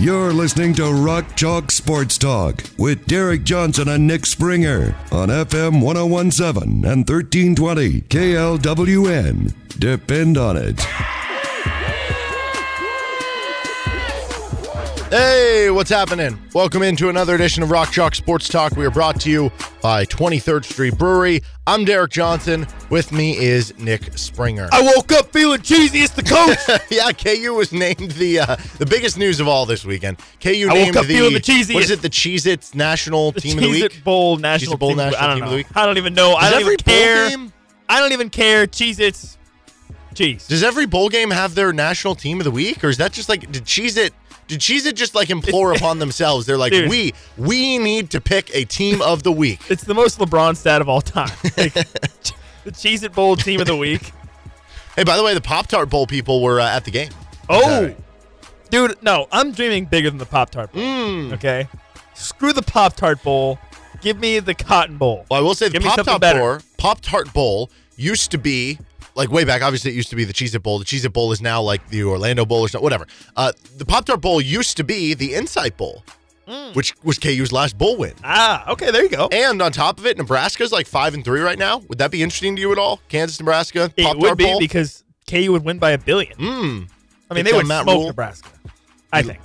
You're listening to Rock Chalk Sports Talk with Derek Johnson and Nick Springer on FM 1017 and 1320 KLWN. Depend on it. Hey, what's happening? Welcome into another edition of Rock Chalk Sports Talk. We are brought to you by 23rd Street Brewery. I'm Derek Johnson. With me is Nick Springer. I woke up feeling cheesy. It's the coach. yeah, KU was named the uh, the biggest news of all this weekend. KU I woke named up the feeling the cheesiest. What is it? The Cheez-Its National the Team of the Cheez Week. It Bowl National Bowl Team National I don't Team know. of the Week? I don't even know. I Does don't every even bowl care. game- I don't even care. Cheese Its. Cheese. Does every bowl game have their national team of the week, or is that just like did Cheez-It? Did Cheez-It just like implore upon themselves? They're like, Dude. we we need to pick a team of the week. It's the most LeBron stat of all time. Like, the Cheez It Bowl team of the week. Hey, by the way, the Pop Tart Bowl people were uh, at the game. Oh, Saturday. dude, no, I'm dreaming bigger than the Pop Tart Bowl. Mm. Okay, screw the Pop Tart Bowl. Give me the Cotton Bowl. Well, I will say the Give me Pop Tart. Bowl, Pop Tart Bowl used to be like way back. Obviously, it used to be the Cheez It Bowl. The Cheez It Bowl is now like the Orlando Bowl or something, whatever. Uh, the Pop Tart Bowl used to be the Insight Bowl, which was KU's last bowl win. Ah, okay, there you go. And on top of it, Nebraska's like five and three right now. Would that be interesting to you at all? Kansas, Nebraska, Pop-Tart It Pop would Tart be Bowl. because KU would win by a billion. Mm, I mean, Big they would smoke Rule. Nebraska. I think.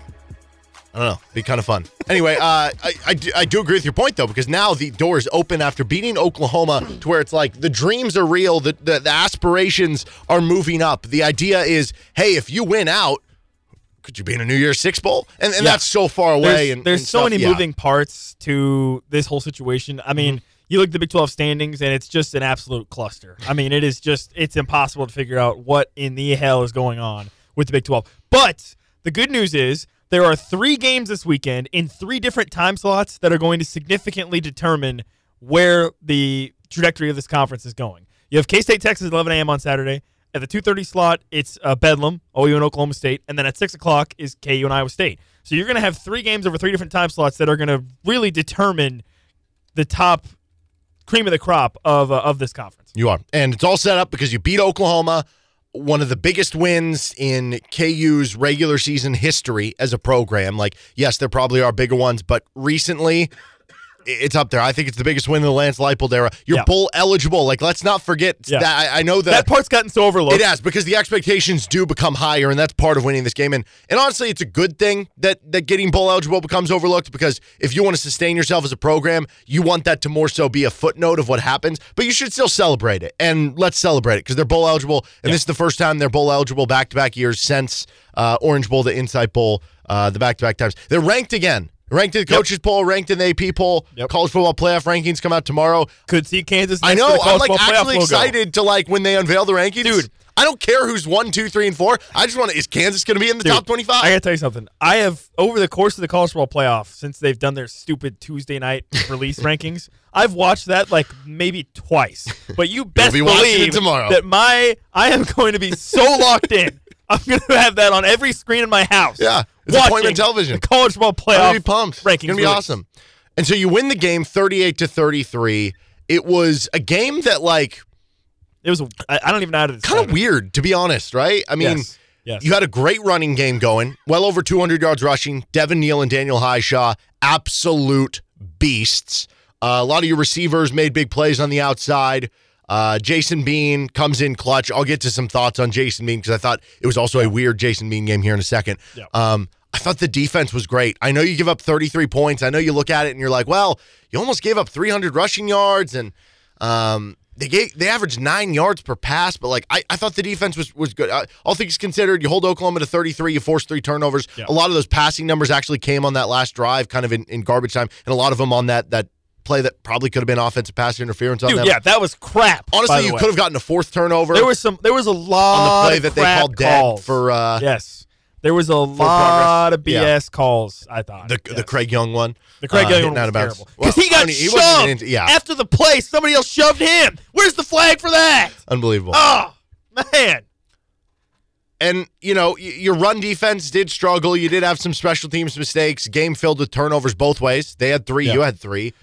I don't know. Be kind of fun. Anyway, uh, I, I, do, I do agree with your point, though, because now the door is open after beating Oklahoma to where it's like the dreams are real, the, the, the aspirations are moving up. The idea is, hey, if you win out, could you be in a New Year's Six Bowl? And, and Yeah. that's so far away. There's, and, there's and so stuff. many Yeah. moving parts to this whole situation. I mean, Mm-hmm. you look at the Big 12 standings, and it's just an absolute cluster. I mean, it is just it's impossible to figure out what in the hell is going on with the Big 12. But the good news is there are three games this weekend in three different time slots that are going to significantly determine where the trajectory of this conference is going. You have K State, Texas, 11 a.m. on Saturday. At the 2:30 slot, it's uh, Bedlam, OU and Oklahoma State, and then at six o'clock is KU and Iowa State. So you're going to have three games over three different time slots that are going to really determine the top cream of the crop of uh, of this conference. You are. And it's all set up because you beat Oklahoma, one of the biggest wins in KU's regular season history as a program. Like, yes, there probably are bigger ones, but recently it's up there. I think it's the biggest win in the Lance Leipold era. You're Yeah. bowl eligible. Like, let's not forget Yeah. that. I, I know that. That part's gotten so overlooked. it has because the expectations do become higher, and that's part of winning this game. And and honestly, it's a good thing that that getting bowl eligible becomes overlooked because if you want to sustain yourself as a program, you want that to more so be a footnote of what happens. But you should still celebrate it, and let's celebrate it because they're bowl eligible, and this is the first time they're bowl eligible back to back years since uh, Orange Bowl, the Insight Bowl, uh, the back to back times. They're ranked again. Ranked in the coaches poll, ranked in the AP poll. Yep. College football playoff rankings come out tomorrow. Could see Kansas. I know. I'm like actually excited to like when they unveil the rankings, Dude. I don't care who's one, two, three, and four. I just want to. Is Kansas going to be in the Dude, top twenty-five? I gotta tell you something. I have over the course of the college football playoff, since they've done their stupid Tuesday night release rankings, I've watched that like maybe twice. But you best be believe tomorrow. that my I am going to be so locked in. I'm going to have that on every screen in my house. Yeah, it's watching appointment television. The college football I'm playoff gonna be pumped. rankings. It's gonna be awesome. And so you win the game, thirty-eight to thirty-three. It was a game that like It was. I I don't even know how to describe kind of weird, to be honest. Right? I mean. Yes. Yes. You had a great running game going, well over 200 yards rushing. Devin Neal and Daniel Hishaw, absolute beasts. Uh, a lot of your receivers made big plays on the outside. Uh, Jason Bean comes in clutch. I'll get to some thoughts on Jason Bean because I thought it was also a weird Jason Bean game here in a second. Yeah. Um, I thought the defense was great. I know you give up 33 points. I know you look at it and you're like, well, you almost gave up 300 rushing yards and um, they gave they averaged nine yards per pass, but like I, I thought the defense was was good. Uh, all things considered, you hold Oklahoma to 33, you force three turnovers. Yeah. A lot of those passing numbers actually came on that last drive, kind of in, in garbage time, and a lot of them on that that play that probably could have been offensive pass interference on Dude, them. yeah, that was crap. Honestly, you way. could have gotten a fourth turnover There was some. There was a lot on the play of that they called dead for uh, yes. There was a lot of BS Yeah. calls. I thought The Yes. the Craig Young one. The Craig uh, Young one was terrible because Well, he got I mean, he shoved into- yeah, after the play. Somebody else shoved him. Where's the flag for that? unbelievable. Oh man, And you know, your run defense did struggle. You did have some special teams mistakes. Game filled with turnovers both ways. They had three. Yeah. You had three.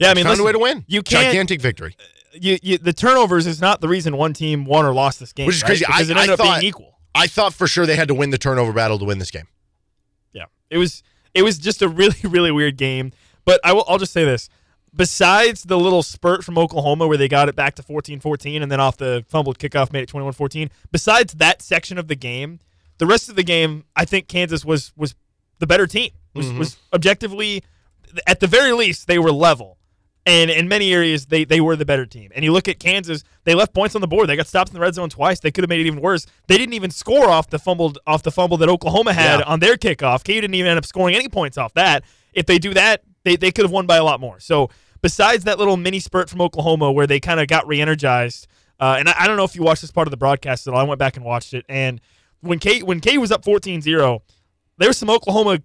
Yeah. I mean, listen, a way to win. You can't. Gigantic victory. Uh, you, you, the turnovers is not the reason one team won or lost this game. Which is right? crazy. I- because it I ended up thought- being equal. I thought for sure they had to win the turnover battle to win this game. Yeah, it was it was just a really really weird game. But I will I'll just say this: besides the little spurt from Oklahoma where they got it back to 14-14 and then off the fumbled kickoff made it 21-14, besides that section of the game, the rest of the game I think Kansas was was the better team. Was mm-hmm. was objectively at the very least they were level. And in many areas, they, they were the better team. And you look at Kansas; they left points on the board. They got stopped in the red zone twice. They could have made it even worse. They didn't even score off the fumbled off the fumble that Oklahoma had Yeah. on their kickoff. KU didn't even end up scoring any points off that. If they do that, they, they could have won by a lot more. So besides that little mini spurt from Oklahoma where they kind of got re-energized, uh, and I, I don't know if you watched this part of the broadcast at all. I went back and watched it, and when K when K was up 14-0, there was some Oklahoma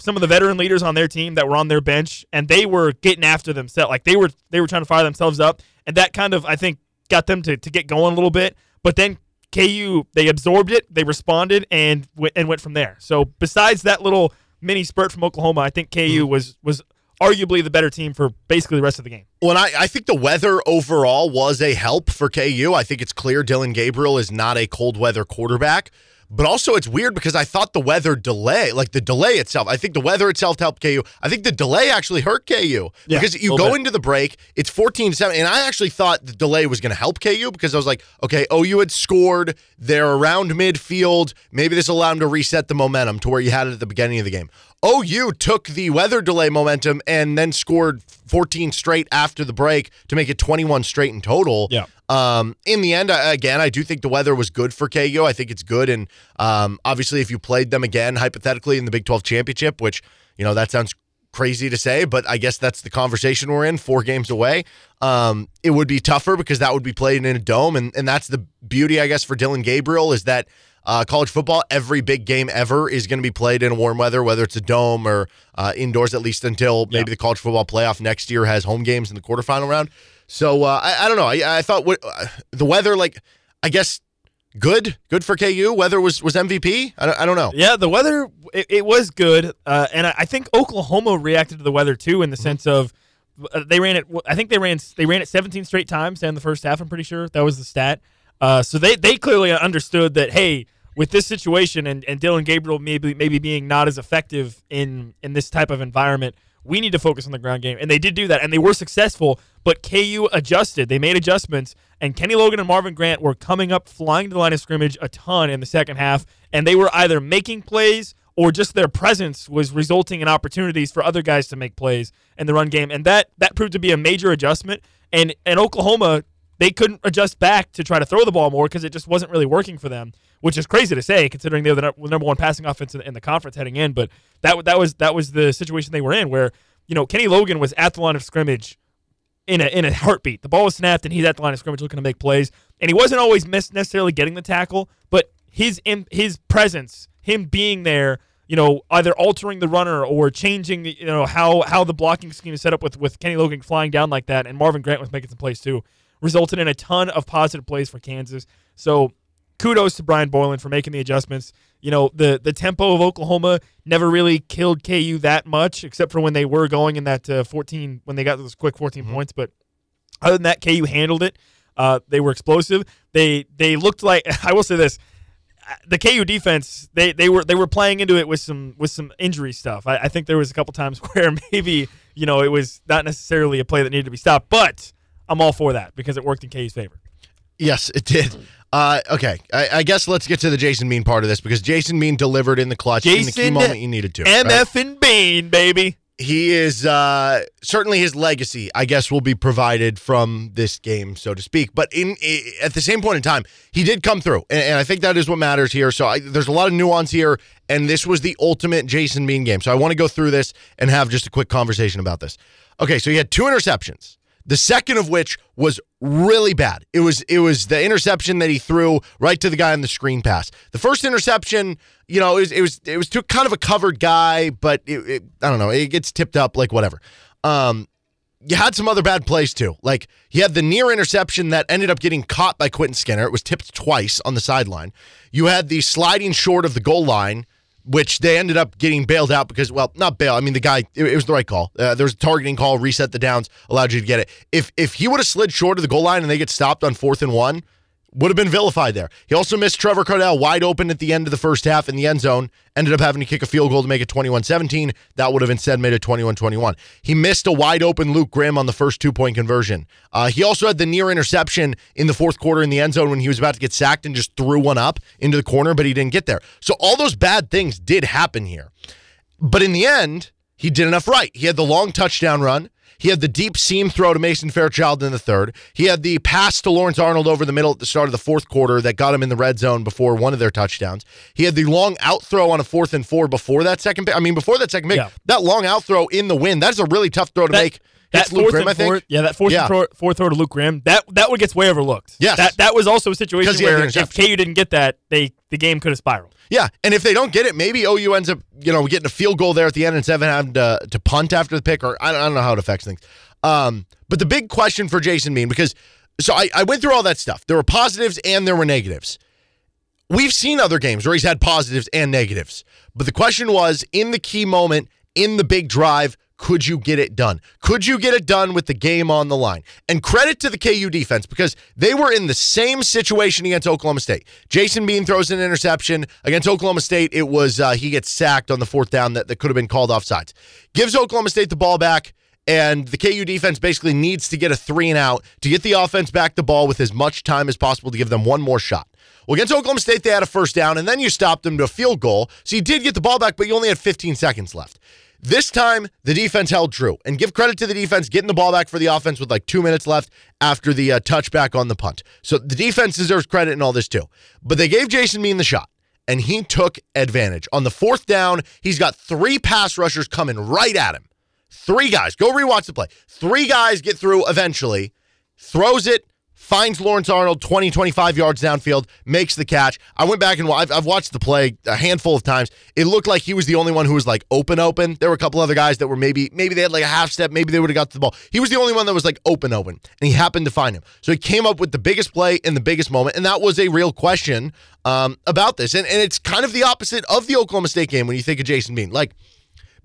some of the veteran leaders on their team that were on their bench and they were getting after themselves like they were they were trying to fire themselves up and that kind of I think got them to, to get going a little bit but then KU they absorbed it they responded and went and went from there so besides that little mini spurt from Oklahoma I think KU mm-hmm. was was arguably the better team for basically the rest of the game Well, I, I think the weather overall was a help for KU. I think it's clear Dillon Gabriel is not a cold weather quarterback. But also, it's weird because I thought the weather delay, like the delay itself, I think the weather itself helped KU. I think the delay actually hurt KU Yeah, because you go bit. into the break, it's 14 7. And I actually thought the delay was going to help KU because I was like, okay, OU had scored. They're around midfield. Maybe this allowed allow them to reset the momentum to where you had it at the beginning of the game. OU took the weather delay momentum and then scored 14 straight after the break to make it 21 straight in total. Yeah. Um, in the end, again, I do think the weather was good for KU. I think it's good, and um, obviously, if you played them again, hypothetically, in the Big 12 championship, which you know that sounds crazy to say, but I guess that's the conversation we're in. Four games away, um, it would be tougher because that would be played in a dome, and and that's the beauty, I guess, for Dillon Gabriel is that. Uh, college football, every big game ever is going to be played in warm weather, whether it's a dome or uh, indoors, at least until maybe Yeah. the college football playoff next year has home games in the quarterfinal round. So uh, I, I don't know. I, I thought what, uh, the weather, like, I guess good, good for KU. Weather was was MVP. I don't, I don't know. Yeah, the weather it, it was good, uh, and I, I think Oklahoma reacted to the weather too in the sense of uh, they ran it. I think they ran they ran it 17 straight times in the first half. I'm pretty sure that was the stat. Uh, so they they clearly understood that hey, with this situation and, and Dillon Gabriel maybe maybe being not as effective in in this type of environment, we need to focus on the ground game, and they did do that, and they were successful. But KU adjusted; they made adjustments, and Kenny Logan and Marvin Grant were coming up, flying to the line of scrimmage a ton in the second half, and they were either making plays or just their presence was resulting in opportunities for other guys to make plays in the run game, and that that proved to be a major adjustment. And and Oklahoma they couldn't adjust back to try to throw the ball more because it just wasn't really working for them, which is crazy to say considering they were the number one passing offense in, the conference heading in. But that that was that was the situation they were in, where you know Kenny Logan was at the line of scrimmage in a in a heartbeat. The ball was snapped and he's at the line of scrimmage looking to make plays, and he wasn't always necessarily getting the tackle, but his his presence, him being there. You know, either altering the runner or changing, you know, how how the blocking scheme is set up with with Kenny Logan flying down like that, and Marvin Grant was making some plays too resulted in a ton of positive plays for Kansas. So kudos to Brian Borland for making the adjustments. You know, the the tempo of Oklahoma never really killed KU that much, except for when they were going in that uh, 14 when they got those quick 14 points. But other than that, KU handled it. Uh, they were explosive. They they looked like I will say this. The KU defense, they, they were they were playing into it with some with some injury stuff. I, I think there was a couple times where maybe you know it was not necessarily a play that needed to be stopped, but I'm all for that because it worked in KU's favor. Yes, it did. Uh, okay, I, I guess let's get to the Jason Bean part of this because Jason Bean delivered in the clutch in the key moment you needed to. right? MF and Bean, baby. he is uh, certainly his legacy, I guess, will be provided from this game, so to speak. But in i- at the same point in time, he did come through, and, and I think that is what matters here. So I, there's a lot of nuance here, and this was the ultimate Jason Bean game. So I want to go through this and have just a quick conversation about this. Okay, so he had two interceptions. The second of which was really bad. It was it was the interception that he threw right to the guy on the screen pass. The first interception, you know, it was it was, it was to kind of a covered guy, but it, it, I don't know, it gets tipped up like whatever. Um, you had some other bad plays too. Like you had the near interception that ended up getting caught by Quentin Skinner. It was tipped twice on the sideline. You had the sliding short of the goal line which they ended up getting bailed out because, well, not bail. I mean, the guy, it, it was the right call. Uh, there was a targeting call, reset the downs, allowed you to get it. If if he would have slid short of the goal line and they get stopped on fourth and one, would have been vilified there. He also missed Trevor Kardell wide open at the end of the first half in the end zone. Ended up having to kick a field goal to make it 21 17. That would have instead made it 21 21. He missed a wide open Luke Grimm on the first two point conversion. Uh, he also had the near interception in the fourth quarter in the end zone when he was about to get sacked and just threw one up into the corner, but he didn't get there. So all those bad things did happen here. But in the end, he did enough right. He had the long touchdown run. He had the deep seam throw to Mason Fairchild in the third. He had the pass to Lawrence Arnold over the middle at the start of the fourth quarter that got him in the red zone before one of their touchdowns. He had the long out throw on a fourth and four before that second pick. I mean, before that second pick, Yeah. that long out throw in the win, that's a really tough throw to That- make. That Luke fourth Grimm, I and think. fourth, yeah, that fourth Yeah. fourth throw to Luke Grimm. that that one gets way overlooked. Yes. that that was also a situation he had the where if. KU didn't get that, they the game could have spiraled. Yeah, and if they don't get it, maybe OU ends up, you know, getting a field goal there at the end and of having to, to punt after the pick, or I don't, I don't know how it affects things. Um, but the big question for Jason Bean, because so I, I went through all that stuff. There were positives and there were negatives. We've seen other games where he's had positives and negatives, but the question was in the key moment, in the big drive, could you get it done? Could you get it done with the game on the line? And credit to the KU defense because they were in the same situation against Oklahoma State. Jason Bean throws an interception against Oklahoma State. It was uh, he gets sacked on the fourth down that, that could have been called offsides. Gives Oklahoma State the ball back. And the KU defense basically needs to get a three and out to get the offense back the ball with as much time as possible to give them one more shot. Well, against Oklahoma State, they had a first down, and then you stopped them to a field goal. So you did get the ball back, but you only had 15 seconds left. This time, the defense held true. And give credit to the defense getting the ball back for the offense with like two minutes left after the uh, touchback on the punt. So the defense deserves credit in all this too. But they gave Jason Bean the shot, and he took advantage. On the fourth down, he's got three pass rushers coming right at him. Three guys. Go rewatch the play. Three guys get through eventually, throws it, finds Lawrence Arnold 20, 25 yards downfield, makes the catch. I went back and I've, I've watched the play a handful of times. It looked like he was the only one who was like open, open. There were a couple other guys that were maybe, maybe they had like a half step, maybe they would have got to the ball. He was the only one that was like open, open, and he happened to find him. So he came up with the biggest play in the biggest moment, and that was a real question um, about this. And, and it's kind of the opposite of the Oklahoma State game when you think of Jason Bean. Like,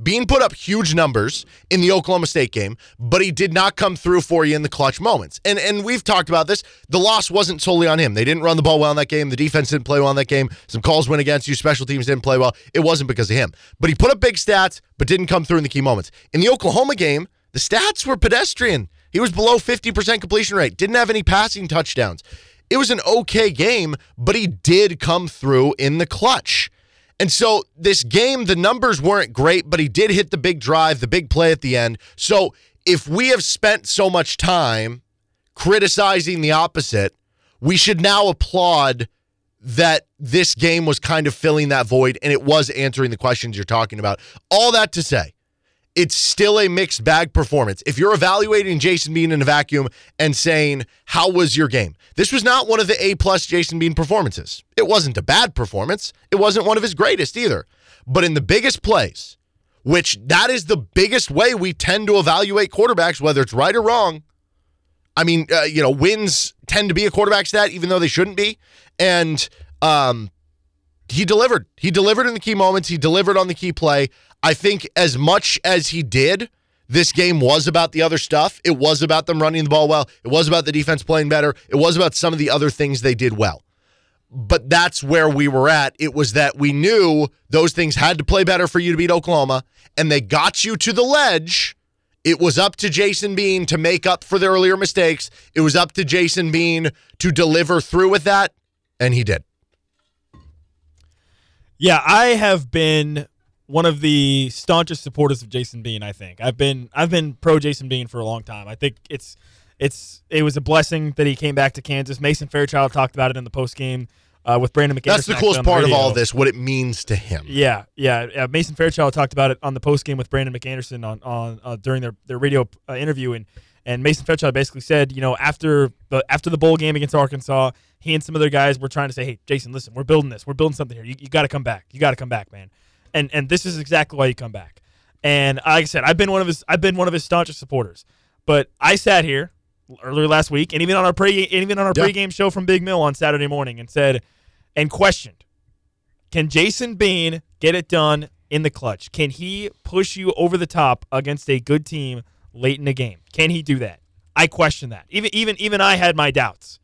Bean put up huge numbers in the Oklahoma State game, but he did not come through for you in the clutch moments. And and we've talked about this. The loss wasn't solely on him. They didn't run the ball well in that game. The defense didn't play well in that game. Some calls went against you. Special teams didn't play well. It wasn't because of him. But he put up big stats, but didn't come through in the key moments. In the Oklahoma game, the stats were pedestrian. He was below 50% completion rate, didn't have any passing touchdowns. It was an okay game, but he did come through in the clutch. And so this game, the numbers weren't great, but he did hit the big drive, the big play at the end. So if we have spent so much time criticizing the opposite, we should now applaud that this game was kind of filling that void and it was answering the questions you're talking about. All that to say, it's still a mixed bag performance. If you're evaluating Jason Bean in a vacuum and saying, How was your game? This was not one of the A plus Jason Bean performances. It wasn't a bad performance. It wasn't one of his greatest either. But in the biggest plays, which that is the biggest way we tend to evaluate quarterbacks, whether it's right or wrong. I mean, uh, you know, wins tend to be a quarterback stat, even though they shouldn't be. And um, he delivered. He delivered in the key moments. He delivered on the key play. I think as much as he did, this game was about the other stuff. It was about them running the ball well. It was about the defense playing better. It was about some of the other things they did well. But that's where we were at. It was that we knew those things had to play better for you to beat Oklahoma, and they got you to the ledge. It was up to Jason Bean to make up for the earlier mistakes. It was up to Jason Bean to deliver through with that, and he did. Yeah, I have been one of the staunchest supporters of Jason Bean. I think I've been I've been pro Jason Bean for a long time. I think it's it's it was a blessing that he came back to Kansas. Mason Fairchild talked about it in the post game uh, with Brandon McAnderson. That's the coolest the part of all this, what it means to him. Yeah, yeah, yeah. Mason Fairchild talked about it on the post game with Brandon McAnderson on on uh, during their their radio uh, interview, and And Mason Fairchild basically said, you know, after the after the bowl game against Arkansas, he and some other guys were trying to say, hey, Jason, listen, we're building this. We're building something here. You, you got to come back. You got to come back, man. And and this is exactly why you come back. And like I said, I've been one of his I've been one of his staunchest supporters. But I sat here earlier last week, and even on our pre and even on our Yeah. pregame show from Big Mill on Saturday morning, and said and questioned, can Jason Bean get it done in the clutch? Can he push you over the top against a good team late in the game? Can he do that? I question that. Even even even I had my doubts.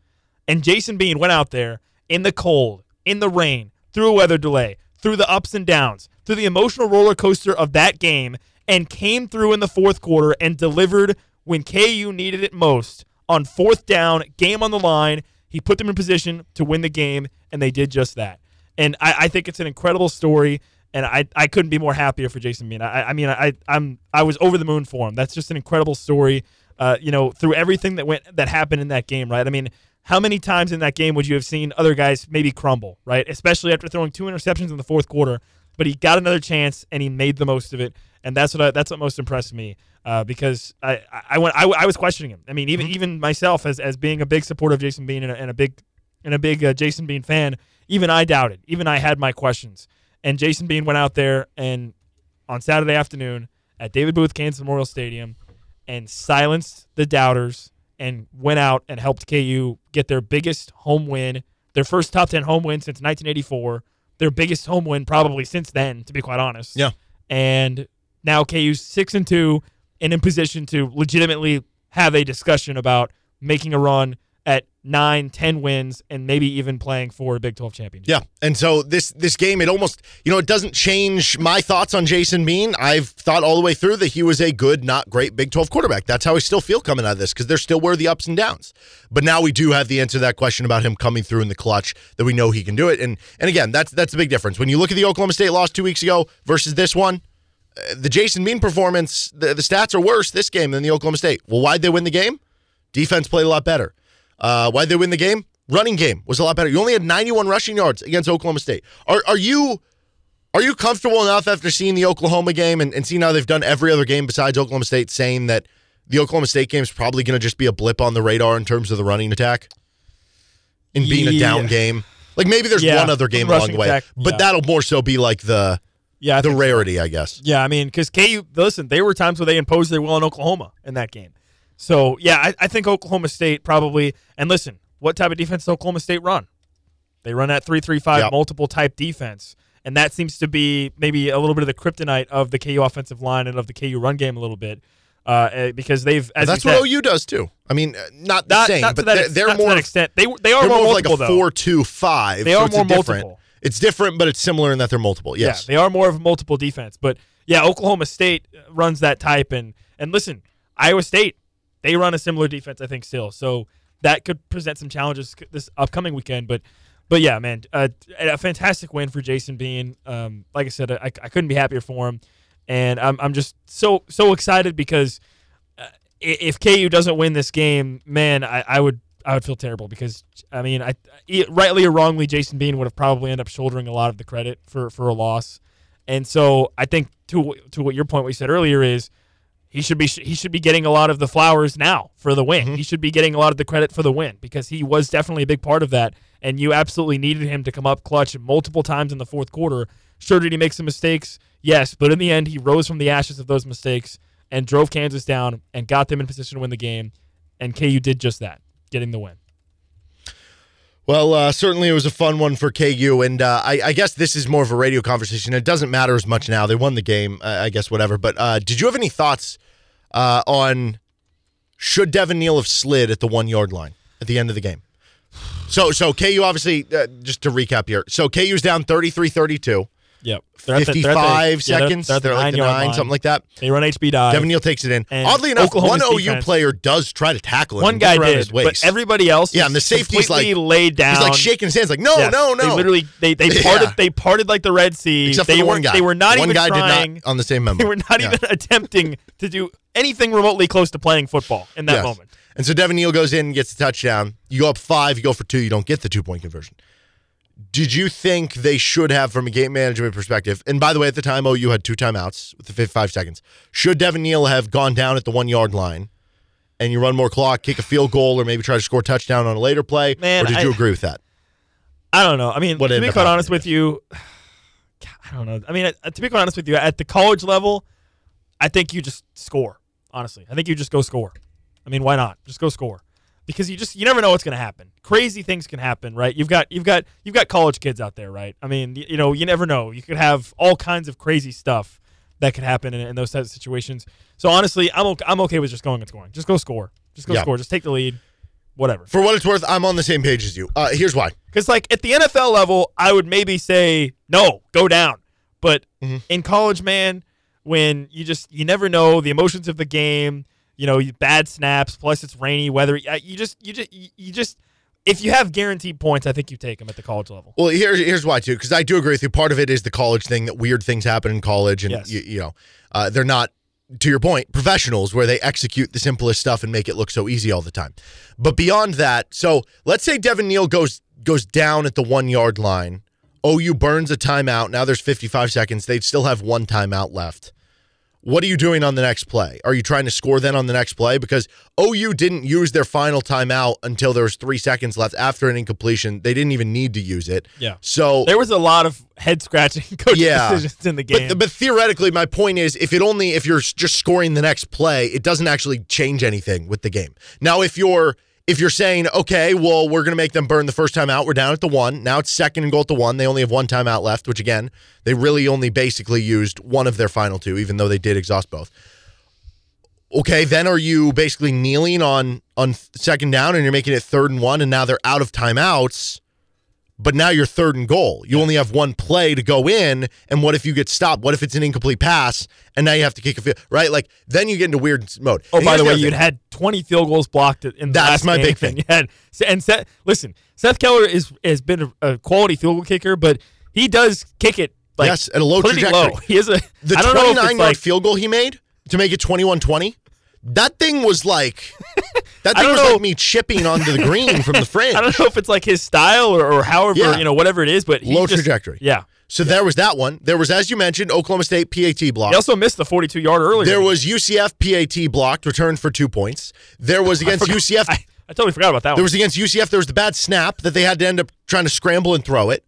And Jason Bean went out there in the cold, in the rain, through a weather delay, through the ups and downs, through the emotional roller coaster of that game, and came through in the fourth quarter and delivered when KU needed it most on fourth down, game on the line. He put them in position to win the game, and they did just that. And I, I think it's an incredible story, and I, I couldn't be more happier for Jason Bean. I, I mean, I I'm I was over the moon for him. That's just an incredible story. Uh, you know, through everything that went that happened in that game, right? I mean, how many times in that game would you have seen other guys maybe crumble, right? Especially after throwing two interceptions in the fourth quarter, but he got another chance and he made the most of it, and that's what I, that's what most impressed me uh, because I I went I, I was questioning him. I mean, even even myself as as being a big supporter of Jason Bean and a, and a big and a big uh, Jason Bean fan, even I doubted. Even I had my questions. And Jason Bean went out there and on Saturday afternoon at David Booth Kansas Memorial Stadium and silenced the doubters and went out and helped KU get their biggest home win, their first top 10 home win since 1984, their biggest home win probably since then, to be quite honest. Yeah. And now KU's 6 and 2 and in position to legitimately have a discussion about making a run nine, ten wins, and maybe even playing for a Big 12 championship. Yeah, and so this this game, it almost you know it doesn't change my thoughts on Jason Bean. I've thought all the way through that he was a good, not great Big Twelve quarterback. That's how I still feel coming out of this because there still were the ups and downs. But now we do have the answer to that question about him coming through in the clutch that we know he can do it. And and again, that's that's the big difference when you look at the Oklahoma State loss two weeks ago versus this one. uh, The Jason Bean performance, the, the stats are worse this game than the Oklahoma State. Well, why'd they win the game? Defense played a lot better. Uh, why'd they win the game? Running game was a lot better. You only had 91 rushing yards against Oklahoma State. Are are you are you comfortable enough after seeing the Oklahoma game and, and seeing how they've done every other game besides Oklahoma State, saying that the Oklahoma State game is probably going to just be a blip on the radar in terms of the running attack, and being a down game? Like maybe there's Yeah, one other game along the way, attack, but yeah. that'll more so be like the Yeah, I the think so. rarity, I guess. Yeah, I mean, because KU, listen, there were times where they imposed their will on Oklahoma in that game. So, yeah, I, I think Oklahoma State probably, and listen, what type of defense does Oklahoma State run? They run that 3 3 5 Yep. multiple type defense. And that seems to be maybe a little bit of the kryptonite of the KU offensive line and of the KU run game a little bit. Uh, eh, because they've, as that's you said, what OU does too. I mean, uh, not the not, same, not but that, they're, they're more that extent. They, they are more, more of like multiple, a though. four-two-five. They so are it's more different. multiple. It's different, but it's similar in that they're multiple. Yes. Yeah, they are more of a multiple defense. But yeah, Oklahoma State runs that type, and and listen, Iowa State they run a similar defense, I think, still. So that could present some challenges this upcoming weekend. But but yeah, man, uh, a fantastic win for Jason Bean. Um, like I said, I, I couldn't be happier for him, and I'm I'm just so so excited because uh, if KU doesn't win this game, man, I, I would I would feel terrible because I mean, I rightly or wrongly, Jason Bean would have probably ended up shouldering a lot of the credit for for a loss, and so I think to to what your point, what said earlier is he should be he should be getting a lot of the flowers now for the win. Mm-hmm. He should be getting a lot of the credit for the win because he was definitely a big part of that, and you absolutely needed him to come up clutch multiple times in the fourth quarter. Sure, did he make some mistakes? Yes, but in the end, he rose from the ashes of those mistakes and drove Kansas down and got them in position to win the game, and KU did just that, getting the win. Well, uh, certainly it was a fun one for KU, and uh, I, I guess this is more of a radio conversation. It doesn't matter as much now; they won the game, uh, I guess. Whatever. But uh, did you have any thoughts uh, on should Devin Neal have slid at the one yard line at the end of the game? So, so KU obviously, uh, just to recap here. So KU's down 33-32, Yep, 55 seconds. They're, like the nine, something like that. They run HB dive. Devin Neal takes it in. And Oddly enough, Oklahoma's one OU defense- player does try to tackle him. One guy around did, his but everybody else, Yeah, and the safety's completely like- laid down. He's like shaking his hands, like, no, Yes, no, no. They literally they they Yeah. parted they parted like the Red Sea. Except they for the were one guy. they were not one even guy trying. did not on the same memo. they were not Yeah. even attempting to do anything remotely close to playing football in that Yes. moment. And so Devin Neal goes in and gets the touchdown. You go up five, you go for two, you don't get the two point conversion. Did you think they should have, from a game management perspective, and by the way, at the time, OU had two timeouts with the 55 seconds. Should Devin Neal have gone down at the one yard line and you run more clock, kick a field goal, or maybe try to score a touchdown on a later play? Man, or did I- you agree with that? I don't know. I mean, What to be quite honest with you, I don't know. I mean, uh, to be quite honest with you, at the college level, I think you just score. Honestly, I think you just go score. I mean, why not? Just go score. Because you just you never know what's going to happen. Crazy things can happen, right? You've got you've got you've got college kids out there, right? I mean, you, you know, you never know. You could have all kinds of crazy stuff that could happen in, in those types of situations. So honestly, I'm okay, I'm okay with just going and scoring. Just go score. Just go Yeah. score. Just take the lead. Whatever. For what it's worth, I'm on the same page as you. Uh, here's why. Because like at the NFL level, I would maybe say no, go down. But Mm-hmm. in college, man, when you just you never know the emotions of the game, you know, bad snaps. Plus, it's rainy weather. You just you just you just if you have guaranteed points, I think you take them at the college level. Well, here's here's why too, because I do agree with you. Part of it is the college thing that weird things happen in college, and Yes. you, you know, uh, they're not to your point professionals where they execute the simplest stuff and make it look so easy all the time. But beyond that, so let's say Devin Neal goes goes down at the one yard line. OU burns a timeout. Now there's 55 seconds. They'd still have one timeout left. What are you doing on the next play? Are you trying to score then on the next play? Because OU didn't use their final timeout until there was three seconds left after an incompletion. They didn't even need to use it. Yeah. So There was a lot of head scratching coach Yeah. decisions in the game. but, but theoretically, my point is, if it only if you're just scoring the next play, it doesn't actually change anything with the game. Now, if you're if you're saying, okay, well, we're going to make them burn the first time out, we're down at the one. Now it's second and goal at the one. They only have one timeout left, which again, they really only basically used one of their final two, even though they did exhaust both. Okay, then are you basically kneeling on on second down and you're making it third and one, and now they're out of timeouts? But now you're third and goal. You only have one play to go in, and what if you get stopped? What if it's an incomplete pass, and now you have to kick a field? Right, like then you get into weird mode. Oh, And by the way, you'd thing. had 20 field goals blocked in the That's my game, big thing. you had- and Seth, listen, Seth Keller is has been a, quality field goal kicker, but he does kick it like Yes, at a low trajectory. low. He is a the I don't know 29 yard like field goal he made to make it 21-20. That thing was like that thing was know. like me chipping onto the green from the fringe. I don't know if it's like his style or, or however Yeah. you know whatever it is, but Low just- trajectory. Yeah, So there was that one. There was, as you mentioned, Oklahoma State PAT block. he also missed the 42 yard earlier. There was UCF PAT blocked, returned for two points. There was against forgot- UCF. I, I totally forgot about that There one. was against UCF. There was the bad snap that they had to end up trying to scramble and throw it.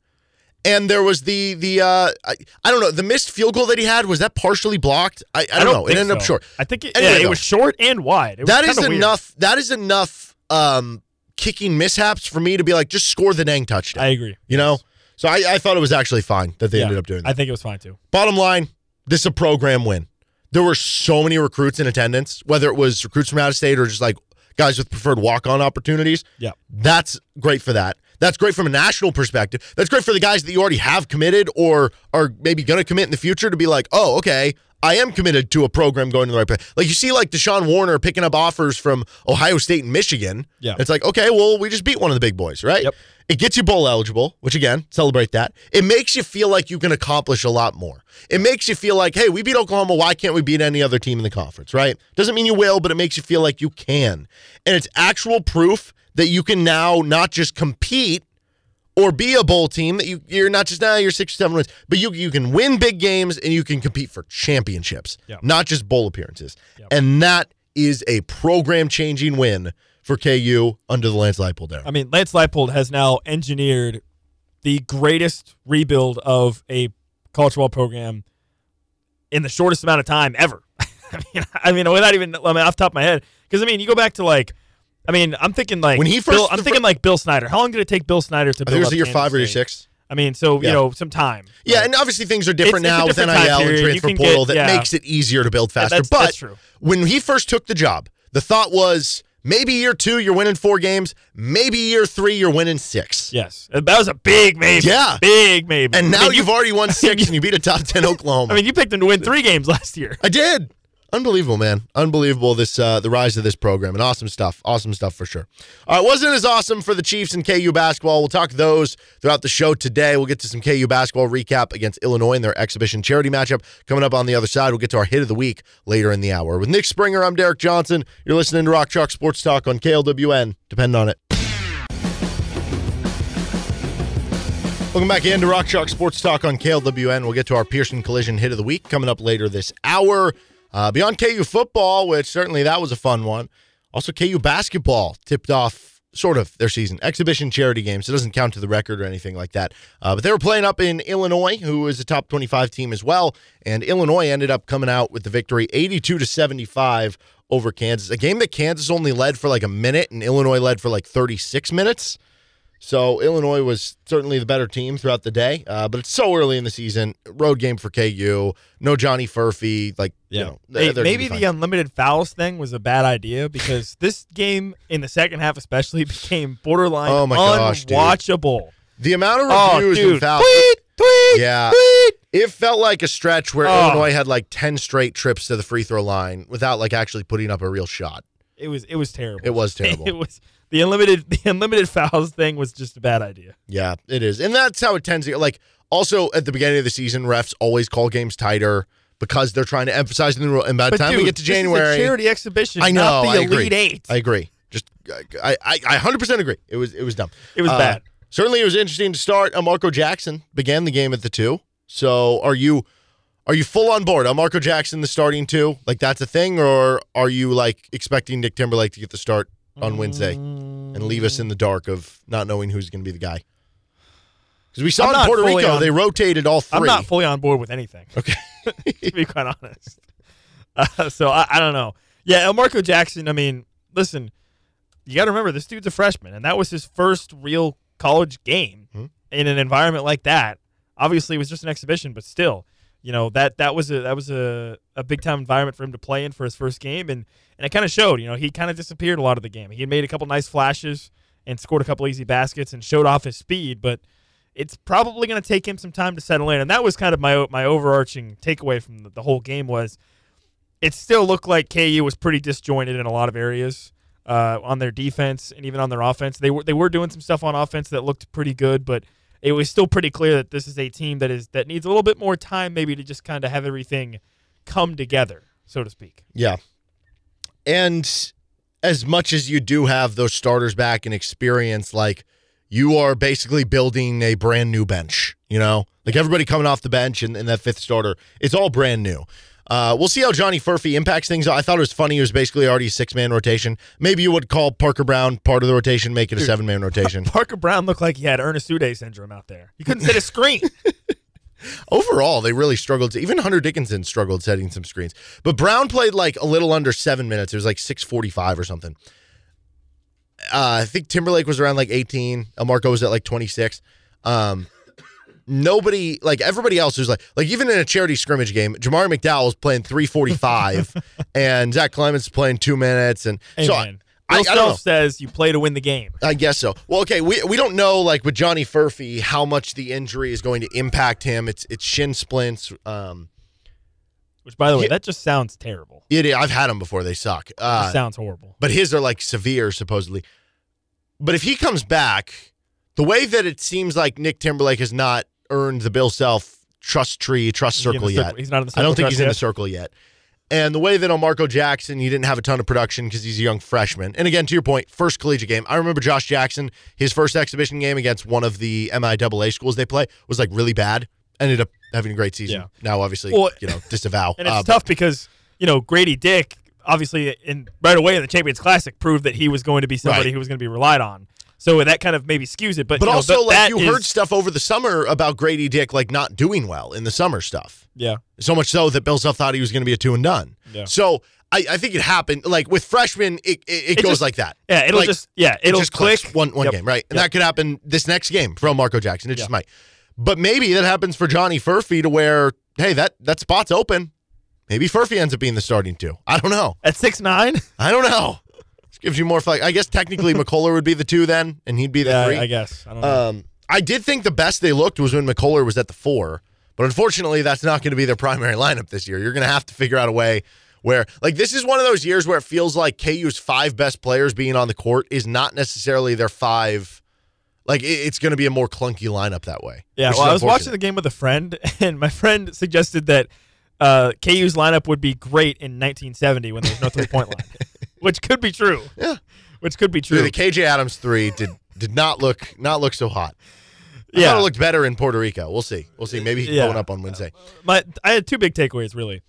And there was the the uh, I, I don't know the missed field goal that he had was that partially blocked. I, I don't, know. It ended up short. I think it, Anyway, yeah, it was short and wide. It was that is kinda weird. enough. That is enough um, kicking mishaps for me to be like just score the dang touchdown. I agree. you know. So I, I thought it was actually fine that they Yeah, ended up doing that. I think it was fine too. Bottom line, this is a program win. There were so many recruits in attendance, whether it was recruits from out of state or just like guys with preferred walk on opportunities. Yeah. That's great for that. That's great from a national perspective. That's great for the guys that you already have committed or are maybe going to commit in the future to be like, oh, okay, I am committed to a program going to the right place. Like you see, like Deshaun Warner picking up offers from Ohio State and Michigan. Yeah. It's like, okay, well, we just beat one of the big boys, right? Yep. It gets you bowl eligible, which again, celebrate that. It makes you feel like you can accomplish a lot more. It makes you feel like, hey, we beat Oklahoma. Why can't we beat any other team in the conference, right? Doesn't mean you will, but it makes you feel like you can. And it's actual proof that you can now not just compete or be a bowl team that you you're not just now you're six or seven wins, but you you can win big games and you can compete for championships, Yep. not just bowl appearances. And that is a program changing win for KU under the Lance Leipold era. I mean, Lance Leipold has now engineered the greatest rebuild of a college football program in the shortest amount of time ever. I mean, I mean, without even I mean, off the top of my head, because I mean, you go back to like, I mean, I'm thinking like When he first- Bill, I'm thinking like Bill Snyder. How long did it take Bill Snyder to I build think it was Kansas five or year State? six. I mean, so Yeah. you know, some time. Yeah, and obviously things are different It's- now it's with a NIL and transfer portal get- that yeah. makes it easier to build faster. that's- but that's true. when he first took the job, the thought was maybe year two you're winning four games, maybe year three you're winning six. yes, uh, that was a big maybe. Yeah. big maybe. And I now mean, you've already won six and you beat a top ten Oklahoma. I mean, you picked them to win three games last year. I did. Unbelievable, man. Unbelievable this uh the rise of this program and awesome stuff. Awesome stuff for sure. All right, wasn't as awesome for the Chiefs and KU basketball. We'll talk those throughout the show today. We'll get to some KU basketball recap against Illinois in their exhibition charity matchup coming up on the other side. We'll get to our hit of the week later in the hour. With Nick Springer, I'm Derek Johnson. You're listening to Rock Chalk Sports Talk on KLWN. Depend on it. Welcome back into Rock Chalk Sports Talk on KLWN. We'll get to our Pearson Collision hit of the week coming up later this hour. Uh, beyond KU football, which certainly that was a fun one. Also, KU basketball tipped off sort of their season exhibition charity games. It doesn't count to the record or anything like that. Uh, but they were playing up in Illinois, who is a top 25 team as well. And Illinois ended up coming out with the victory 82 to 75 over Kansas. A game that Kansas only led for like a minute and Illinois led for like 36 minutes. So Illinois was certainly the better team throughout the day, uh, but it's so early in the season. Road game for KU. No Johnny Furphy. Like, you know, Hey, they're gonna maybe the unlimited fouls thing was a bad idea because this game in the second half especially became borderline Oh my gosh, dude. unwatchable. the amount of Oh, reviews dude. and fouls. Tweet, tweet, Yeah. tweet. It felt like a stretch where Oh. Illinois had like 10 straight trips to the free throw line without like actually putting up a real shot. It was it was terrible. It was terrible. It was the unlimited the unlimited fouls thing was just a bad idea. Yeah, it is. And that's how it tends to like also at the beginning of the season, refs always call games tighter because they're trying to emphasize the rule. And by the But time dude, we get to this is a January, charity exhibition. I know, not the I agree. elite eight. I agree. Just I, I I 100% agree. It was it was dumb. It was Uh, bad. Certainly, it was interesting to start. Uh, Marco Jackson began the game at the two. So, are you are you full on board? Uh, Marco Jackson the starting two, like that's a thing, or are you like expecting Nick Timberlake to get the start on Wednesday and leave us in the dark of not knowing who's going to be the guy? Because we saw I'm in Puerto Rico, on- they rotated all 3 I'm not fully on board with anything. Okay. to be quite honest. Uh, so I, I don't know. Yeah, Elmarko Jackson. I mean, listen, you got to remember this dude's a freshman, and that was his first real college game Hmm. in an environment like that. Obviously, it was just an exhibition, but still, you know that that was a that was a, a big time environment for him to play in for his first game, and and it kind of showed. You know, he kind of disappeared a lot of the game. He made a couple nice flashes and scored a couple easy baskets and showed off his speed, but it's probably going to take him some time to settle in. And that was kind of my my overarching takeaway from the, the whole game was it still looked like KU was pretty disjointed in a lot of areas uh, on their defense and even on their offense. They were they were doing some stuff on offense that looked pretty good, but it was still pretty clear that this is a team that is that needs a little bit more time, maybe to just kind of have everything come together, so to speak. Yeah. And as much as you do have those starters back and experience, like you are basically building a brand new bench, you know? Like everybody coming off the bench and, and that fifth starter, it's all brand new. Uh, we'll see how Johnny Furphy impacts things. I thought it was funny. It was basically already a six man rotation. Maybe you would call Parker Braun part of the rotation, make it a seven man rotation. Parker Braun looked like he had Ernest Udeh syndrome out there. You couldn't set a screen. Overall, they really struggled. To, even Hunter Dickinson struggled setting some screens. But Braun played like a little under seven minutes. It was like six forty five or something. Uh, I think Timberlake was around like eighteen. Elmarko was at like twenty six. Um, nobody like everybody else was like like even in a charity scrimmage game, Jamari McDowell was playing three forty five, and Zach Clemence playing two minutes, and Hey, so I. I, Bill I. Self says you play to win the game. I guess so. Well, okay, we we don't know like with Johnny Furphy how much the injury is going to impact him. It's it's shin splints. Um, Which, by the way, Yeah. that just sounds terrible. it I've had them before. They suck. It Uh, sounds horrible. but his are like severe supposedly. But if he comes back, the way that it seems like Nick Timberlake has not earned the Bill Self trust tree trust Is he in circle yet. He's not in the circle. I don't think he's in the circle yet. And the way that on Marco Jackson, he didn't have a ton of production because he's a young freshman. And again, to your point, first collegiate game. I remember Josh Jackson, his first exhibition game against one of the MIAA schools they play was like really bad. Ended up having a great season. Yeah. Now, obviously, Well, you know, disavow. And it's Uh, tough because you know Grady Dick obviously in right away in the Champions Classic proved that he was going to be somebody Right. who was going to be relied on. So that kind of maybe skews it. But But you know, also, like you is- heard stuff over the summer about Grady Dick like not doing well in the summer stuff. yeah, So much so that Bill Self thought he was going to be a two and done. Yeah. So I, I think it happened. Like with freshmen, it it, it, It goes just- like that. yeah, it'll Like, just yeah, it it'll just click clicks one one Yep. game, right? And Yep. that could happen this next game from Marco Jackson. It just might. But maybe that happens for Johnny Furphy to where hey that that spot's open. Maybe Furphy ends up being the starting two. I don't know. at six nine. I don't know. Gives you more flex. I guess technically McCullar would be the two then, and he'd be the Yeah, three. I guess. I don't know. Um, I did think the best they looked was when McCullar was at the four, but unfortunately, that's not going to be their primary lineup this year. You're going to have to figure out a way where, like, this is one of those years where it feels like KU's five best players being on the court is not necessarily their five. Like, it's going to be a more clunky lineup that way. yeah, well, I was watching the game with a friend, and my friend suggested that uh, KU's lineup would be great in 1970 when there was no three point line, which could be true. Yeah. which could be true. the KJ Adams three did did not look not look so hot. I Yeah. thought it looked better in Puerto Rico. We'll see. We'll see. Maybe he's Yeah. going up on Wednesday. my I had two big takeaways really.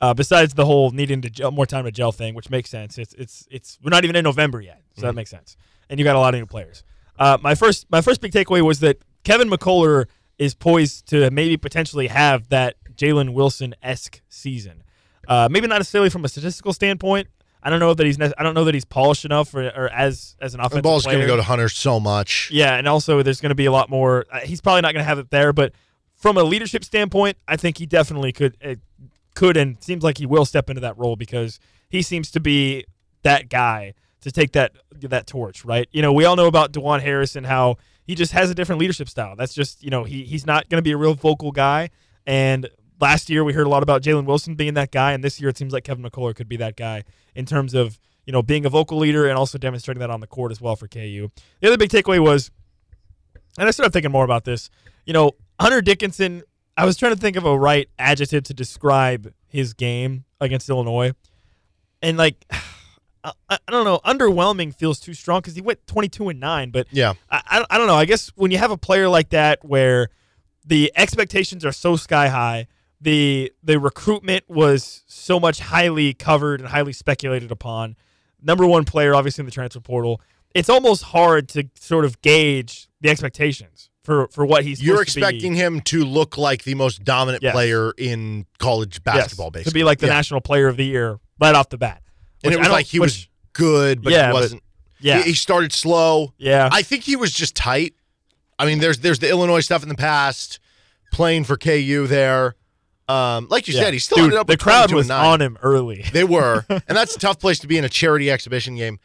Uh, besides the whole needing to gel, more time to gel thing, which makes sense. It's it's it's we're not even in November yet, so that makes sense. And you got a lot of new players. Uh, my first my first big takeaway was that Kevin McCullar is poised to maybe potentially have that Jalen Wilson esque season. Uh, maybe not necessarily from a statistical standpoint. I don't know that he's I don't know that he's polished enough or, or as as an offensive. The ball's going to go to Hunter so much. Yeah, and also there's going to be a lot more. Uh, he's probably not going to have it there, but from a leadership standpoint, I think he definitely could uh, could and seems like he will step into that role because he seems to be that guy to take that that torch, right? You know, we all know about Dajuan Harris and how he just has a different leadership style. That's just you know he he's not going to be a real vocal guy. And last year we heard a lot about Jalen Wilson being that guy, and this year it seems like Kevin McCullar could be that guy in terms of you know being a vocal leader and also demonstrating that on the court as well for KU. The other big takeaway was and I started thinking more about this. You know, Hunter Dickinson, I was trying to think of a right adjective to describe his game against Illinois. And like I, I don't know, underwhelming feels too strong because he went 22 and 9, but Yeah. I, I don't know. I guess when you have a player like that where the expectations are so sky high, the the recruitment was so much highly covered and highly speculated upon. Number one player, obviously in the transfer portal. It's almost hard to sort of gauge the expectations for for what he's. You're supposed to be. expecting him to look like the most dominant Yes. player in college Yes, basketball, basically. to be like the Yeah. national player of the year right off the bat. And it was like he was good, but Yeah, he wasn't. yeah, He, he started slow. yeah. I think he was just tight. I mean, there's there's the Illinois stuff in the past, playing for KU there. Um, like you yeah. said, he still Dude, ended up the crowd was on him early. They were, and that's a tough place to be in a charity exhibition game.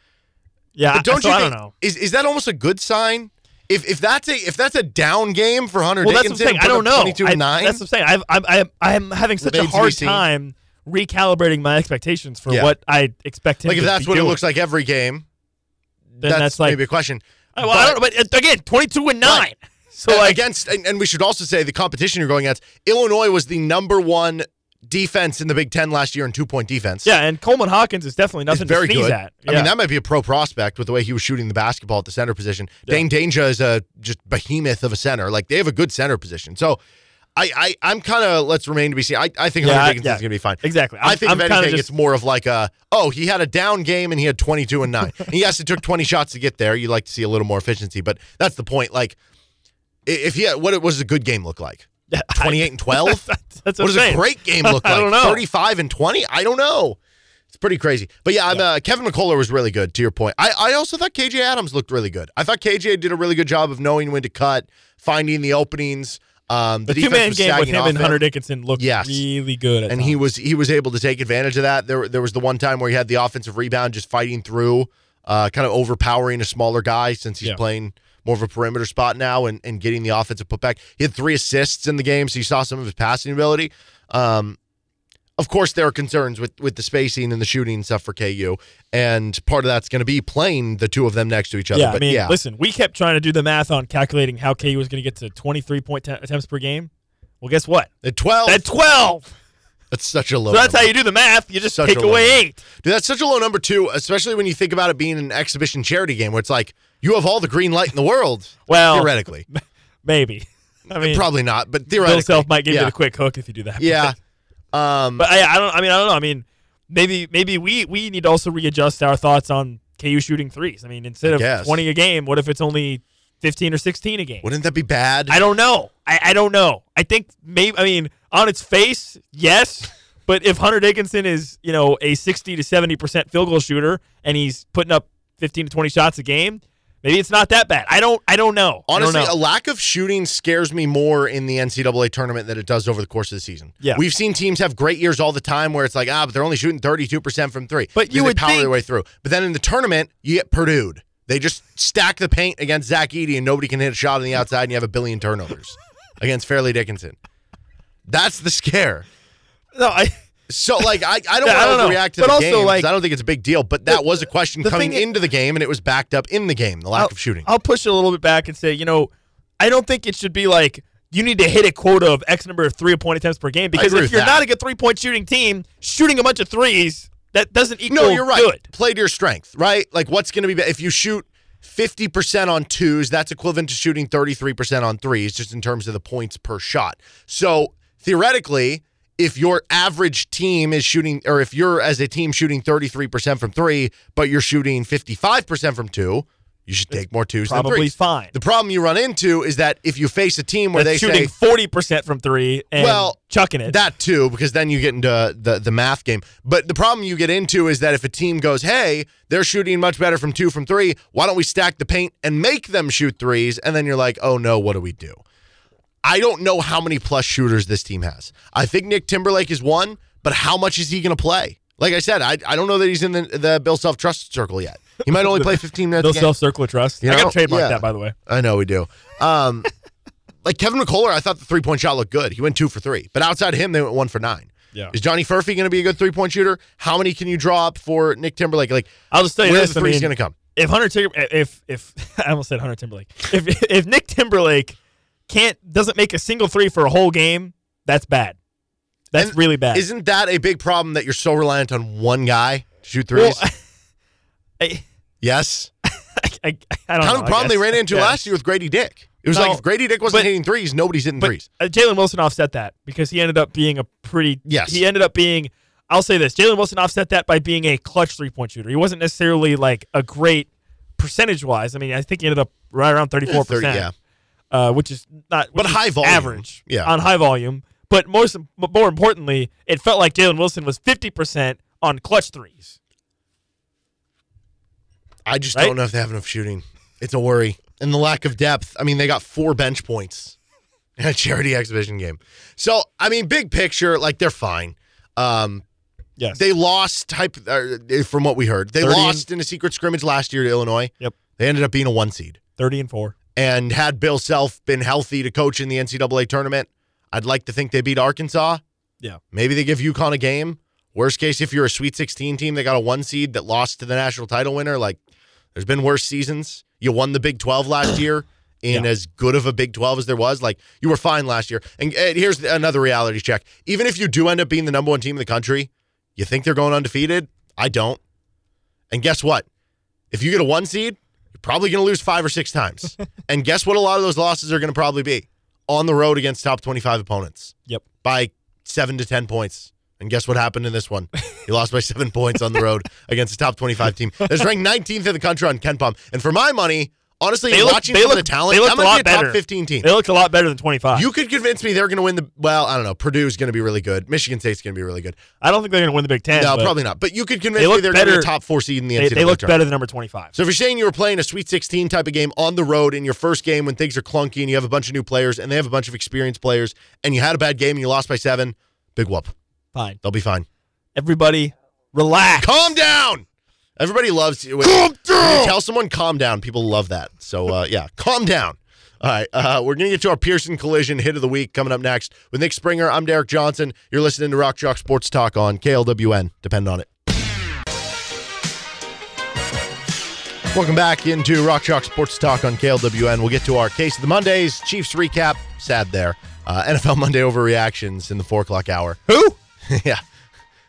Yeah, But don't so you I don't know. is is that almost a good sign? If if that's a if that's a down game for Hunter Well, that's what I'm Dickinson, saying. I don't know. 22 I- and nine. That's what I'm saying. I've, I'm I'm I'm having such a Remains be hard time recalibrating my expectations for Yeah. what I expect him. like if that's what doing. it looks like every game, then that's, that's, like. maybe a question. I- well, I don't know, but uh, again, 22 and nine. Right. So like, against, and, and we should also say the competition you're going against. Illinois was the number one defense in the Big Ten last year in two point defense. yeah, and Coleman Hawkins is definitely nothing very to sneeze good. at. I mean, that might be a pro prospect with the way he was shooting the basketball at the center position. Dain Dainja is a just behemoth of a center. Like they have a good center position. So I, I I'm kind of let's remain to be seen. I, I think Yeah, Hunter I- yeah. going to be fine. Exactly. i I'm- think I'm if anything, just- it's more of like a oh he had a down game and he had 22 and nine. and yes, it took 20 shots to get there. You'd like to see a little more efficiency, but that's the point. Like i- if he had, what does a good game look like? 28 and 12. that's, What what does a great game look like? I don't know. 35 and 20? I don't know. It's pretty crazy. But yeah, I'm, uh, Kevin McCullar was really good, to your point. I, I also thought KJ Adams looked really good. I thought KJ did a really good job of knowing when to cut, finding the openings. Um, the The two man game with him and Hunter Dickinson looked Yes. really good. At and he was he was able to take advantage of that. There there was the one time where he had the offensive rebound just fighting through, uh, kind of overpowering a smaller guy since he's Yeah. playing more of a perimeter spot now and, and getting the offensive putback. He had three assists in the game, so you saw some of his passing ability. Um, of course, there are concerns with with the spacing and the shooting and stuff for KU, and part of that's going to be playing the two of them next to each other. Yeah, but I mean, yeah, listen, we kept trying to do the math on calculating how KU was going to get to 23 point te- attempts per game. Well, guess what? at twelve, At 12. That's such a low. So that's number. how you do the math. You just Such take away number. eight. Dude, that's such a low number too, especially when you think about it being an exhibition charity game where it's like you have all the green light in the world. Well, theoretically, Maybe. I mean, probably not, but theoretically, Bill Self might give yeah. you the quick hook if you do that. Yeah, um, But I, I don't. I mean, I don't know. I mean, maybe maybe we we need to also readjust our thoughts on KU shooting threes. I mean, instead of. 20 a game, what if it's only 15 or 16 a game? wouldn't that be bad? I don't know. I, I don't know. I think maybe. I mean, on its face, yes. But if Hunter Dickinson is you know a 60 to 70 percent field goal shooter and he's putting up 15 to 20 shots a game, maybe it's not that bad. I don't. I don't know. I don't Honestly, know. a lack of shooting scares me more in the NCAA tournament than it does over the course of the season. Yeah. We've seen teams have great years all the time where it's like, ah, but they're only shooting 32% from three. But you would power their way through. But then in the tournament, you get Purdue. They just stack the paint against Zach Edey and nobody can hit a shot on the outside and you have a billion turnovers against Fairleigh Dickinson. That's the scare. no, I. So, like, I, I don't Yeah, want to overreact to But the also, game like- I don't think it's a big deal. But that was a question coming into the game, and it was backed up in the game. The lack I'll- of shooting. I'll push it a little bit back and say, you know, I don't think it should be like you need to hit a quota of X number of three point attempts per game because if you're that. not a good three point shooting team, shooting a bunch of threes that doesn't equal No, you're right. good. Play to your strength, right? Like, what's going to be if you shoot 50% on twos, that's equivalent to shooting 33% on threes, just in terms of the points per shot. So, theoretically, if your average team is shooting, or if you're as a team shooting 33% from three, but you're shooting 55% from two, you should take more twos than Probably threes. fine. The problem you run into is that if you face a team where That's they shooting forty percent from three and Well, chucking it. That too, because then you get into the the math game. But the problem you get into is that if a team goes, "Hey, they're shooting much better from two from three. Why don't we stack the paint and make them shoot threes? And then you're like, "Oh no, what do we do?" I don't know how many plus shooters this team has. I think Nick Timberlake is one, but how much is he going to play? Like I said, I, I don't know that he's in the, the Bill Self Trust circle yet. He might only play 15 minutes. They'll self circle of trust. You I got to trademark Yeah. that, by the way. I know we do. Um, like Kevin McCullar, I thought the three point shot looked good. He went two for three, but outside of him, they went one for nine. Yeah. Is Johnny Furphy going to be a good three point shooter? How many can you draw up for Nick Timberlake? Like, I'll just tell you where this. the I mean, going to come? if Hunter Tim- if if I almost said Hunter Timberlake, if if Nick Timberlake can't doesn't make a single three for a whole game, that's bad. That's And really bad. Isn't that a big problem that you're so reliant on one guy to shoot threes? well, I, yes. I, I, I don't Kind know. of problem they ran into Yeah. last year with Grady Dick. It was No, like if Grady Dick wasn't but- hitting threes, nobody's hitting But threes. uh, Jalen Wilson offset that because he ended up being a pretty. Yes. He ended up being. I'll say this: Jalen Wilson offset that by being a clutch three point shooter. He wasn't necessarily like a great percentage wise. I mean, I think he ended up right around thirty four percent. yeah. uh, which is not But which is high volume. average, Yeah. on high volume. But most, but more importantly, it felt like Jalen Wilson was fifty percent on clutch threes. I just Right? don't know if they have enough shooting. It's a worry. And the lack of depth. I mean, they got four bench points in a charity exhibition game. So, I mean, big picture, like they're fine. Um, Yes, they lost type uh, from what we heard. They 30 lost in a secret scrimmage last year to Illinois. Yep, They ended up being a one seed. thirty and four. And had Bill Self been healthy to coach in the NCAA tournament, I'd like to think they beat Arkansas. Yeah, Maybe they give UConn a game. Worst case, if you're a Sweet 16 team that got a one seed that lost to the national title winner, like there's been worse seasons. You won the Big 12 last year in Yeah. as good of a Big 12 as there was. Like you were fine last year. And, and here's another reality check. Even if you do end up being the number one team in the country, you think they're going undefeated? I don't. And guess what? If you get a one seed, you're probably going to lose five or six times. and guess what? A lot of those losses are going to probably be on the road against top 25 opponents yep. by seven to 10 points. And guess what happened in this one? He lost by seven points on the road against a top 25 team that's ranked 19th in the country on KenPom. And for my money, honestly, They look- watching they the talent, they that looked a might lot be a top better. 15 team. They looked a lot better than twenty five. You could convince me they're going to win the. Well, I don't know. Purdue's going to be really good. Michigan State's going to be really good. I don't think they're going to win the Big Ten. no, probably not. But you could convince They me they're going to be a better- top four seed in the They, NCAA they look tournament. better than number twenty five. So if you're saying you were playing a Sweet 16 type of game on the road in your first game when things are clunky and you have a bunch of new players and they have a bunch of experienced players and you had a bad game and you lost by seven, big whoop. Fine. They'll be fine. Everybody, relax. Calm down. Everybody loves you. Calm down. You tell someone calm down, people love that. So uh, yeah, calm down. All right, uh, we're gonna get to our Pearson Collision hit of the week coming up next with Nick Springer. I'm Derek Johnson. You're listening to Rock Chalk Sports Talk on KLWN. Depend on it. Welcome back into Rock Chalk Sports Talk on KLWN. We'll get to our case of the Mondays, Chiefs recap. Sad there. Uh, NFL Monday overreactions in the four o'clock hour. Who? yeah.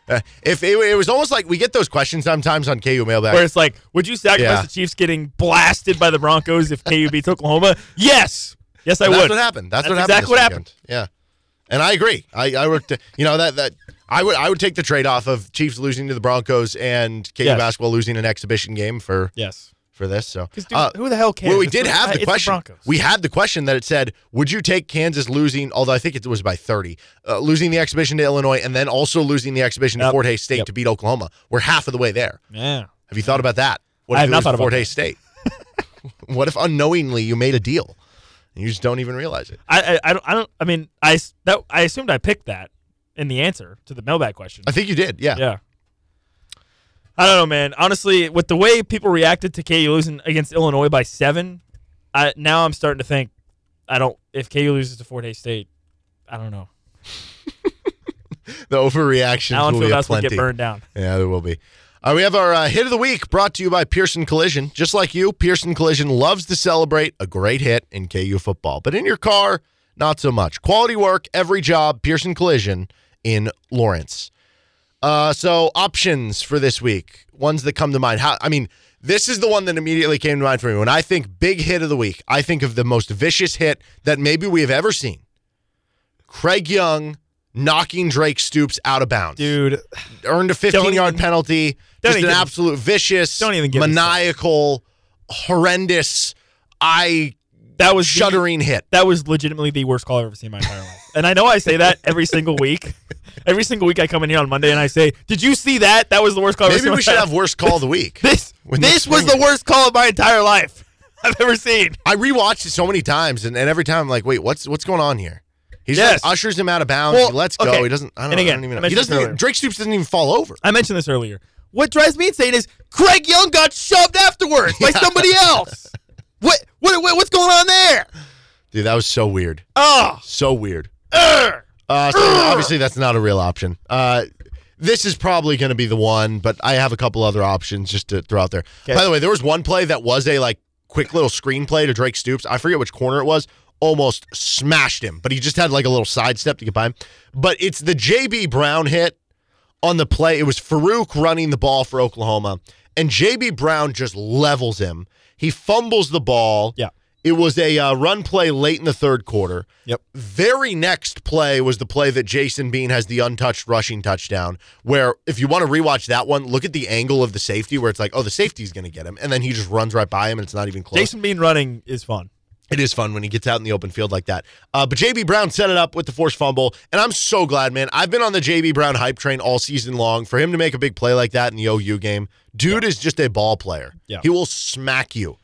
Uh, if it, it was almost like we get those questions sometimes on KU mailbag. Where it's like, would you sacrifice Yeah. the Chiefs getting blasted by the Broncos if KU beats Oklahoma? Yes. Yes, I And that's would. what happened. That's, That's what happened. exactly what weekend. Yeah, and I agree. I I would you know that that I would I would take the trade off of Chiefs losing to the Broncos and KU Yes. basketball losing an exhibition game for Yes. For this. So dude, uh, who the hell cares? Well, we It's did the- have the question. Broncos. we had the question that it said, "Would you take Kansas losing?" Although I think it was by thirty, uh, losing the exhibition to Illinois, and then also losing the exhibition to Fort Hays State Yep. to beat Oklahoma. We're half of the way there. yeah. Have you thought about that? What I if have it not thought about Fort. Hays State? what if unknowingly you made a deal and you just don't even realize it? I, I I don't I don't I mean I s- that I assumed I picked that in the answer to the mailbag question. I think you did. Yeah. Yeah. I don't know, man. Honestly, with the way people reacted to KU losing against Illinois by seven, I now I'm starting to think I don't if KU loses to Fort Hays State, I don't know. The overreactions Allen will be plenty. get burned down. Yeah, there will be. Uh, we have our uh, hit of the week brought to you by Pearson Collision. Just like you, Pearson Collision loves to celebrate a great hit in KU football. But in your car, not so much. Quality work, every job, Pearson Collision in Lawrence. Uh, so options for this week, ones that come to mind. How I mean, this is the one that immediately came to mind for me. When I think big hit of the week, I think of the most vicious hit that maybe we have ever seen. Craig Young knocking Drake Stoops out of bounds. dude. Earned a 15 yard penalty. don't Just an absolute vicious, don't even maniacal, horrendous, eye That was the- shuddering hit. that was legitimately the worst call I've ever seen in my entire life. And I know I say that every single week. Every single week I come in here on Monday and I say, "Did you see that? That was the worst call." Maybe we should have worst call of the week. This With this was the worst call of my entire life I've ever seen. I rewatched it so many times, and, and every time I'm like, wait, what's what's going on here? He just Yes. like, ushers him out of bounds. Well, he lets go. okay. He doesn't. I don't, And I again, don't even I know. He doesn't. Even. Drake Stoops doesn't even fall over. I mentioned this earlier. What drives me insane is Craig Young got shoved afterwards by somebody else. What, what what what's going on there? Dude, that was so weird. Oh, So weird. Urgh. Uh, so obviously, that's not a real option. Uh, this is probably going to be the one, but I have a couple other options just to throw out there. Okay. By the way, there was one play that was a like quick little screenplay to Drake Stoops. I forget which corner it was. Almost smashed him, but he just had like a little sidestep to get by him. But it's the JB Brown hit on the play. It was Farouk running the ball for Oklahoma, and JB Brown just levels him. He fumbles the ball. Yeah. It was a uh, run play late in the third quarter. Yep. Very next play was the play that Jason Bean has the untouched rushing touchdown. Where if you want to rewatch that one, look at the angle of the safety where it's like, oh, the safety's going to get him, and then he just runs right by him, and it's not even close. Jason Bean running is fun. It is fun when he gets out in the open field like that. Uh, but JB Brown set it up with the forced fumble, and I'm so glad, man. I've been on the JB Brown hype train all season long. For him to make a big play like that in the OU game, dude is just a ball player. Yeah. He will smack you.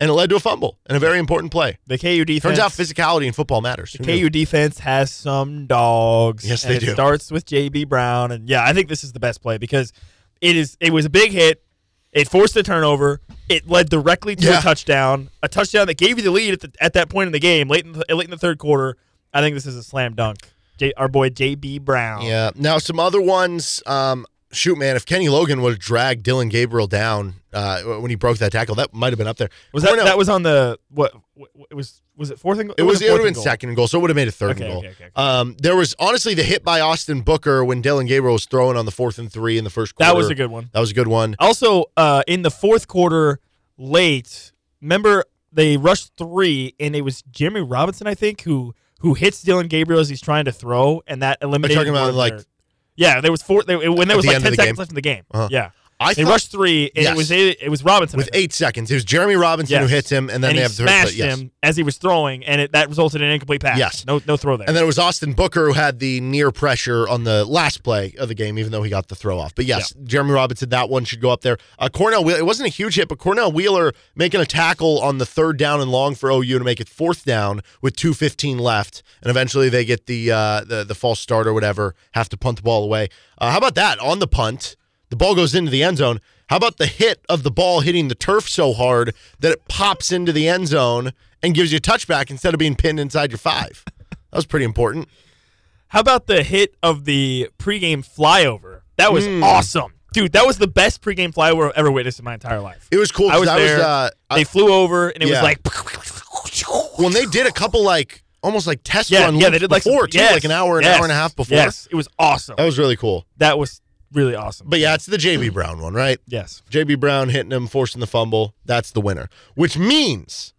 And it led to a fumble and a very important play. The KU defense. Turns out physicality in football matters. The? KU defense has some dogs. Yes, they it do. starts with JB Brown, and yeah, I think this is the best play because it is. It was a big hit. It forced a turnover. It led directly to Yeah. a touchdown. A touchdown that gave you the lead at, the, at that point in the game, late in the, late in the third quarter. I think this is a slam dunk. J, our boy JB Brown. Yeah. Now some other ones. Um, shoot, man, if Kenny Logan would have dragged Dillon Gabriel down uh, when he broke that tackle, that might have been up there. Was that Cornell- that was on the what? it was was it fourth and goal? It was. It would have been goal. second and goal, so it would have made a third Okay, and goal. okay, okay, okay. Um, there was honestly the hit by Austin Booker when Dillon Gabriel was throwing on the fourth and three in the first quarter. That was a good one. That was a good one. Also, uh, in the fourth quarter, late, remember they rushed three, and it was Jeremy Robinson, I think, who who hits Dillon Gabriel as he's trying to throw, and that eliminated. Are talking about, like- their- yeah, there was four they, when there was the like ten seconds game? left in the game. Uh-huh. Yeah, I they thought- rushed three, and Yes. it was it was Robinson with eight seconds. It was Jeremy Robinson Yes. who hits him, and then and they he have the smashed yes. him as he was throwing, and it, that resulted in an incomplete pass. Yes. no no throw there. And then it was Austin Booker who had the near pressure on the last play of the game, even though he got the throw off. But yes, Jeremy Robinson, that one should go up there. Uh, Cornell Wheeler, it wasn't a huge hit, but Cornell Wheeler making a tackle on the third down and long for OU to make it fourth down with 2.15 left. And eventually they get the, uh, the, the false start or whatever, have to punt the ball away. Uh, how about that? On the punt, the ball goes into the end zone. How about the hit of the ball hitting the turf so hard that it pops into the end zone and gives you a touchback instead of being pinned inside your five? That was pretty important. How about the hit of the pregame flyover? That was Hmm. awesome, dude. That was the best pregame flyover I've ever witnessed in my entire life. It was cool. I was I there. was, uh, I- they flew over, and it Yeah. was like. when they did a couple like almost like test Yeah, run yeah, they did like some- before too, yes, like an hour, an yes, hour and a half before. Yes, it was awesome. That was really cool. That was really awesome. But yeah, it's the JB Brown one, right? yes, JB Brown hitting him, forcing the fumble. That's the winner. Which means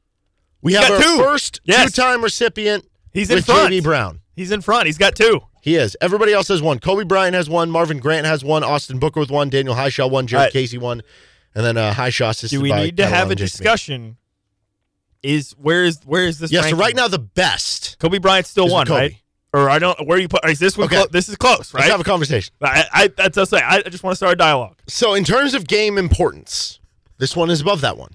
we have our two. first Yes. two-time recipient he's in front. JB Brown. He's in front. He's got two. He is. Everybody else has one. Kobe Bryant has one. Marvin Grant has one. Austin Booker with one. Daniel Hishaw one. Jared Right. Casey one. And then uh, Hishaw assisted Do we need to have a and Jason Bean. discussion? Is where is where is this? Yeah, so right now the best. Kobe Bryant still one, right? Or I don't. Where you put? Is this one? Okay. Clo- this is close, right? Let's have a conversation. I, I that's what I'm. I just want to start a dialogue. So in terms of game importance, this one is above that one.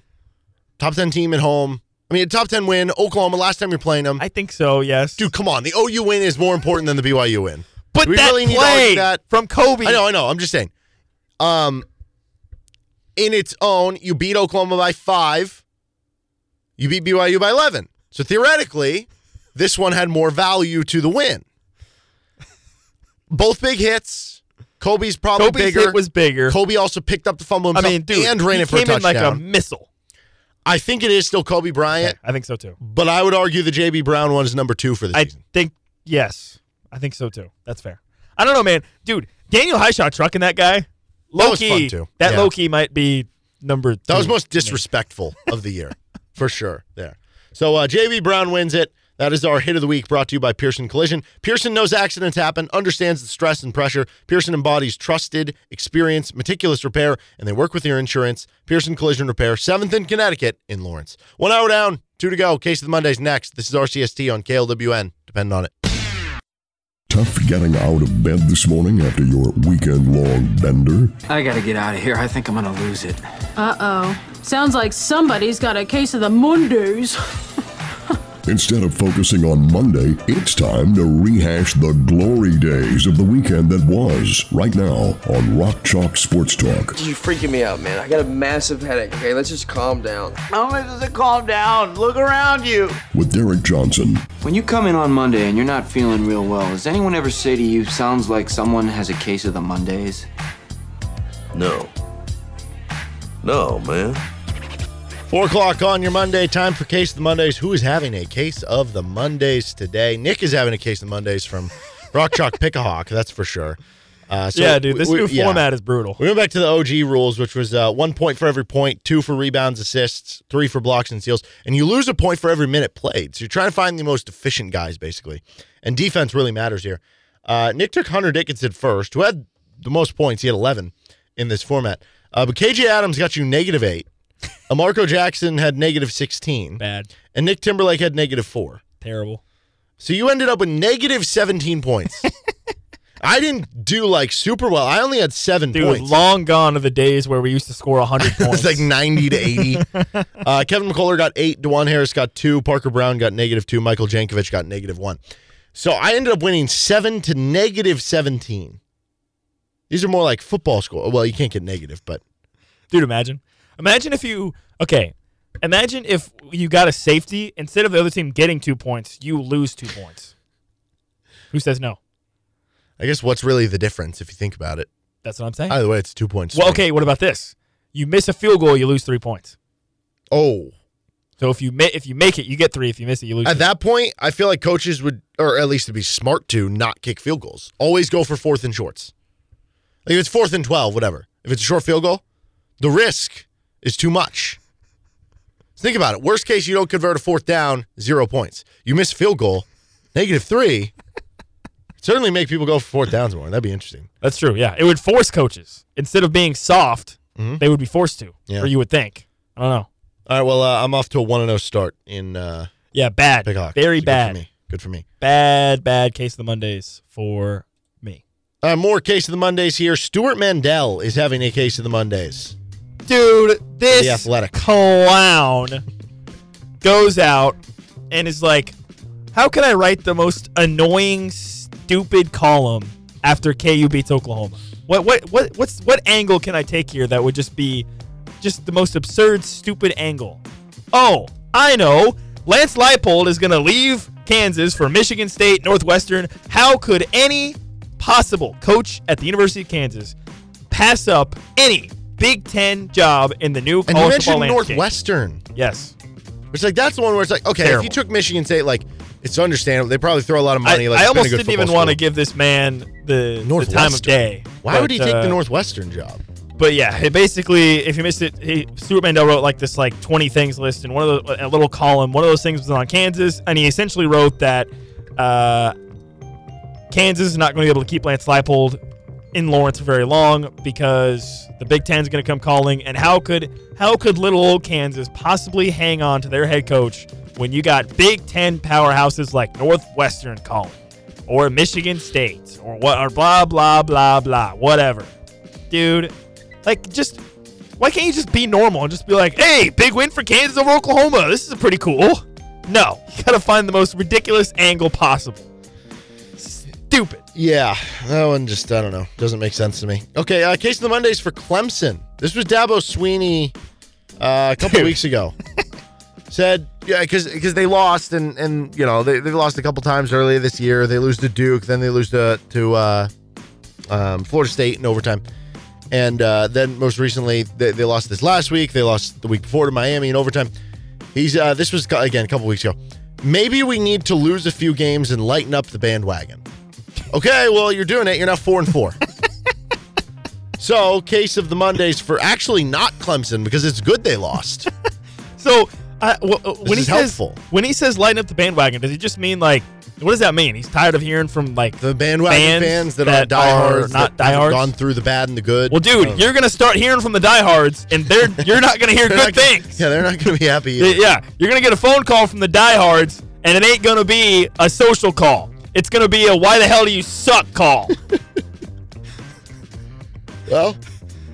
Top ten team at home. I mean, a top ten win. Oklahoma. Last time you're playing them, I think so. Yes, dude. Come on, the OU win is more important than the BYU win. But we that really need to that? from Kobe. I know, I know. I'm just saying. Um, in its own, you beat Oklahoma by five. You beat BYU by eleven. So theoretically, this one had more value to the win. Both big hits. Kobe's probably Kobe's bigger. hit was bigger. Kobe also picked up the fumble I mean, dude, and ran it for a in like a missile. I think it is still Kobe Bryant, I think so too. but I would argue the JB Brown one is number two for the I season. think yes, I think so too. That's fair. I don't know, man. Dude, Daniel Hishaw trucking that guy. That fun, too. That Yeah. low key might be number. That was most disrespectful of the year, for sure. There. So uh, JB Brown wins it. That is our hit of the week brought to you by Pearson Collision. Pearson knows accidents happen, understands the stress and pressure. Pearson embodies trusted, experience, meticulous repair, and they work with your insurance. Pearson Collision Repair, 7th in Connecticut in Lawrence. One hour down, two to go. Case of the Mondays next. This is RCST on KLWN. Depend on it. Tough getting out of bed this morning after your weekend long bender? I gotta get out of here. I think I'm gonna lose it. Uh oh. Sounds like somebody's got a case of the Mondays. Instead of focusing on Monday, it's time to rehash the glory days of the weekend that was right now on Rock Chalk Sports Talk. You're freaking me out, man. I got a massive headache. Okay, let's just calm down. How much does it calm down? Look around you. With Derek Johnson, When you come in on Monday and you're not feeling real well, does anyone ever say to you, sounds like someone has a case of the Mondays? No. No, man. Four o'clock on your Monday. Time for Case of the Mondays. Who is having a case of the Mondays today? Nick is having a case of the Mondays from Rock Chalk Pickahawk, that's for sure. Uh, so yeah, dude, this we- new yeah. format is brutal. We went back to the OG rules, which was uh, one point for every point, two for rebounds, assists, three for blocks and steals, and you lose a point for every minute played. So you're trying to find the most efficient guys, basically. And defense really matters here. Uh, Nick took Hunter Dickinson first, who had the most points. He had 11 in this format. Uh, but KJ Adams got you negative eight. Uh, Marco Jackson had negative 16. Bad. And Nick Timberlake had negative four. Terrible. So you ended up with negative 17 points. I didn't do like super well. I only had seven Dude, points. long gone are the days where we used to score 100 points. It's like 90 to 80. uh, Kevin McCullar got eight. Dajuan Harris got two. Parker Braun got negative two. Michael Jankovic got negative one. So I ended up winning seven to negative 17. These are more like football score. Well, you can't get negative, but Dude, imagine. Imagine if you okay. Imagine if you got a safety instead of the other team getting two points, you lose two points. Who says no? I guess what's really the difference if you think about it? That's what I'm saying. Either way, it's two points. well, okay. What about this? You miss a field goal, you lose three points. Oh, So if you ma- if you make it, you get three. If you miss it, you lose. at that point, I feel like coaches would, or at least to be smart to, not kick field goals. Always go for fourth and shorts. Like if it's fourth and 12, whatever. If it's a short field goal, the risk is too much. Think about it. Worst case, you don't convert a fourth down, zero points. You miss a field goal, negative three. Certainly make people go for fourth downs more. That'd be interesting. That's true. Yeah, it would force coaches instead of being soft, they would be forced to. Mm-hmm. Yeah. Or you would think. I don't know. All right, well, uh, I'm off to a 1 0 start in uh, Yeah, bad. Big Hawk. Very So Good bad. for me. Good for me. Bad, bad case of the Mondays for me. Uh, more case of the Mondays here. Stewart Mandel is having a case of the Mondays. Dude, this The Athletic. clown goes out and is like, "How can I write the most annoying, stupid column after KU beats Oklahoma? What, what, what, what's, what angle can I take here that would just be just the most absurd, stupid angle? Oh, I know. Lance Leipold is going to leave Kansas for Michigan State, Northwestern. How could any possible coach at the University of Kansas pass up any Big Ten job in the new And you mentioned football landscape? Northwestern. Yes. Which like that's the one where it's like, okay, if you took Michigan State, like it's understandable. They probably throw a lot of money. I, like I it's been a almost good didn't even football want to school. give this man the, the time of Northwestern. day. Why would he take uh, the Northwestern job? But yeah, it basically, if you missed it, he, Stewart Mandel wrote like this like 20 things list, and one of the a little column. One of those things was on Kansas, and he essentially wrote that uh, Kansas is not going to be able to keep Lance Leipold in Lawrence for very long because the Big Ten is going to come calling. And how could how could little old Kansas possibly hang on to their head coach when you got Big Ten powerhouses like Northwestern calling, or Michigan State, or what, or blah blah blah blah, whatever, dude? Like, just why can't you just be normal and just be like, hey, big win for Kansas over Oklahoma. This is pretty cool. No, you gotta find the most ridiculous angle possible. Stupid. Yeah, that one just I don't know doesn't make sense to me. Okay, uh, case of the Mondays for Clemson. This was Dabo Swinney uh, a couple weeks ago. Said yeah, because because they lost and and you know they they lost a couple times earlier this year. They lose to Duke, then they lose to to uh, um, Florida State in overtime, and uh, then most recently they, they lost this last week. They lost the week before to Miami in overtime. He's uh, this was again a couple weeks ago. Maybe we need to lose a few games and lighten up the bandwagon. Okay, well, you're doing it. You're now four and four. so, case of the Mondays for actually not Clemson because it's good they lost. So uh, when he says helpful. when he says lighten up the bandwagon, does he just mean like what does that mean? He's tired of hearing from like The bandwagon fans that, that are diehards, are not that diehards? gone through the bad and the good. Well, dude, Um, you're gonna start hearing from the diehards, and they're you're not gonna hear good not gonna- things. Yeah, they're not going to be happy. Either. yeah, you're gonna get a phone call from the diehards, and it ain't gonna be a social call. It's gonna be a "Why the hell do you suck?" call. Well,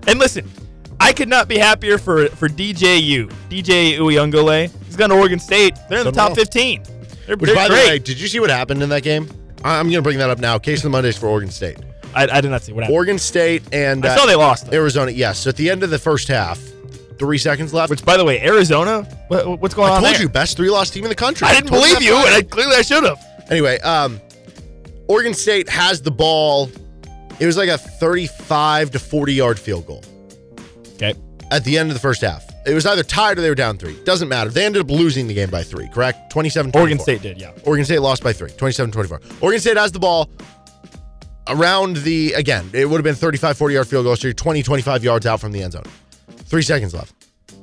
and listen, I could not be happier for for DJU, DJ Uiagalelei. He's gone to Oregon State. They're in the top well. 15. They're, which they're by great. the way, did you see what happened in that game? I- I'm going to bring that up now. Case of the Mondays for Oregon State. I, I did not see what happened. Oregon State and I saw they lost, though. Arizona. Yes. So at the end of the first half, three seconds left. Which, by the way, Arizona. What, what's going I on I told there? you, best three loss team in the country. I didn't believe you, and I clearly I should have. Anyway, um, Oregon State has the ball. It was like a 35 to 40 yard field goal Okay. at the end of the first half. It was either tied or they were down three. Doesn't matter. They ended up losing the game by three, correct? 27 Oregon State did, yeah. Oregon State lost by three, 27 24. Oregon State has the ball around the, again, it would have been 35 40 yard field goal, so you're 20 25 yards out from the end zone. Three seconds left.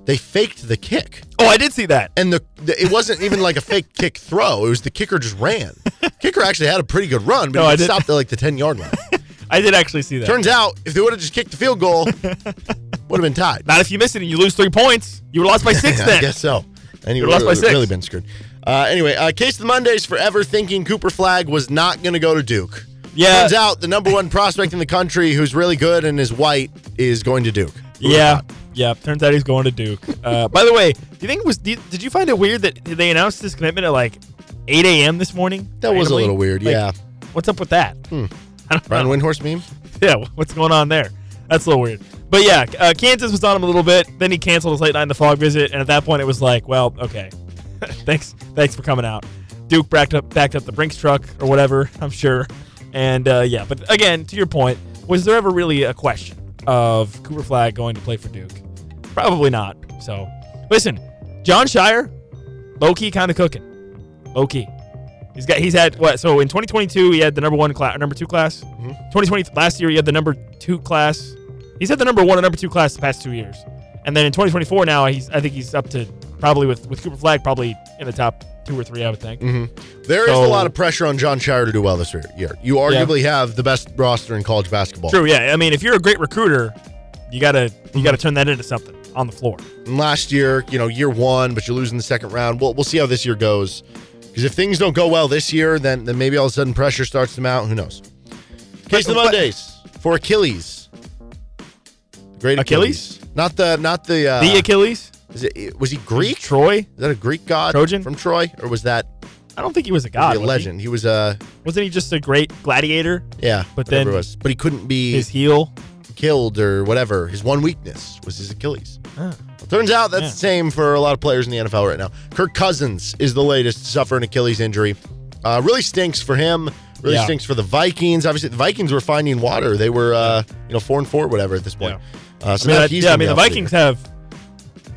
They faked the kick. Oh, I did see that. And the, the it wasn't even like a fake kick throw. It was the kicker just ran. kicker actually had a pretty good run, but No, I he did- stopped at like the 10 yard line. I did actually see that. Turns out, if they would have just kicked the field goal, would have been tied. Not if you miss it and you lose three points. You were lost by six I guess so. And you You're lost by six. really been screwed. Uh, anyway, uh, Case of the Mondays forever thinking Cooper Flagg was not going to go to Duke. Yeah. Turns out the number one prospect in the country who's really good and is white is going to Duke. Who Yeah. Yeah. Turns out he's going to Duke. Uh, by the way, do you think it was? Did, you find it weird that they announced this commitment at like 8 a.m. this morning? That was a little weird, Like, yeah. What's up with that? Hmm. I don't Brian know. Windhorst meme? Yeah. What's going on there? That's a little weird. But yeah, uh, Kansas was on him a little bit. Then he canceled his late night in the fog visit, and at that point, it was like, well, okay, thanks, thanks for coming out. Duke backed up, backed up the Brinks truck or whatever, I'm sure. And uh, yeah, but again, to your point, was there ever really a question of Cooper Flagg going to play for Duke? Probably not. So, listen, Jon Scheyer, low key kind of cooking, low key. He's got he's had what? So in 2022 he had the number one class, number two class. Mm-hmm. 2020 last year he had the number two class. He's had the number one and number two class the past two years, and then in 2024 now he's I think he's up to probably with with Cooper Flagg probably in the top two or three I would think. Mm-hmm. There is So- a lot of pressure on Jon Scheyer to do well this year. You arguably have the best roster in college basketball. True, yeah. I mean, if you're a great recruiter, you gotta you mm-hmm. gotta turn that into something on the floor. And last year, you know, year one, but you lose in the second round. We'll, we'll see how this year goes. Because if things don't go well this year, then then maybe all of a sudden pressure starts to mount. Who knows? Case of the But- Mondays for Achilles. Great Achilles? Achilles. Not the not the uh, the Achilles, Is it, was he Greek? Troy. Is that a Greek god? Trojan? from Troy, or was that I don't think he was a was god. he a was he? legend? He? was a Wasn't he just a great gladiator? yeah, But then was. But he couldn't be His heel. Killed or whatever. His one weakness was his Achilles. Well, turns out that's Yeah. the same for a lot of players in the NFL right now. Kirk Cousins is the latest to suffer an Achilles injury. Uh, really stinks for him. Really Yeah. stinks for the Vikings. Obviously, the Vikings were finding water. They were, uh, you know, four and four, whatever at this point. Uh, so I mean, that- yeah, I mean the Vikings have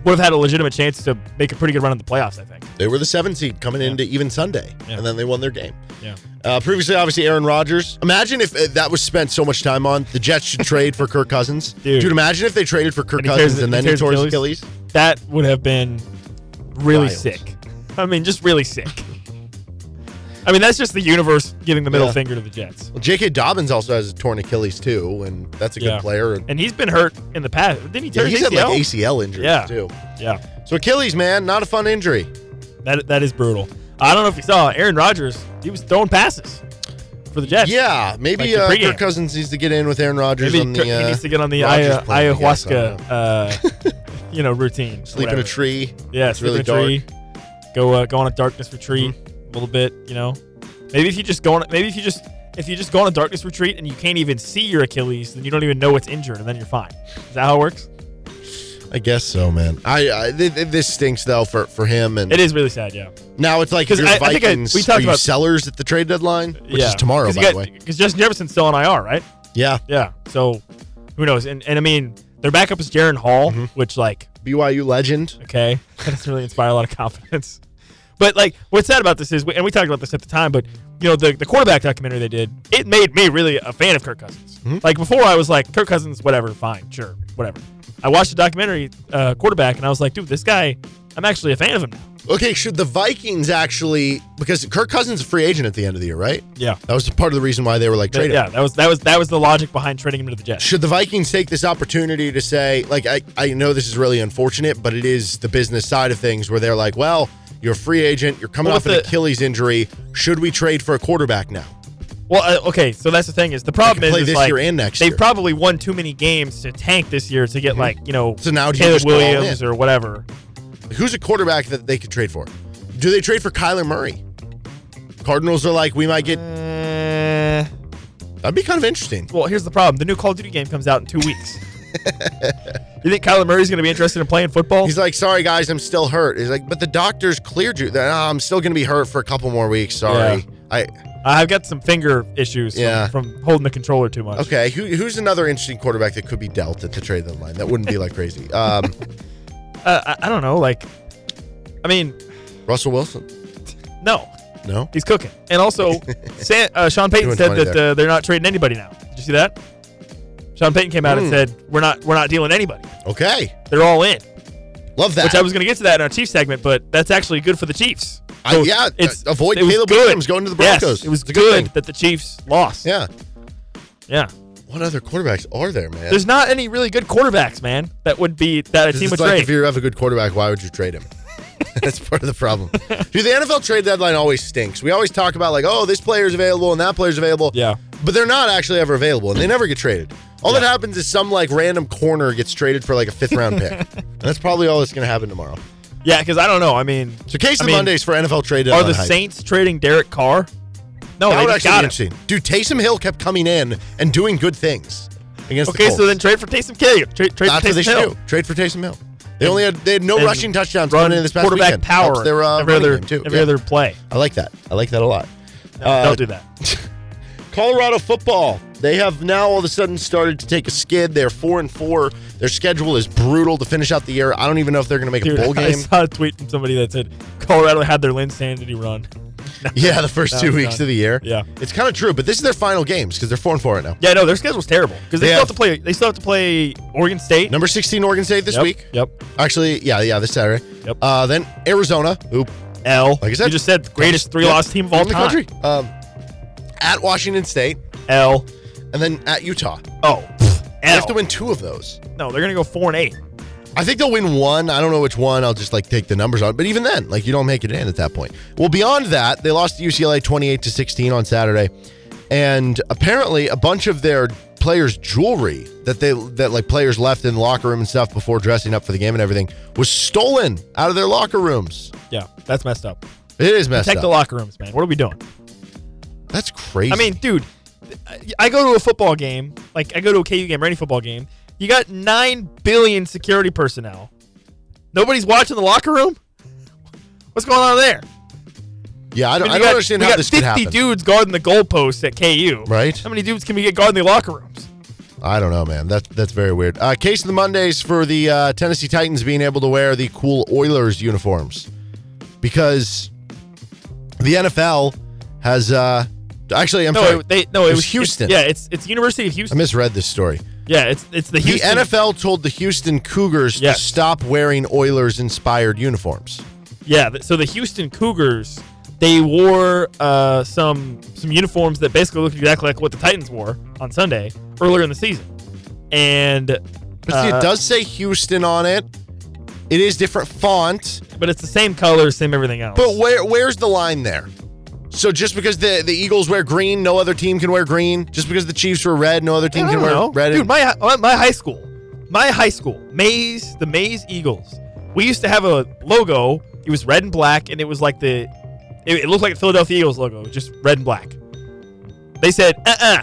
would have had a legitimate chance to make a pretty good run in the playoffs. I think. They were the seven seed coming into even Sunday, Yeah. and then they won their game. Yeah. Uh, previously, obviously, Aaron Rodgers. Imagine if uh, that was spent so much time on. The Jets should trade for Kirk Cousins. Dude. imagine if they traded for Kirk And he tears- Cousins and then he tears tore his Achilles? Achilles. That would have been really Wild. sick. I mean, just really sick. I mean, that's just the universe giving the middle Yeah. finger to the Jets. Well, J.K. Dobbins also has a torn Achilles too, and that's a good Yeah. player. And he's been hurt in the past. Didn't he Yeah, tear he's his had like ACL? Injuries Yeah. too. Yeah. So Achilles, man, not a fun injury. That that is brutal. I don't know if you saw Aaron Rodgers. He was throwing passes for the Jets. Yeah, maybe Like the uh, pregame. Kirk Cousins needs to get in with Aaron Rodgers Maybe on Kirk- the. Uh, he needs to get on the Rodgers aya- plan, I guess. I don't ayahuasca, uh, you know, routine. Sleep in a whatever. tree. Yeah, it's sleep really in a dark. tree. Go uh, go on a darkness retreat little bit. You know, maybe if you just go on, maybe if you just if you just go on a darkness retreat and you can't even see your Achilles, then you don't even know it's injured, and then you're fine. Is that how it works? I guess so, man. I, I th- th- this stinks though for for him, and It is really sad. Yeah. now it's like if 'Cause you're I- I think I- Vikings, we talked are you about- sellers at the trade deadline, which yeah. is tomorrow, by the way. Because Justin Jefferson's still on IR, right? Yeah, Yeah. So who knows? And and I mean, their backup is Jaren Hall, Mm-hmm. which like BYU legend. okay, that doesn't really inspire a lot of confidence. But like, what's sad about this is, and we talked about this at the time, but you know, the the quarterback documentary they did, it made me really a fan of Kirk Cousins. Mm-hmm. Like before, I was like, Kirk Cousins, whatever, fine, sure, whatever. I watched the documentary uh, quarterback, and I was like, dude, this guy I'm actually a fan of him now. Okay, should the Vikings actually because Kirk Cousins is a free agent at the end of the year, right? Yeah. That was part of the reason why they were like trading. Yeah, that was that was that was the logic behind trading him to the Jets. Should the Vikings take this opportunity to say, like, I, I know this is really unfortunate, but it is the business side of things where they're like, well, you're a free agent, you're coming Well, off an the- Achilles injury. Should we trade for a quarterback now? Well, uh, okay, so that's the thing is the problem is, is like, year and next they year. probably won too many games to tank this year to get like you know So now Caleb Williams or whatever. Who's a quarterback that they could trade for? Do they trade for Kyler Murray? Cardinals are like, we might get. Eh, That'd be kind of interesting. well, here's the problem: the new Call of Duty game comes out in two weeks. you think Kyler Murray's going to be interested in playing football? He's like, sorry guys, I'm still hurt. He's like, but the doctors cleared you. "No, I'm still going to be hurt for a couple more weeks. Sorry. Yeah. I I've got some finger issues from- Yeah. from, holding the controller too much. okay. Who, who's another interesting quarterback that could be dealt at the trade deadline? That wouldn't be like crazy. Um, Uh, I, I don't know. Like, I mean, Russell Wilson. no, No. he's cooking. And also, San, uh, Sean Payton said that uh, they're not trading anybody now. Did you see that? Sean Payton came out and Hmm. said we're not we're not dealing anybody. Okay. They're all in. Love that. Which I was going to get to that in our Chiefs segment, but that's actually good for the Chiefs. I- yeah, uh, avoid it was Caleb good. Williams going to the Yes, Broncos. it was It's a good good, thing. that the Chiefs lost. yeah. Yeah. What other quarterbacks are there, man? There's not any really good quarterbacks, man. That would be that a This team is would like trade. if you have a good quarterback, why would you trade him? That's part of the problem. Dude, the NFL trade deadline always stinks. We always talk about like, oh, this player's available and that player's available. Yeah. But they're not actually ever available and they never get traded. All that happens is some like random corner gets traded for like a fifth round pick. and that's probably all that's going to happen tomorrow. yeah, because I don't know. I mean, So case I of mean, Mondays for NFL trade Are the hype. Saints trading Derek Carr? No, that they would got be him. Dude, Taysom Hill kept coming in and doing good things against the Okay, so then trade for Taysom Hill. Trade, trade That's for what they Taysom should Hill. do. Trade for Taysom Hill. They only had they had no And rushing touchdowns Run coming in this past quarterback weekend. power. Helps their uh, every other too. every Yeah. other play. I like that. I like that a lot. No, Uh, don't do that. Colorado football. They have now all of a sudden started to take a skid. They're four and four. Their schedule is brutal to finish out the year. I don't even know if they're going to make Dude, a bowl game. I saw a tweet from somebody that said Colorado had their Linsanity run. Yeah, the first two weeks of the year. Yeah. it's kind of true. But this is their final games because they're four and four right now. Yeah, no, their schedule's terrible because they, They still have- have to play. They still have to play Oregon State. Number sixteen, Oregon State this Yep, week. Yep. Actually, yeah, yeah, this Saturday. Yep. Uh, then Arizona. Oop. L. Like I said, you just said greatest three loss team of all in the time. country. Um, at Washington State, L. and then at Utah. Oh. They L. have to win two of those. No, they're gonna go four and eight. I think they'll win one. I don't know which one. I'll just like take the numbers on. But even then, like you don't make it in at that point. Well, beyond that, they lost to UCLA 28 to 16 on Saturday, and apparently a bunch of their players' jewelry that they that like players left in the locker room and stuff before dressing up for the game and everything was stolen out of their locker rooms. Yeah, that's messed up. It is messed Protect up. the locker rooms, man. What are we doing? That's crazy. I mean, dude, I go to a football game, like I go to a KU game or any football game. You got nine billion security personnel. Nobody's watching the locker room. What's going on there? yeah, I don't, mean, I don't got- understand how got this could 50 happen. dudes guarding the goalposts at KU. Right? How many dudes can we get guarding the locker rooms? I don't know, man. That's that's very weird. Uh, case of the Mondays for the uh, Tennessee Titans being able to wear the cool Oilers uniforms because the NFL has uh, actually. I'm no, sorry. it, they no, it, was was Houston. yeah, it's it's University of Houston. I misread this story. Yeah, it's it's the The NFL told the Houston Cougars Yes. to stop wearing Oilers-inspired uniforms. Yeah, so the Houston Cougars they wore uh, some some uniforms that basically looked exactly like what the Titans wore on Sunday earlier in the season, and But see, uh, it does say Houston on it. It is different font. but it's the same color, same everything else. But where where's the line there? So just because the, the Eagles wear green, no other team can wear green. Just because the Chiefs wear red, no other team can wear know. red. Dude, my my high school, my high school, Maize, the Maize Eagles. We used to have a logo. It was red and black, and it was like the, it, it looked like the Philadelphia Eagles logo, just red and black. They said, uh, uh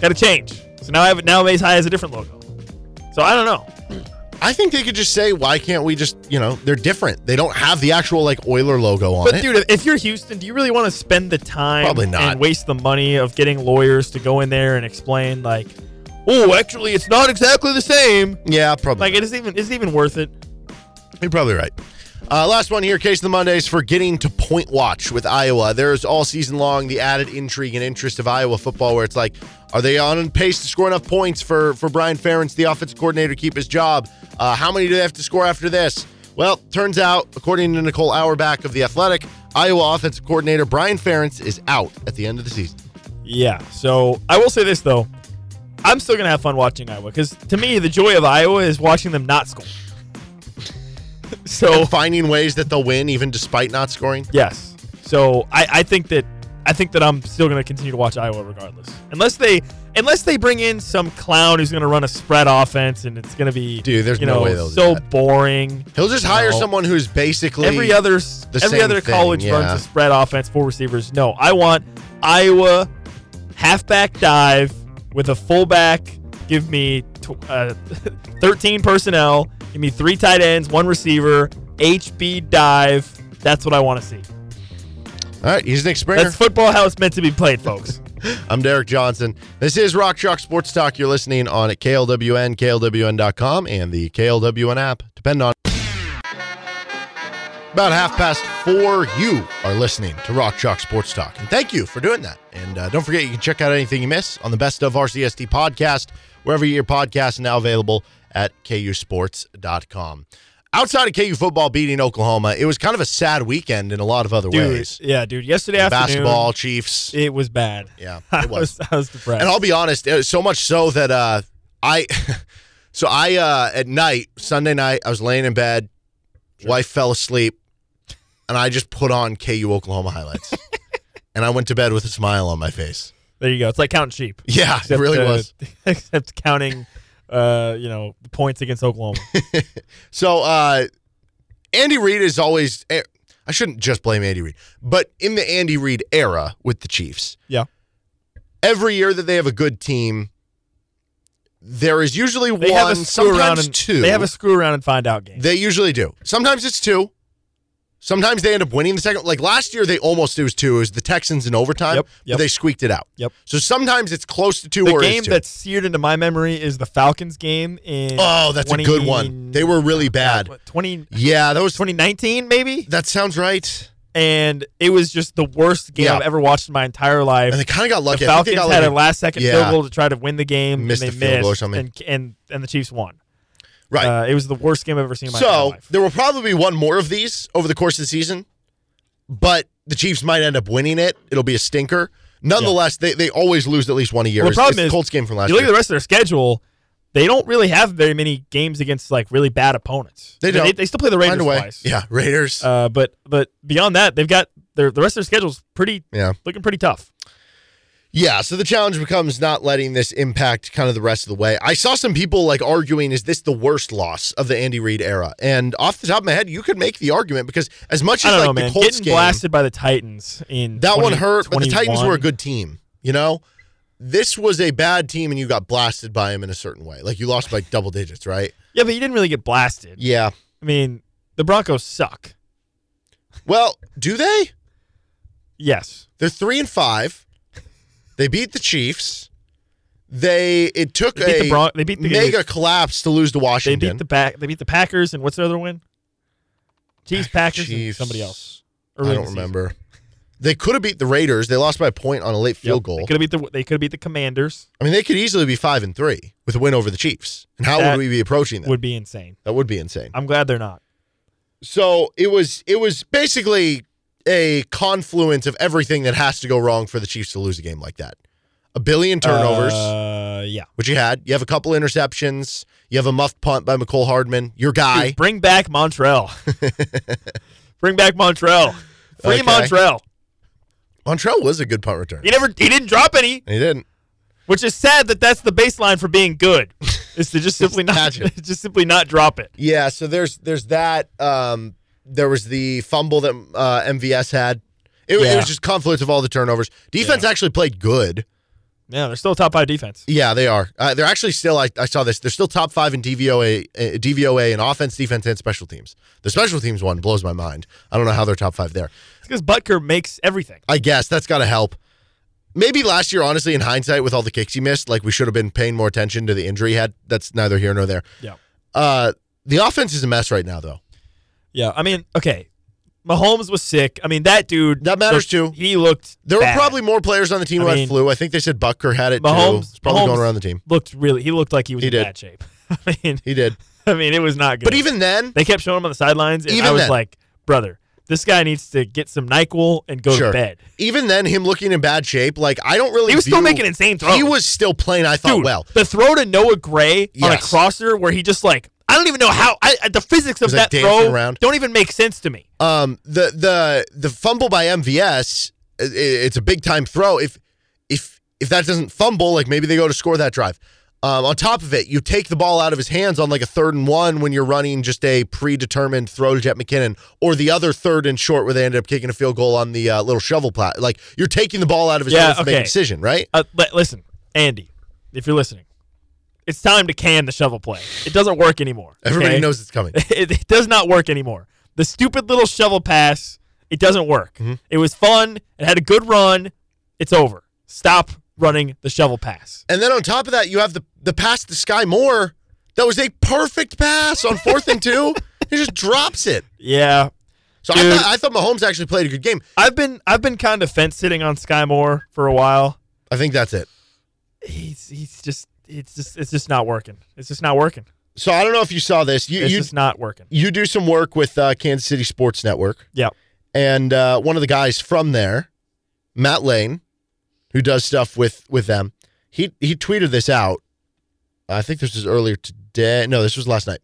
got to change. So now I have now Maize High has a different logo. So I don't know. I think they could just say, why can't we just, you know, they're different. They don't have the actual like Oiler logo on But it. dude, if you're Houston, do you really want to spend the time Probably not. and waste the money of getting lawyers to go in there and explain like, oh, actually, it's not exactly the same. yeah, probably. Like, it isn't even is it even worth it? You're probably right. Uh, last one here, Case of the Mondays for getting to point watch with Iowa. There's all season long the added intrigue and interest of Iowa football, where it's like, are they on pace to score enough points for for Brian Ferentz, the offensive coordinator, to keep his job? Uh, how many do they have to score after this? Well, turns out, according to Nicole Auerbach of The Athletic, Iowa offensive coordinator Brian Ferentz is out at the end of the season. Yeah. So I will say this though, I'm still gonna have fun watching Iowa because to me the joy of Iowa is watching them not score. so finding ways that they'll win even despite not scoring. yes. So I, I think that I think that I'm still gonna continue to watch Iowa regardless, unless they unless they bring in some clown who's gonna run a spread offense and it's gonna be Dude, there's you no know way they'll do so boring. He'll just hire know. someone who's basically every other the every other thing, college yeah. runs a spread offense, four receivers. No, I want Iowa halfback dive with a fullback. Give me uh, 13 personnel. Give me three tight ends, one receiver. HB dive. That's what I want to see. All right, he's Nick Springer. That's football how it's meant to be played, folks. I'm Derek Johnson. This is Rock Chalk Sports Talk. You're listening on at KLWN, KLWN.com, and the KLWN app. Depend on. About half past four, you are listening to Rock Chalk Sports Talk. And thank you for doing that. And uh, don't forget, you can check out anything you miss on the Best of RCST podcast, wherever your podcast is now available at KUSports.com. Outside of KU football beating Oklahoma, it was kind of a sad weekend in a lot of other Dude, ways. yeah, dude. Yesterday afternoon, Basketball, Chiefs. it was bad. Yeah, it was. was I was depressed. And I'll be honest, it was so much so that uh, I, so I uh, at night Sunday night I was laying in bed, wife fell asleep, and I just put on KU Oklahoma highlights, and I went to bed with a smile on my face. there you go. It's like counting sheep. Yeah, it really uh, was. Except counting, uh, you know, the points against Oklahoma. So uh, Andy Reid is always. eh, I shouldn't just blame Andy Reid, but in the Andy Reid era with the Chiefs, yeah. every year that they have a good team, there is usually They one, have a screw around sometimes and two. They have a screw around and find out game. They usually do. Sometimes it's two. Sometimes they end up winning the second. Like last year, they almost it was two. It was the Texans in overtime, Yep, but they squeaked it out. Yep. So sometimes it's close to two the game two. that's seared into my memory is the Falcons game in. oh, that's a good one. They were really oh, bad. what, 20, Yeah, that was 2019 maybe, that sounds right. and it was just the worst game Yeah. I've ever watched in my entire life. And they kind of got lucky. the I think they Falcons got had like a last second yeah. field goal to try to win the game. Missed and the they field goal or something. And, and and the Chiefs won. Right. Uh, it was the worst game I've ever seen in my so life. there will probably be one more of these over the course of the season, but the Chiefs might end up winning it. It'll be a stinker. Nonetheless, they, they always lose at least one a year. Well, the problem it's the is, Colts game from last you look year. at the rest of their schedule. They don't really have very many games against like really bad opponents. They I mean, don't. They, still play the Raiders twice. Yeah, Raiders. Uh, but but beyond that, they've got their the rest of their schedule's pretty yeah. looking pretty tough. Yeah, so the challenge becomes not letting this impact kind of the rest of the way. I saw some people like arguing, is this the worst loss of the Andy Reid era? And off the top of my head, you could make the argument because as much as like know, the. Colts Getting game, blasted by the Titans in that 20 one hurt, but the Titans were a good team. You know, this was a bad team, and you got blasted by them in a certain way. Like you lost by double digits, right? Yeah, but you didn't really get blasted. Yeah. I mean, the Broncos suck. Well, do they? Yes. They're three and five. They beat the Chiefs. They it took They a the Bron- they beat the- mega collapse to lose to Washington. They beat the back. They beat the Packers, and what's the other win? Chiefs, ah, Packers, and Chiefs. somebody else. I don't remember. They could have beat the Raiders. They lost by a point on a late field Yep. goal. They could have beat the. They could have beat the Commanders. I mean, they could easily be five and three with a win over the Chiefs. And how That would we be approaching that? Would be insane. that would be insane. I'm glad they're not. So it was it was basically a confluence of everything that has to go wrong for the Chiefs to lose a game like that. A billion turnovers, Uh, yeah. which you had. You have a couple interceptions. You have a muffed punt by Mecole Hardman, your guy. Dude, bring back Montreal. bring back Montreal. Free Okay. Montreal. Montreal was a good punt return. He never. He didn't drop any, He didn't. which is sad that that's the baseline for being good. is to just simply not. Just simply not drop it. Yeah, so there's there's that. Um, there was the fumble that uh, MVS had. It, it was just confluence of all the turnovers. Defense actually played good. Yeah, they're still top five defense. Yeah, they are. Uh, they're actually still. I, I saw this. They're still top five in DVOA, uh, DVOA in offense, defense, and special teams. The special teams one blows my mind. I don't know how they're top five there. It's because Butker makes everything. I guess that's got to help. Maybe last year, honestly, in hindsight, with all the kicks he missed, like we should have been paying more attention to the injury he had. That's neither here nor there. Yeah. Uh, the offense is a mess right now, though. Yeah, I mean, okay. Mahomes was sick. I mean, that dude. That matters looked- too. He looked. There were probably more players on the team I who had flu. I think they said Butker had it too. Mahomes. It's probably Mahomes going around the team. Looked really. He looked like he was He in did. bad shape. I mean, He did. I mean, it was not good. But even then, they kept showing him on the sidelines, and Even I was then. like, brother, this guy needs to get some Nyquil and go sure. to bed. Even then, him looking in bad shape, like I don't really. He was still making insane throws. He was still playing. I thought Dude, well. the throw to Noah Gray on a crosser where he just like I don't even know how I, the physics of that throw around? don't even make sense to me. Um, the the the fumble by MVS, i- i- it's a big time throw. If if if that doesn't fumble, like maybe they go to score that drive. Um, on top of it, you take the ball out of his hands on like a third and one when you're running just a predetermined throw to Jet McKinnon, or the other third and short where they ended up kicking a field goal on the uh, little shovel plat. Like you're taking the ball out of his Yeah, hands to make a decision, right? Uh, but listen, Andy, if you're listening, it's time to can the shovel play. It doesn't work anymore. Everybody okay? knows it's coming. it, it does not work anymore. The stupid little shovel pass, it doesn't work. Mm-hmm. It was fun. It had a good run. It's over. Stop running the shovel pass. And then on top of that, you have the the pass to Sky Moore. That was a perfect pass on fourth and two. He just drops it. Yeah. So I thought, I thought Mahomes actually played a good game. I've been I've been kind of fence sitting on Sky Moore for a while. I think that's it. He's he's just it's just it's just not working. It's just not working. So I don't know if you saw this. You It's you, just not working. you do some work with uh, Kansas City Sports Network, Yeah. and uh, one of the guys from there, Matt Lane, who does stuff with with them, he he tweeted this out. I think this was earlier today. No, this was last night,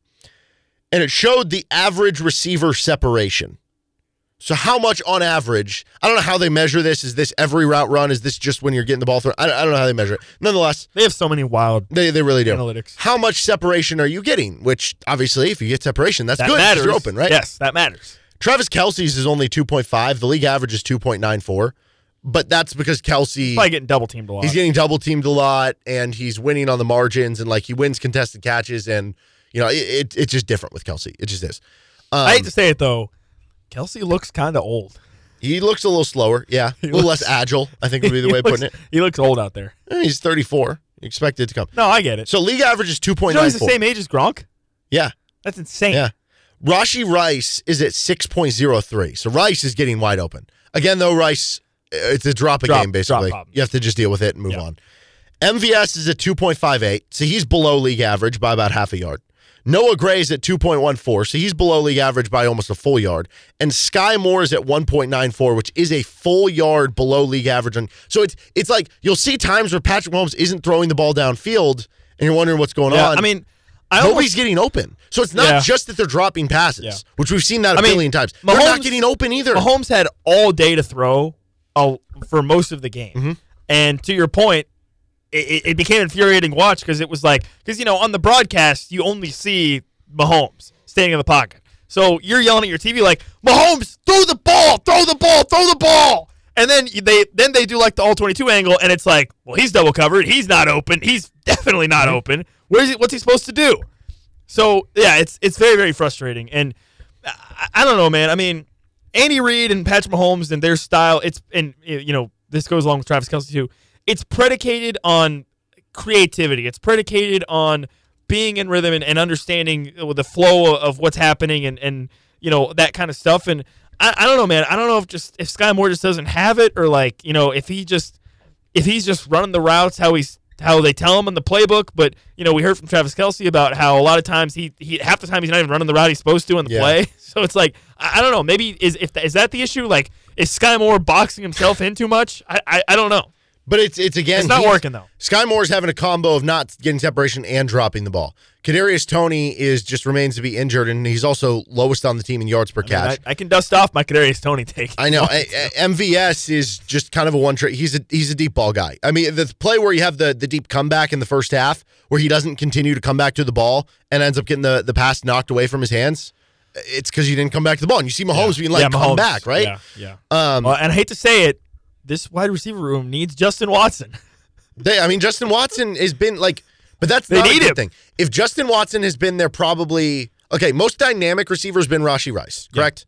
and it showed the average receiver separation. So how much on average? I don't know how they measure this. Is this every route run? Is this just when you're getting the ball thrown? I, I don't know how they measure it. Nonetheless, They have so many wild they they really do. analytics. How much separation are you getting? Which obviously, if you get separation, that's That good. matters. You're open, right? Yes, that matters. Travis Kelce's is only 2.5. The league average is 2.94. But that's because Kelce Probably getting double teamed a lot. he's getting double teamed a lot and he's winning on the margins and like he wins contested catches and you know it, it it's just different with Kelce. It just is. Um, I hate to say it though, Kelce looks kind of old. he looks a little slower, yeah, a little looks- less agile. I think would be the way of looks- putting it. He looks old out there. Eh, He's 34. Expected to come. No, I get it. So league average is 2.94. You know he's the same age as Gronk. Yeah. That's insane. Yeah. Rashee Rice is at 6.03. So Rice is getting wide open. Again, though, Rice, uh, it's a Drop- game, basically. You have to just deal with it and move Yeah. on. MVS is at 2.58. So he's below league average by about half a yard. Noah Gray is at 2.14. So he's below league average by almost a full yard. And Sky Moore is at 1.94, which is a full yard below league average. On, so it's it's like you'll see times where Patrick Mahomes isn't throwing the ball downfield and you're wondering what's going Yeah, on. I mean, I Nobody's almost, getting open. So it's not Yeah. just that they're dropping passes, Yeah. which we've seen that a I mean, billion times. they're not getting open either. Mahomes had all day to throw uh, for most of the game. Mm-hmm. And to your point, it, it- became infuriating to watch because it was like, because, you know, on the broadcast, you only see Mahomes standing in the pocket. So you're yelling at your TV like, Mahomes, throw the ball, throw the ball, throw the ball. And then they then they do like the all 22 angle, and it's like, well, he's double covered. He's not open. He's definitely not Mm-hmm. open. Where's he, what's he supposed to do? So yeah, it's it's very very frustrating, and I, I don't know, man. I mean, Andy Reid and Patrick Mahomes and their style. It's and you know this goes along with Travis Kelce too. It's predicated on creativity. It's predicated on being in rhythm and, and understanding the flow of what's happening and and you know that kind of stuff. And I, I don't know, man. I don't know if just if Sky Moore just doesn't have it or like you know if he just if he's just running the routes how he's how they tell him in the playbook. But you know, we heard from Travis Kelce about how a lot of times he, he half the time he's not even running the route he's supposed to in the Yeah. play. So it's like I, I don't know. Maybe is if is that the issue? Like is Sky Moore boxing himself in too much? I I, I don't know. But it's it's again It's not working, though. Sky Moore's having a combo of not getting separation and dropping the ball. Kadarius Toney is just remains to be injured, and he's also lowest on the team in yards per I, mean, catch. I, I can dust off my Kadarius Toney take. I know A- MVS is just kind of a one trick. He's a he's a deep ball guy. I mean, the play where you have the the deep comeback in the first half, where he doesn't continue to come back to the ball and ends up getting the the pass knocked away from his hands. It's because he didn't come back to the ball. And you see Mahomes being like, Yeah, "Come Mahomes. back!" Right? Yeah, yeah. Um, Well, and I hate to say it, this wide receiver room needs Justin Watson. They, I mean, Justin Watson has been like, but that's They not need a good him. thing. If Justin Watson has been there, probably okay. Most dynamic receiver has been Rashee Rice, correct?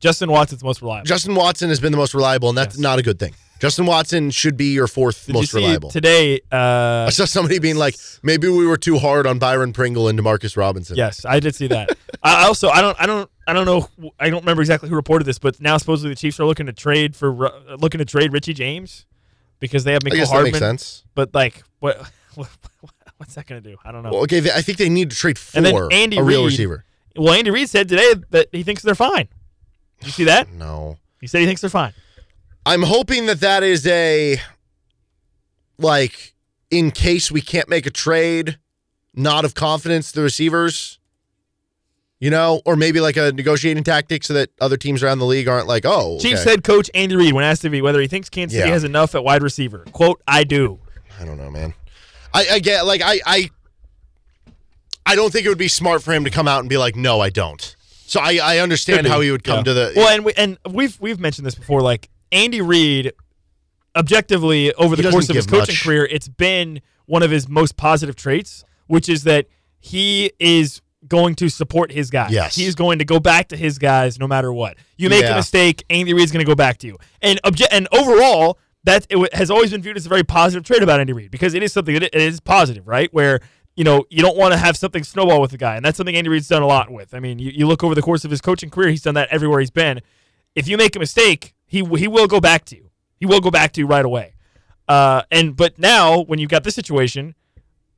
Justin Watson's most reliable. Justin Watson has been the most reliable, and that's Yes. not a good thing. Justin Watson should be your fourth Did most you see reliable. today? Uh, I saw somebody being like, maybe we were too hard on Byron Pringle and Demarcus Robinson. Yes, I did see that. I also I don't I don't I don't know I don't remember exactly who reported this, but now supposedly the Chiefs are looking to trade for Ru- looking to trade Richie James because they have I Michael guess that Hardman. makes sense. But like what what, What's that going to do? I don't know. Well, okay, they, I think they need to trade for and then Andy a real Reid- receiver. Well, Andy Reid said today that he thinks they're fine. Did you see that? No. He said he thinks they're fine. I'm hoping that that is a like in case we can't make a trade, nod of confidence to the receivers. You know, or maybe like a negotiating tactic so that other teams around the league aren't like, oh, Chiefs okay. head coach Andy Reid, when asked if he, whether he thinks Kansas City Yeah. has enough at wide receiver, quote, "I do." I don't know, man. I, I get like I I I don't think it would be smart for him to come out and be like, no, I don't. So I, I understand how he would come Yeah. to the well, and we, and we've we've mentioned this before. Like Andy Reid, objectively over the course of his coaching much. career, it's been one of his most positive traits, which is that he is going to support his guys. Yes. he's going to go back to his guys no matter what. You make Yeah. a mistake, Andy Reid's going to go back to you. And obje- and overall. That it has always been viewed as a very positive trait about Andy Reid because it is something that it is positive, right? Where you know you don't want to have something snowball with a guy, and that's something Andy Reid's done a lot with. I mean, you, you look over the course of his coaching career, he's done that everywhere he's been. If you make a mistake, he he will go back to you. He will go back to you right away. Uh, and but now when you've got this situation,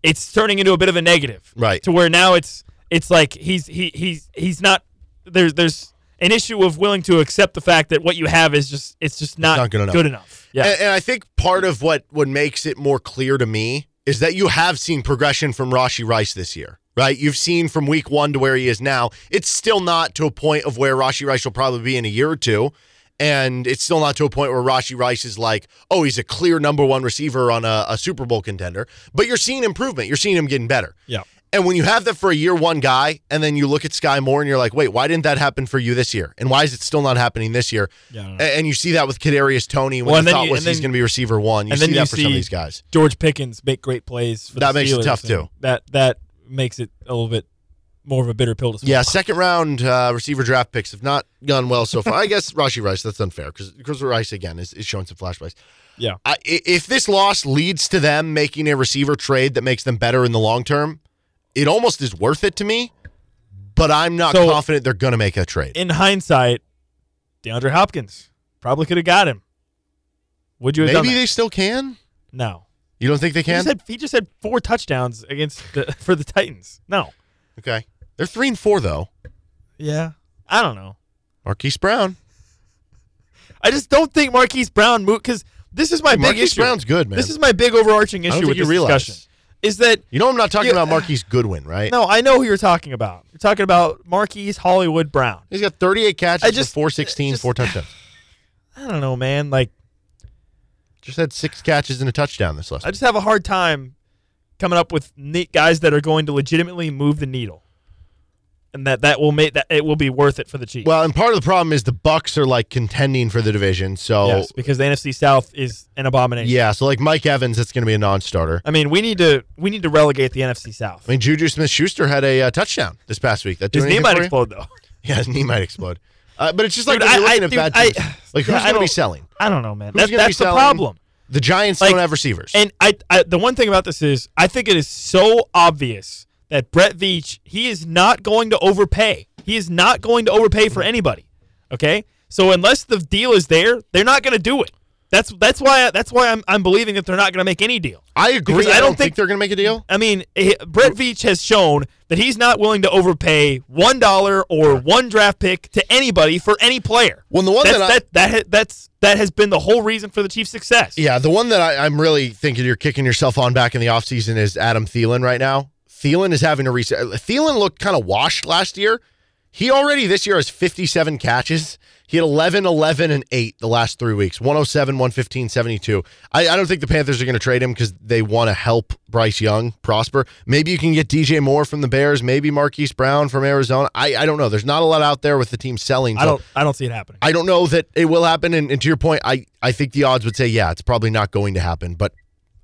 it's turning into a bit of a negative, Right. To where now it's it's like he's he he's he's not there's there's an issue of willing to accept the fact that what you have is just it's just not, not good enough. Good enough. Yeah. And, and I think part of what what makes it more clear to me is that you have seen progression from Rashee Rice this year, right? You've seen from week one to where he is now. It's still not to a point of where Rashee Rice will probably be in a year or two. And it's still not to a point where Rashee Rice is like, oh, he's a clear number one receiver on a, a Super Bowl contender. But you're seeing improvement. You're seeing him getting better. yeah. And when you have that for a year one guy, and then you look at Sky Moore and you're like, wait, why didn't that happen for you this year? And why is it still not happening this year? Yeah, I don't know. A- And you see that with Kadarius Toney when Well, the thought you- was he's going to be receiver one. You and see then that you for see some of these guys. George Pickens make great plays for That the makes it Steelers, tough, too. That that makes it a little bit more of a bitter pill to swallow. Yeah, second round uh, receiver draft picks have not gone well so far. I guess Rashee Rice, that's unfair because Chris Rice, again, is, is showing some flash plays. Yeah. I, if this loss leads to them making a receiver trade that makes them better in the long term, it almost is worth it to me. But I'm not So- confident they're going to make a trade. In hindsight, DeAndre Hopkins probably could have got him. Would you have Maybe they still can. No. You don't think they He can? just, had, he just had four touchdowns against the, for the Titans. No. okay, they're three and four though. Yeah. I don't know. Marquise Brown. I just don't think Marquise Brown moved because this is my Hey, big Marquise issue. Brown's good, man. This is my big overarching I don't issue think with you this realize. discussion. Is that You know, I'm not talking Yeah. about Marquise Goodwin, right? no? I know who you're talking about. You're talking about Marquise Hollywood Brown. He's got 38 catches I for just- 416, just- four touchdowns. I don't know, man. Like Just had six catches and a touchdown this last. I just have a hard time coming up with guys that are going to legitimately move the needle, and that that will make that it will be worth it for the Chiefs. Well, and part of the problem is the Bucks are like contending for the division. So yes, because the NFC South is an abomination. yeah, so like Mike Evans, it's going to be a non-starter. I mean, we need to we need to relegate the NFC South. I mean, Juju Smith-Schuster had a uh, touchdown this past week. That His knee might explode though. Yeah, his knee might explode. Uh, but it's just like Dude, I- I- dude, I- like who's I going to be selling? I don't know, man. Who's That, that's the problem. The Giants Like- don't have receivers. And I, I, the one thing about this is, I think it is so obvious that Brett Veach, he is not going to overpay. He is not going to overpay for anybody. Okay, so unless the deal is there, they're not going to do it. That's that's why that's why I'm I'm believing that they're not going to make any deal. I agree. because I, I don't don't think, think- they're going to make a deal. I mean, eh, Brett Veach has shown that he's not willing to overpay one dollar or one draft pick to anybody for any player. Well, the one that's, that I- that that that's that has been the whole reason for the Chiefs' success. Yeah, the one that I, I'm really thinking you're kicking yourself on back in the offseason is Adam Thielen right now. Thielen is having a reset. Thielen looked kind of washed last year. He already this year has 57 catches. He had 11, 11, and 8 the last three weeks 107, 115, 72. I, I don't think the Panthers are going to trade him because they want to help Bryce Young prosper. Maybe you can get DJ Moore from the Bears, maybe Marquise Brown from Arizona. I, I don't know. There's not a lot out there with the team selling. I don't I don't see it happening. I don't know that it will happen. And, and to your point, I, I think the odds would say, yeah, it's probably not going to happen. But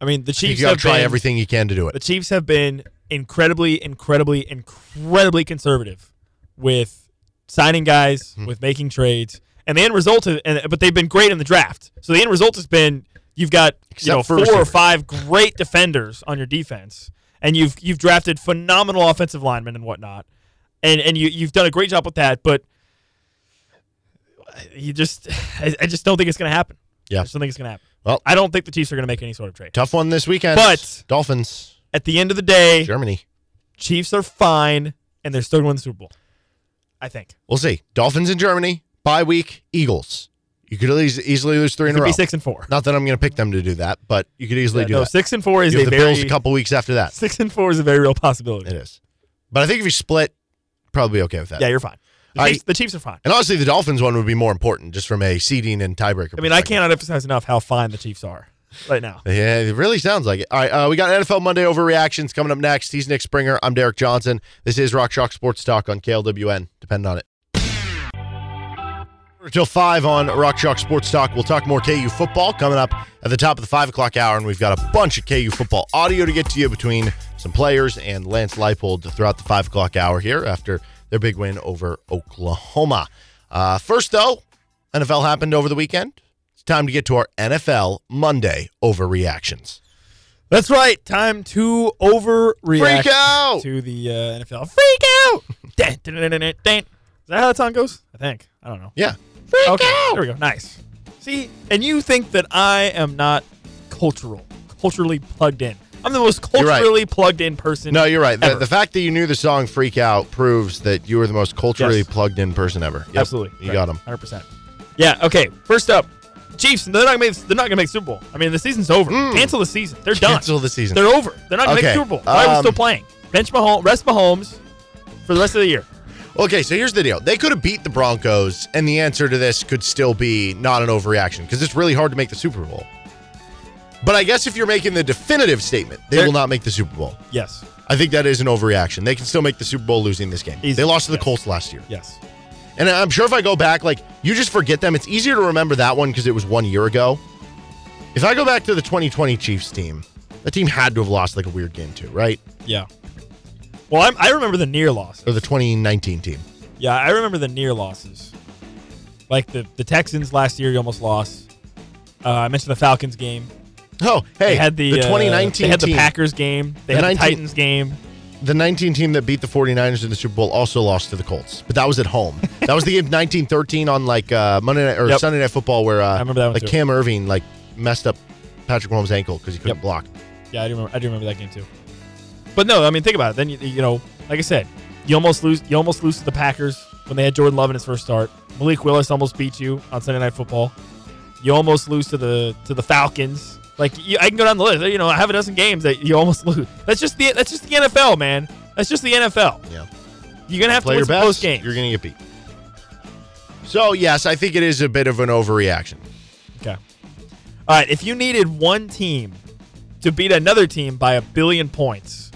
I mean, the Chiefs you got to have try been, everything you can to do it. The Chiefs have been incredibly, incredibly, incredibly conservative with signing guys, Hmm. with making trades, and the end result. Is, and but they've been great in the draft. So the end result has been you've got Except you know four or five great defenders on your defense, and you've you've drafted phenomenal offensive linemen and whatnot, and and you you've done a great job with that. But you just, I, I just don't think it's going to happen. Yeah. I just don't think it's going to happen. Well- I don't think the Chiefs are going to make any sort of trade. Tough one this weekend. But- Dolphins. At the end of the day, Germany. Chiefs are fine, and they're still going to win the Super Bowl. I think. We'll see. Dolphins in Germany. Bye week. Eagles. You could eas- easily lose three in a row. be six and four. Not that I'm going to pick them to do that, but you could easily Yeah, do no, that. six and four is you a the very Bills a couple weeks after that. six and four is a very real possibility. It is. But I think if you split, probably okay with that. Yeah, you're fine. The, I- Chiefs, the Chiefs are fine. And honestly, the Dolphins one would be more important just from a seeding and tiebreaker. I mean, I cannot emphasize enough how fine the Chiefs are right now. Yeah, it really sounds like it. All right, uh, we got NFL Monday overreactions coming up next. He's Nick Springer. I'm Derek Johnson. This is Rock Chalk Sports Talk on KLWN. Depend on it. Until 5 on Rock Chalk Sports Talk. We'll talk more KU football coming up at the top of the 5 o'clock hour, and we've got a bunch of KU football audio to get to you between some players and Lance Leipold throughout the 5 o'clock hour here after their big win over Oklahoma. Uh, first, though, NFL happened over the weekend. It's time to get to our NFL Monday overreactions. That's right. Time to overreact Freak out! to the uh, NFL. Freak out! Dun, dun, dun, dun, dun, dun. Is that how that song goes? I think. I don't know. Yeah. Freak okay, there we go. Nice. See, and you think that I am not cultural, culturally plugged in. I'm the most You're right. culturally plugged in person. No, you're right. The, ever. the fact that you knew the song "Freak Out" proves that you are the most culturally Yes. plugged-in person ever. Yep, Absolutely. you got him. 100%. Yeah, okay. First up, Chiefs, they're not going to make, they're not to make Super Bowl. I mean, the season's over. Cancel the season. They're done. Hmm. Cancel the season. They're over. They're not going to Okay, make Super Bowl. Why are we um, still playing? Bench Mahomes, rest Mahomes for the rest of the year. Okay, so here's the deal. They could have beat the Broncos, and the answer to this could still be not an overreaction because it's really hard to make the Super Bowl. But I guess if you're making the definitive statement, they They're- will not make the Super Bowl. Yes. I think that is an overreaction. They can still make the Super Bowl losing this game. Easy. They lost to the Yes. Colts last year. Yes. And I'm sure if I go back, like, you just forget them. It's easier to remember that one because it was one year ago. If I go back to the 2020 Chiefs team, the team had to have lost like a weird game too, right? Yeah. Well, I'm, I remember the near loss. Or the 2019 team. Yeah, I remember the near losses. Like the, the Texans last year, you almost lost. Uh, I mentioned the Falcons game. Oh, hey, They had the, the uh, 2019 they had the. Packers game. They The had 19 the Titans game. The 19 team that beat the 49ers in the Super Bowl also lost to the Colts, but that was at home. that was the game 1913 on like uh, Monday night or Yep. Sunday Night Football where uh, I remember that one like too. Cam Erving like messed up Patrick Mahomes' ankle because he couldn't Yep. block. Yeah, I do remember. I do remember that game too. But no, I mean, think about it. Then you, you know, like I said, you almost lose. You almost lose to the Packers when they had Jordan Love in his first start. Malik Willis almost beat you on Sunday Night Football. You almost lose to the to the Falcons. Like you, I can go down the list. You know, I have a dozen games that you almost lose. That's just the that's just the NFL, man. That's just the NFL. Yeah. You're gonna have Play to win some close games. you're going to get beat. So, yes, I think it is a bit of an overreaction. Okay. All right. If you needed one team to beat another team by a billion points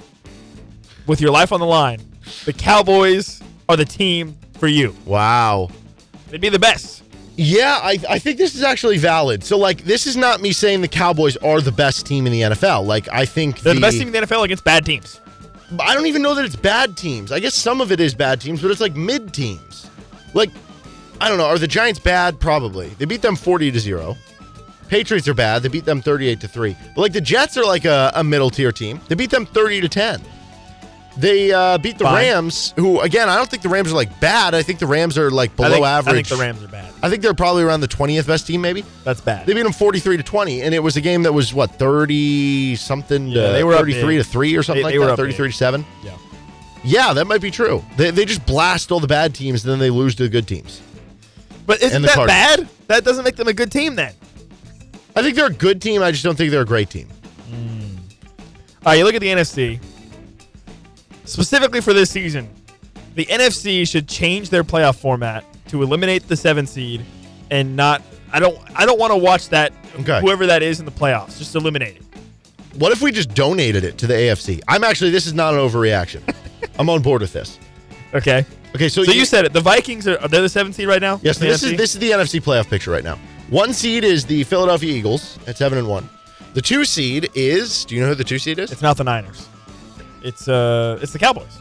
with your life on the line, the Cowboys are the team for you. Wow. They'd be the best. Yeah, I, I think this is actually valid. So, like, this is not me saying the Cowboys are the best team in the NFL. Like, I think They're the, best team in the NFL against bad teams. I don't even know that it's bad teams. I guess some of it is bad teams, but it's like mid teams. Like, I don't know. Are the Giants bad? Probably. They beat them 40 to 0. Patriots are bad. They beat them 38 to 3. But like the Jets are like a, a middle tier team. They beat them 30 to 10. They uh, beat the Fine. Rams, who again, I don't think the Rams are like bad. I think the Rams are like below I think, average. I think the Rams are bad. I think they're probably around the 20th best team, maybe. That's bad. They beat them 43 to 20, and it was a game that was what 30 something, Yeah, to they were up 33 to three or something They- like they that, 33 to seven. Yeah. Yeah, that might be true. They, they just blast all the bad teams, and then they lose to the good teams. But isn't that Cardinals. bad? That doesn't make them a good team then. I think they're a good team. I just don't think they're a great team. All right, you look at the NFC. Specifically for this season, the NFC should change their playoff format to eliminate the seven seed and not. I don't. I don't want to watch that. Okay. Whoever that is in the playoffs, just eliminate it. What if we just donated it to the AFC? I'm actually, this is not an overreaction. I'm on board with this. Okay. Okay, so, So you said it. The Vikings are. Are they the seven seed right now? Yes, this the is this is the NFC playoff picture right now. One seed is the Philadelphia Eagles at seven and one. The two seed is. Do you know who the two seed is? It's not the Niners. It's uh. It's the Cowboys.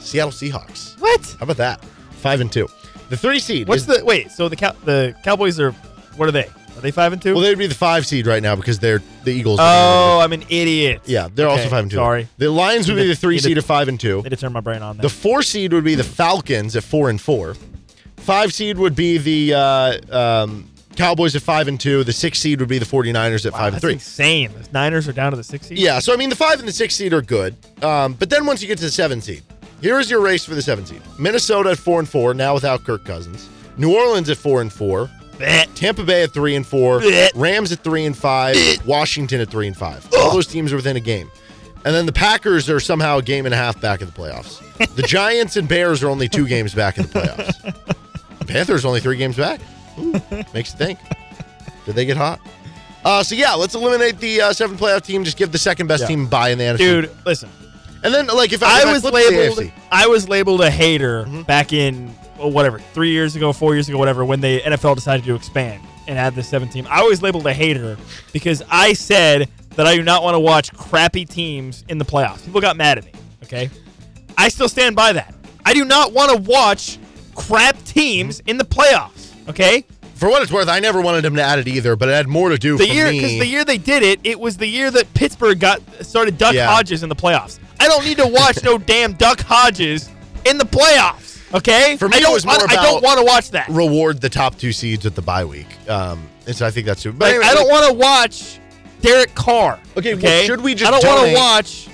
Seattle Seahawks. What? How about that? Five and two. The three seed. What's is, the wait? So the cow the Cowboys are. What are they? Are they five and two? Well, they'd be the five seed right now because they're the Eagles. oh, I'm an idiot. yeah, they're also five and two. Sorry. The Lions would be the three Need to- seed at five and two. Need to turn my brain on that. The four seed would be the Falcons at four and four. Five seed would be the uh, um, Cowboys at five and two. The sixth seed would be the 49ers at five and That's three. insane. The Niners are down to the six seed. Yeah, so I mean the five and the six seed are good, um, but then once you get to the seven seed, here is your race for the seven seed: Minnesota at four and four, now without Kirk Cousins. New Orleans at four and four. Tampa Bay at three and four. Rams at three and five. Washington at three and five. All those teams are within a game, and then the Packers are somehow a game and a half back in the playoffs. the Giants and Bears are only two games back in the playoffs. The Panthers are only three games back. Ooh, makes you think. Did they get hot? Uh, so yeah, let's eliminate the uh, seventh playoff team. Just give the second best Yeah. team a bye in the NFC. Dude, listen. and then like if I, if I was flip to the labeled. AFC, I was labeled a hater Mm-hmm. back in well, whatever three years ago, four years ago, whatever, when the NFL decided to expand and add the seven team. I was labeled a hater because I said that I do not want to watch crappy teams in the playoffs. People got mad at me. Okay, I still stand by that. I do not want to watch crap teams in the playoffs. Okay, for what it's worth, I never wanted them to add it either, but it had more to do the for year me. because the year they did it, it was the year that Pittsburgh got started Duck Yeah. Hodges in the playoffs. I don't need to watch no damn Duck Hodges in the playoffs. Okay, For me, I it don't, was more I, I don't want to watch that. reward the top two seeds with the bye week. Um, and so I think that's too. But Like, anyway, I don't want to watch Derek Carr. Okay, Okay, well, should we just I don't want to watch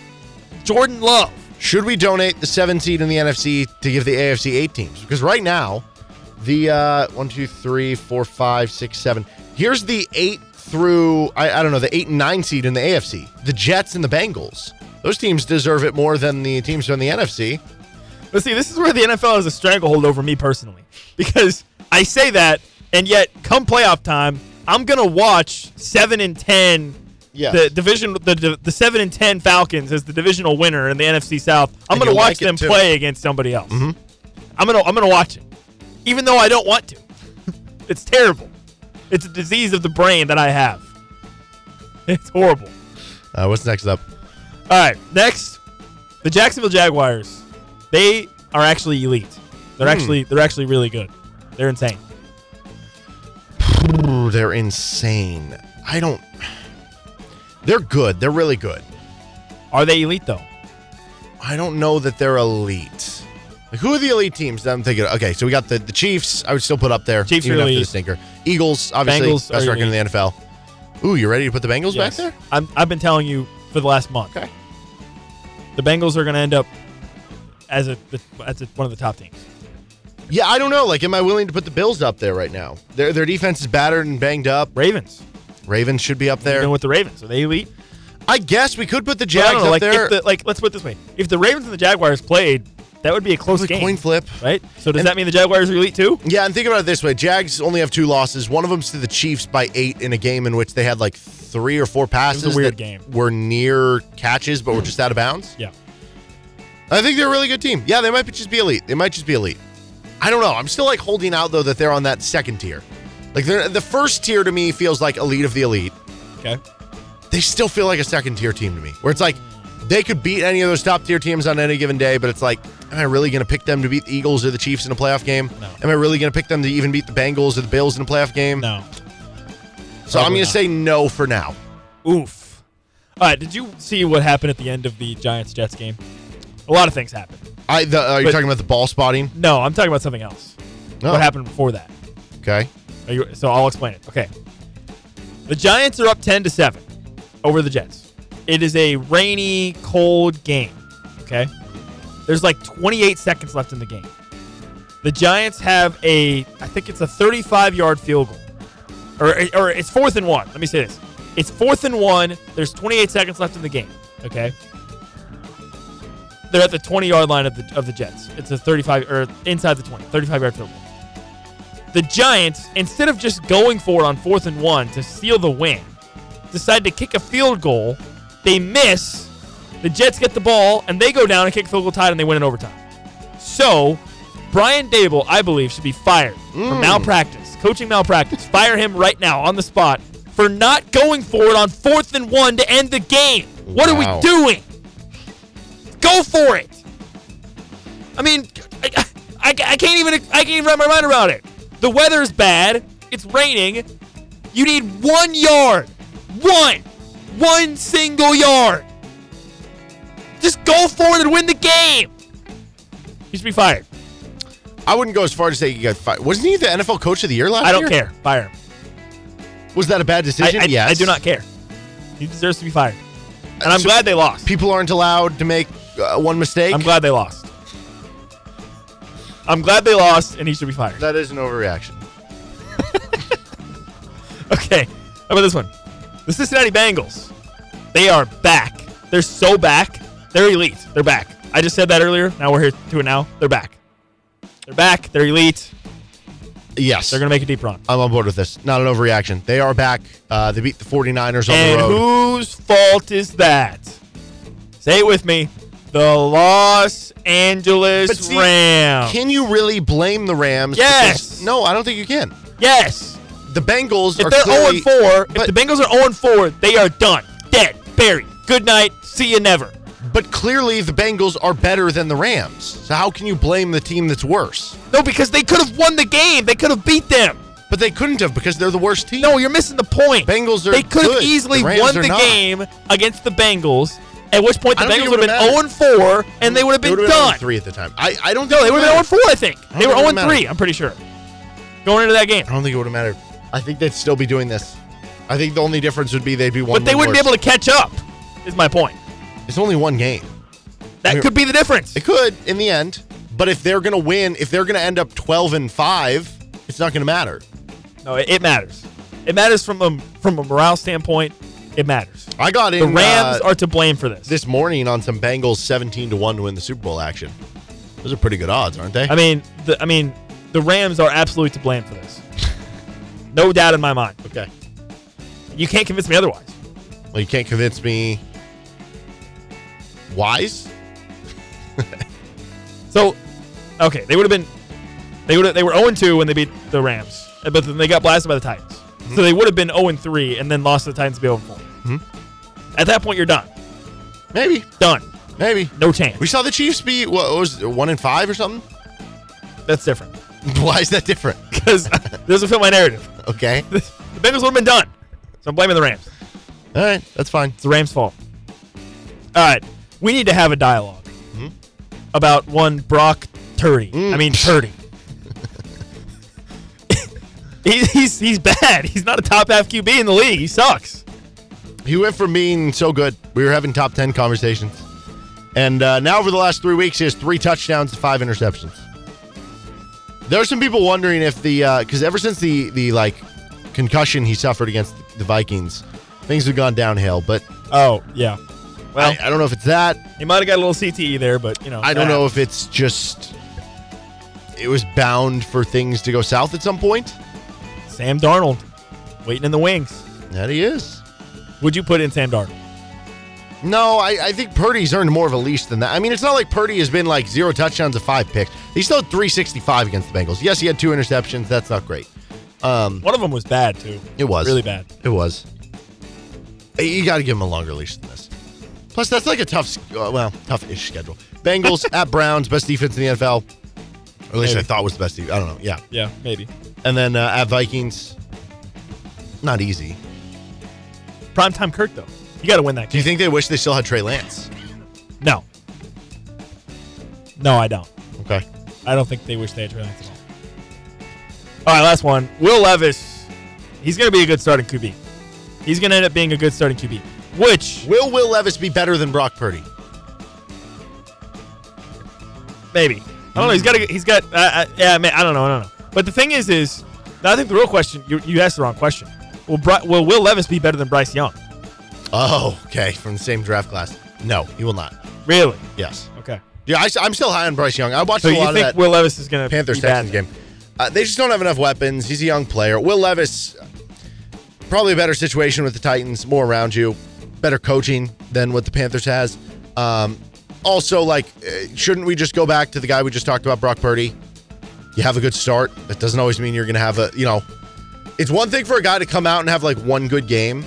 Jordan Love. Should we donate the seven seed in the NFC to give the AFC eight teams? Because right now, the uh, one, two, three, four, five, six, seven. Here's the eight through I, I don't know the eight and nine seed in the AFC. The Jets and the Bengals. Those teams deserve it more than the teams from the NFC. But see, this is where the NFL has a stranglehold over me personally because I say that, and yet come playoff time, I'm gonna watch seven and ten. Yes. The division, the, the seven and ten Falcons as the divisional winner in the NFC South. I'm And gonna watch like them too. play against somebody else. I'm gonna I'm gonna watch it, even though I don't want to. it's terrible. It's a disease of the brain that I have. It's horrible. Uh, what's next up? All right, next, the Jacksonville Jaguars. They are actually elite. They're Hmm. actually they're actually really good. They're insane. They're insane. I don't. They're good. They're really good. Are they elite though? I don't know that they're elite. Like, who are the elite teams I'm thinking? Okay, so we got the, the Chiefs. I would still put up there. Chiefs even are after the elite. stinker. Eagles, obviously, Bengals best are record in the NFL. Ooh, you ready to put the Bengals Yes. back there? I'm, I've been telling you for the last month. Okay. The Bengals are going to end up as a as a, one of the top teams. Yeah, I don't know. Like, am I willing to put the Bills up there right now? Their their defense is battered and banged up. Ravens. Ravens should be up there. Even with the Ravens, are they elite? I guess we could put the But I don't Jags know, up like, there. If the, like, let's put it this way: if the Ravens and the Jaguars played, that would be a close game. coin flip. right? So does And- that mean the Jaguars are elite too? Yeah, and think about it this way: Jags only have two losses. One of them's to the Chiefs by eight in a game in which they had like three or four passes weird that game. were near catches, but were just out of bounds. Yeah. I think they're a really good team. Yeah, they might just be elite. They might just be elite. I don't know. I'm still like holding out though that they're on that second tier. Like they're, the first tier to me feels like elite of the elite. Okay. They still feel like a second tier team to me, where it's like they could beat any of those top tier teams on any given day, but it's like, am I really going to pick them to beat the Eagles or the Chiefs in a playoff game? No. Am I really going to pick them to even beat the Bengals or the Bills in a playoff game? No. So I'm going to say no for now. Oof. All right. Did you see what happened at the end of the Giants Jets game? A lot of things happened. I the, are you But- talking about the ball spotting? No, I'm talking about something else. No. What happened before that? Okay. Are you, so I'll explain it. Okay. The Giants are up 10 to 7 over the Jets. It is a rainy, cold game. Okay. There's like 28 seconds left in the game. The Giants have a, I think it's a 35 yard field goal. Or, or it's fourth and one. Let me say this. It's fourth and one. There's 28 seconds left in the game. Okay. They're at the 20 yard line of the, of the Jets. It's a 35 or inside the 20, 35 yard field goal the Giants, instead of just going for it on fourth and one to seal the win, decide to kick a field goal. They miss. The Jets get the ball and they go down and kick field goal tied and they win in overtime. So, Brian Daboll, I believe, should be fired for mm. malpractice, coaching malpractice. Fire him right now on the spot for not going for it on fourth and one to end the game. What are we doing? Go for it. I mean, I, I, I can't even I can't even wrap my mind around it. The weather's bad. It's raining. You need one yard. One. One single yard. Just go for it and win the game. He should be fired. I wouldn't go as far to say he got fired. Wasn't he the NFL Coach of the Year last year? I don't care. Fire him. Was that a bad I, decision? I, yes. I do not care. He deserves to be fired. And I'm So- glad they lost. People aren't allowed to make uh, one mistake. I'm glad they lost. I'm glad they lost, and he should be fired. that is an overreaction. Okay, how about this one? The Cincinnati Bengals. They are back. They're so back. They're elite. They're back. I just said that earlier. Now we're here to it now. They're back. They're back. They're elite. Yes. They're going to make a deep run. I'm on board with this. Not an overreaction. They are back. Uh, they beat the 49ers on And the road. whose fault is that? Say it with me. The Los Angeles see, Rams. Can you really blame the Rams? Yes. Because- no, I don't think you can. yes. The Bengals If are they're clearly, 0 4, but- if the Bengals are 0 4, they are done. Dead. Buried. Good night. See you never. but clearly the Bengals are better than the Rams. So how can you blame the team that's worse? No, because they could have won the game. They could have beat them. But they couldn't have because they're the worst team. No, you're missing the point. Bengals are They could have easily The won the not. game against the Bengals. At which point the I don't think Bengals would have been would've 0 4, and they would have been been done. three at the time. I, I don't. Know. they would have been 0 4. I think. I They were 0 3. I'm pretty sure. Going into that game. I don't think it would have mattered. I think they'd still be doing this. I think the only difference would be they'd be one. But they wouldn't be able to catch up, is my point. It's only one game. That I mean- could be the difference. It could in the end, but if they're going to win, if they're going to end up 12 and 5, it's not going to matter. No, it, it matters. It matters from a, from a morale standpoint. It matters. I got The Rams uh, are to blame for this. this morning on some Bengals 17 to 1 to win the Super Bowl action. Those are pretty good odds, aren't they? I mean, the, I mean, the Rams are absolutely to blame for this. no doubt in my mind. okay. You can't convince me otherwise. Well, you can't convince me wise? So, okay, they would have been, they would they were 0 2 when they beat the Rams, but then they got blasted by the Titans. Mm-hmm. So they would have been 0 3 and then lost to the Titans to be 0 4. Mm-hmm. At that point, you're done. Maybe. Done. Maybe. No chance. We saw the Chiefs be what was it, 1 and 5 or something? That's different Why is that different? because doesn't fit my narrative. Okay. The Bengals would have been done. So I'm blaming the Rams. All right, that's fine. It's the Rams' fault. All right, we need to have a dialog Mm-hmm. about one Brock Turdy. Mm. I mean Turdy. He- he's he's bad. He's not a top half QB in the league. He sucks. He went from being so good. We were having top 10 conversations. And uh, now, over the last three weeks, he has three touchdowns and five interceptions. There are some people wondering if the, uh, because ever since the, the like, concussion he suffered against the Vikings, things have gone downhill. But Oh yeah. Well, I, I don't know if it's that. he might have got a little CTE there, but you know. I don't know happens. if it's just, it was bound for things to go south at some point. Sam Darnold waiting in the wings. That he is. Would you put in Sam Darnold? No, I, I think Purdy's earned more of a leash than that. I mean, it's not like Purdy has been like zero touchdowns and five picks. He still had 365 against the Bengals. Yes, he had two interceptions. That's not great. Um, One of them was bad too. it was Really bad. It was. You got to give him a longer leash than this. Plus, that's like a tough, uh, well, tough-ish schedule. Bengals at Browns, best defense in the NFL. Or at least Maybe. I thought was the best. Defense. I don't know. Yeah, Yeah, maybe. and then uh, at Vikings, not easy. Primetime Kirk though. You got to win that Do you think they wish they still had Trey Lance? No. No, I don't. Okay. I don't think they wish they had Trey Lance at all. All right, last one. Will Levis. He's going to be a good starting QB. He's going to end up being a good starting QB. Which Will Will Levis be better than Brock Purdy? maybe I don't know. He's got. A, he's got. Uh, uh, yeah, man, I don't know. I don't know. But the thing is, is I think the real question. You, you asked the wrong question. Will, Bri- will Will Levis be better than Bryce Young? Oh, okay. From the same draft class. No, he will not. Really? Yes. Okay. Yeah, I, am still high on Bryce Young. I watched So a lot of think that Will Levis is going to Panthers Texans game. Uh, they just don't have enough weapons. He's a young player. Will Levis, probably a better situation with the Titans, more around you, better coaching than what the Panthers has. Um, also, like, uh, shouldn't we just go back to the guy we just talked about, Brock Purdy? You have a good start. That doesn't always mean you're going to have a, you know, it's one thing for a guy to come out and have like one good game,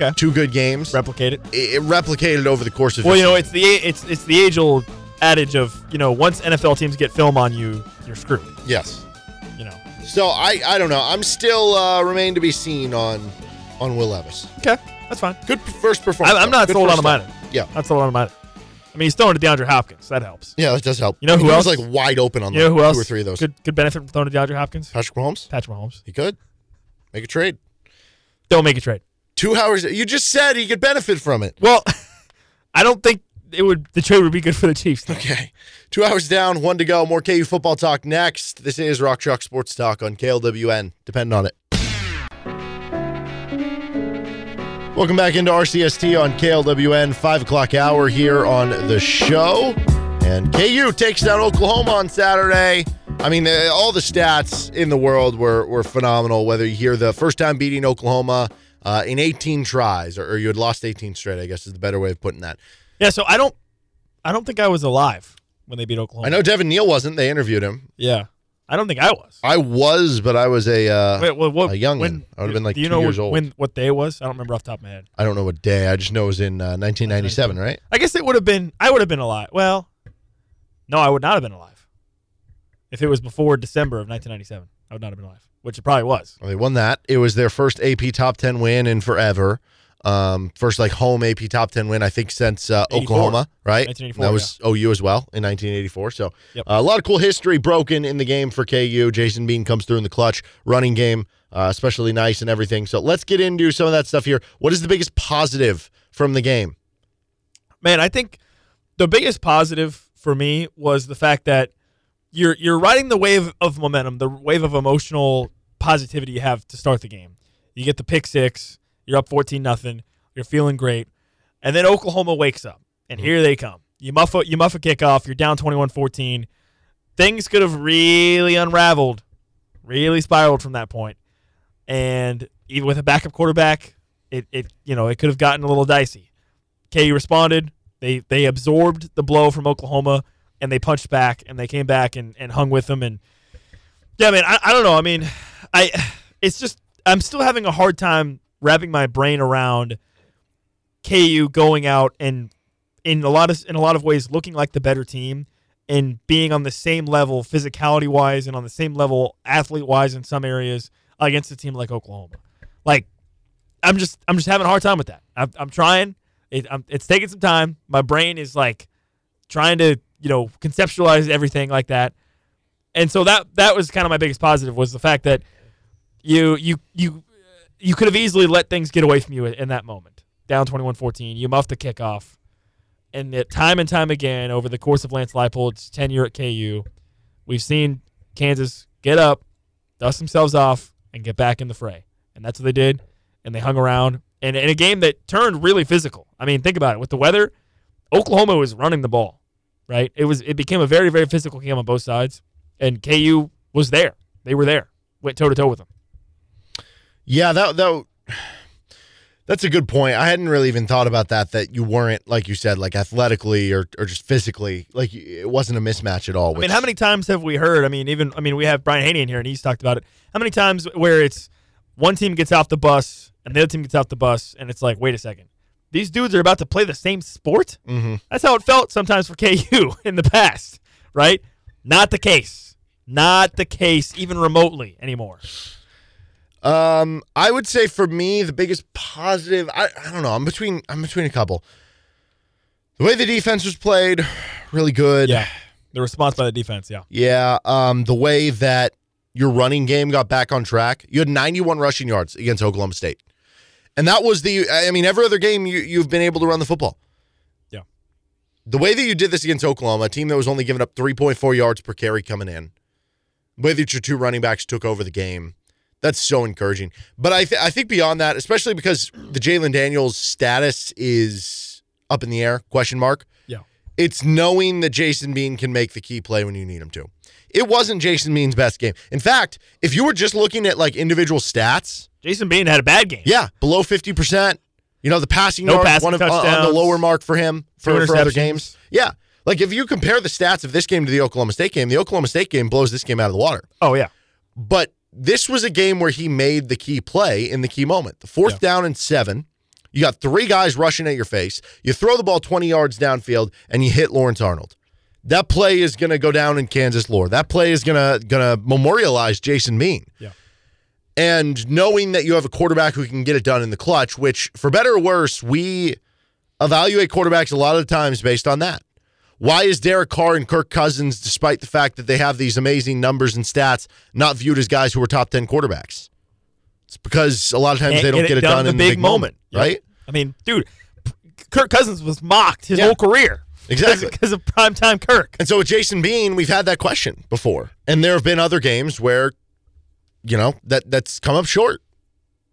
Okay. two good games, Replicate it. it, it replicated over the course of. Well, you know, it's the it's it's the age old adage of you know once NFL teams get film on you, you're screwed. yes. You know. So I, I don't know. I'm still uh, remain to be seen on, on Will Levis. Okay, that's fine. Good first performance. I'm, I'm not Good sold on him either. Yeah, Not sold on him either. I mean, he's throwing to DeAndre Hopkins. That helps. yeah, that does help. You know who he else? was like wide open on You know who else? two or three of those. Could could benefit from throwing to DeAndre Hopkins? Patrick Mahomes. Patrick Mahomes. He could make a trade. Don't make a trade. Two hours. You just said he could benefit from it. Well, I don't think it would. The trade would be good for the Chiefs. though. Okay. Two hours down, one to go. More KU football talk next. This is Rock Chalk Sports Talk on KLWN. Depend on it. Welcome back into RCST on KLWN, 5 o'clock hour here on the show. And KU takes down Oklahoma on Saturday. I mean, uh, all the stats in the world were, were phenomenal, whether you hear the first time beating Oklahoma uh, in 18 tries, or, or you had lost 18 straight, I guess is the better way of putting that. Yeah. So I don't. I don't think I was alive when they beat Oklahoma. I know Devin Neal wasn't. They interviewed him. Yeah. I don't think I was. I was, but I was a uh, Wait, what, what, a young when, I would have been like do you two know years old. when what day was? I don't remember off the top of my head. I don't know what day. I just know it was in uh, 1997, right? I guess it would have been. I would have been alive. Well, no, I would not have been alive. If it was before December of 1997, I would not have been alive. Which it probably was. Well, they won that. It was their first AP top 10 win in forever. Um, first like home AP top 10 win, I think, since uh, Oklahoma, right? 1984, That was OU as well in 1984. So Yep. uh, a lot of cool history broken in the game for KU. Jason Bean comes through in the clutch, running game, uh, especially nice and everything. So let's get into some of that stuff here. What is the biggest positive from the game? Man, I think the biggest positive for me was the fact that you're you're riding the wave of momentum, the wave of emotional positivity you have to start the game. You get the pick six, you're up 14 nothing, you're feeling great. And then Oklahoma wakes up. And mm-hmm. here they come. You muff a, you muff a kickoff, you're down 21-14. Things could have really unraveled, really spiraled from that point. And even with a backup quarterback, it, it you know, it could have gotten a little dicey. KU responded. They they absorbed the blow from Oklahoma and they punched back and they came back and, and hung with them and yeah, man, I, I don't know. I mean, I it's just I'm still having a hard time wrapping my brain around KU going out and in a lot of in a lot of ways looking like the better team and being on the same level physicality wise and on the same level athlete wise in some areas against a team like Oklahoma. Like I'm just I'm just having a hard time with that. I'm, I'm trying. It, I'm, it's taking some time. My brain is like trying to you know conceptualize everything like that. And so that that was kind of my biggest positive was the fact that you you you you could have easily let things get away from you in that moment. Down 21-14, you muffed the kickoff. And it, time and time again over the course of Lance Leipold's tenure at KU, we've seen Kansas get up, dust themselves off, and get back in the fray. And that's what they did. And they hung around. And in a game that turned really physical. I mean, think about it. With the weather, Oklahoma was running the ball, right? It was it became a very, very physical game on both sides. And KU was there. They were there. Went toe to toe with them. Yeah, that that that's a good point. I hadn't really even thought about that. That you weren't like you said, like athletically or or just physically, like it wasn't a mismatch at all. I mean, how many times have we heard? I mean, even I mean, we have Brian Hanni in here, and he's talked about it. How many times where it's one team gets off the bus and the other team gets off the bus, and it's like, wait a second, these dudes are about to play the same sport. Mm-hmm. That's how it felt sometimes for KU in the past, right? Not the case. Not the case, even remotely anymore. Um, I would say for me the biggest positive. I, I don't know. I'm between. I'm between a couple. The way the defense was played, really good. Yeah, the response by the defense. Yeah, Yeah. Um, the way that your running game got back on track. You had 91 rushing yards against Oklahoma State, and that was the. I mean, every other game you you've been able to run the football. Yeah. The way that you did this against Oklahoma, a team that was only giving up 3.4 yards per carry coming in, the way that your two running backs took over the game, that's so encouraging. But I th- I think beyond that, especially because the Jalen Daniels status is up in the air, question mark. Yeah. It's knowing that Jason Bean can make the key play when you need him to. It wasn't Jason Bean's best game. In fact, if you were just looking at like individual stats, Jason Bean had a bad game. yeah, below 50%. You know, the passing No yards, passing one of, uh, on the lower mark for him for, for other games. Yeah. Like if you compare the stats of this game to the Oklahoma State game, the Oklahoma State game blows this game out of the water. Oh yeah. But this was a game where he made the key play in the key moment. The fourth Yeah. down and seven. You got three guys rushing at your face. You throw the ball 20 yards downfield and you hit Lawrence Arnold. That play is going to go down in Kansas lore. That play is going to going to memorialize Jason Bean. Yeah. And knowing that you have a quarterback who can get it done in the clutch, which for better or worse, we evaluate quarterbacks a lot of the times based on that. Why is Derek Carr and Kirk Cousins, despite the fact that they have these amazing numbers and stats, not viewed as guys who are top 10 quarterbacks? It's because a lot of times And they don't get, it done, in in the big, moment, Yep. right? I mean, dude, Kirk Cousins was mocked his Yeah. whole career Exactly. because of primetime Kirk. And so with Jason Bean, we've had that question before, and there have been other games where, you know, that that's come up short.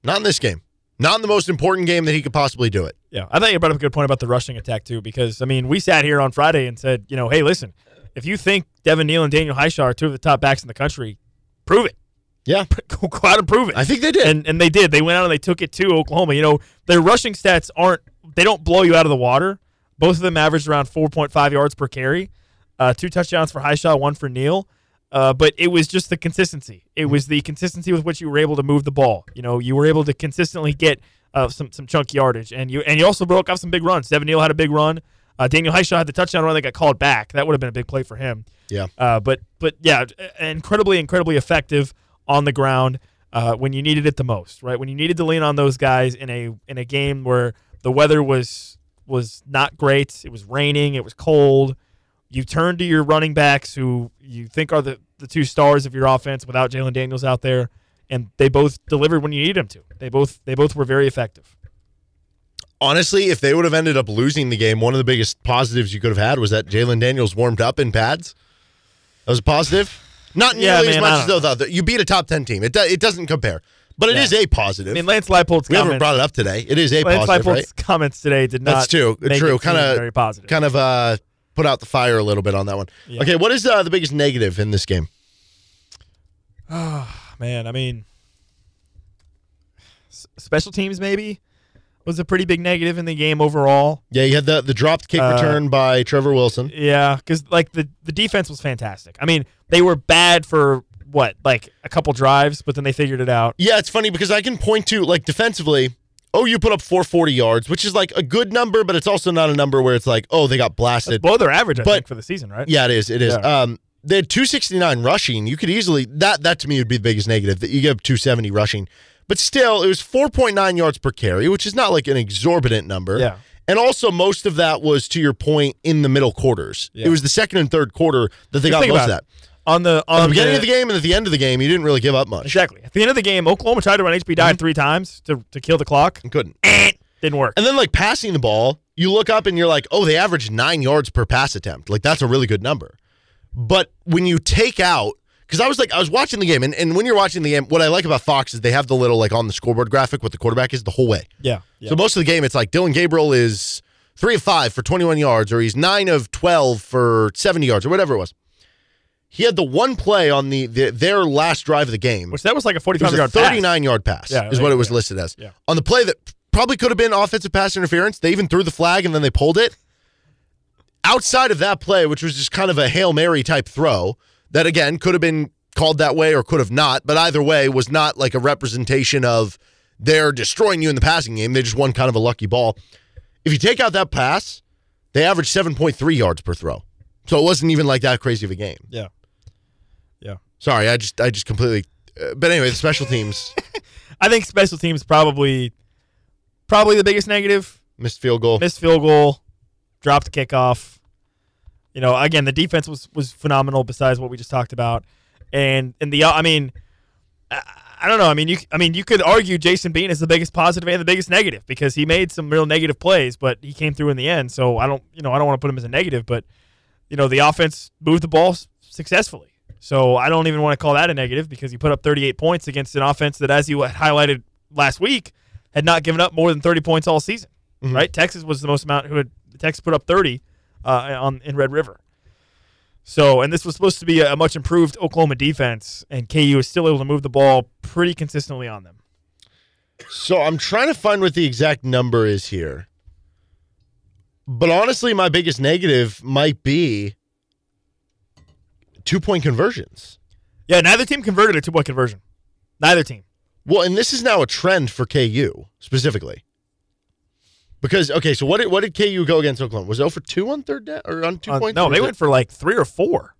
Not in this game. Not in the most important game that he could possibly do it. Yeah, I thought you brought up a good point about the rushing attack too, because I mean, we sat here on Friday and said, you know, hey, listen, if you think Devin Neal and Daniel Hishaw are two of the top backs in the country, prove it. Yeah, Go go out and prove it. I think they did. and and they did. They went out and they took it to Oklahoma. You know, their rushing stats aren't they don't blow you out of the water. Both of them averaged around 4.5 yards per carry. Uh, two touchdowns for Hishaw, one for Neal. Uh, but it was just the consistency. It was the consistency with which you were able to move the ball. You know, you were able to consistently get uh, some some chunk yardage, and you and you also broke off some big runs. Devin Neal had a big run. Uh, Daniel Hishaw had the touchdown run that got called back. That would have been a big play for him. Yeah. Uh, but but yeah, incredibly incredibly effective on the ground uh, when you needed it the most, right? When you needed to lean on those guys in a in a game where the weather was was not great. It was raining. It was cold. You turn to your running backs, who you think are the, the two stars of your offense, without Jalen Daniels out there, and they both delivered when you needed them to. They both they both were very effective. Honestly, if they would have ended up losing the game, one of the biggest positives you could have had was that Jalen Daniels warmed up in pads. That was a positive. Not Yeah, nearly as much as though the, you beat a top ten team. It do, it doesn't compare, but it Yeah. is a positive. I mean, Lance Leipold's we haven't comments, brought it up today. It is a Lance positive, Leipold's right? comments today did not. That's true. True. Kind of very positive. Kind of uh, put out the fire a little bit on that one. Yeah. Okay, what is uh, the biggest negative in this game? Oh, man, I mean, special teams maybe was a pretty big negative in the game overall. Yeah, you had the the dropped kick Uh, return by Trevor Wilson. Yeah, because like the the defense was fantastic. I mean, they were bad for what like a couple drives, but then they figured it out. Yeah, it's funny because I can point to like defensively. Oh, you put up 440 yards, which is like a good number, but it's also not a number where it's like, oh, they got blasted. Below their average, I But- think, for the season, right? Yeah, it is. It is. Yeah. Um, they had 269 rushing. You could easily that that to me would be the biggest negative that you give 270 rushing, but still it was 4.9 yards per carry, which is not like an exorbitant number. Yeah. And also, most of that was to your point in the middle quarters. Yeah. It was the second and third quarter that they Just got most of that. it. On the on the beginning of the game and at the end of the game, you didn't really give up much. exactly at the end of the game, Oklahoma tried to run HB dive mm-hmm. three times to to kill the clock. And couldn't. Didn't work. And then like passing the ball, you look up and you're like, oh, they averaged nine yards per pass attempt. Like that's a really good number. But when you take out, because I was like, I was watching the game, and, and when you're watching the game, what I like about Fox is they have the little like on the scoreboard graphic what the quarterback is the whole way. yeah, yeah. So most of the game, it's like Dillon Gabriel is three of five for 21 yards, or he's nine of 12 for 70 yards, or whatever it was. He had the one play on the, the their last drive of the game. Which that was like a forty-five yard pass. 39 yard pass, Yeah, is what it was yeah. listed as. Yeah. On the play that probably could have been offensive pass interference, they even threw the flag and then they pulled it. Outside of that play, which was just kind of a Hail Mary type throw, that again could have been called that way or could have not, but either way was not like a representation of they're destroying you in the passing game. They just won kind of a lucky ball. If you take out that pass, they averaged 7.3 yards per throw. So it wasn't even like that crazy of a game. Yeah. Sorry, I just I just completely uh, but anyway, the special teams I think special teams probably probably the biggest negative. missed field goal. Missed field goal, dropped kickoff. You know, again, the defense was was phenomenal. Besides what we just talked about, and and the I mean, I, I don't know. I mean, you I mean you could argue Jason Bean is the biggest positive and the biggest negative because he made some real negative plays, but he came through in the end. So I don't you know I don't want to put him as a negative, but you know the offense moved the ball successfully. So I don't even want to call that a negative because he put up 38 points against an offense that, as you had highlighted last week, had not given up more than 30 points all season. Right? Texas was the most amount who had Texas put up 30 uh, on in Red River. So, and this was supposed to be a, a much improved Oklahoma defense, and KU is still able to move the ball pretty consistently on them. So I'm trying to find what the exact number is here. But honestly, my biggest negative might be two point conversions. Yeah, neither team converted a two point conversion. Neither team. Well, and this is now a trend for KU specifically. Because okay, so what did what did KU go against Oklahoma? Was it 0 for two on third down or on two Uh, points? no, they went for like three or four.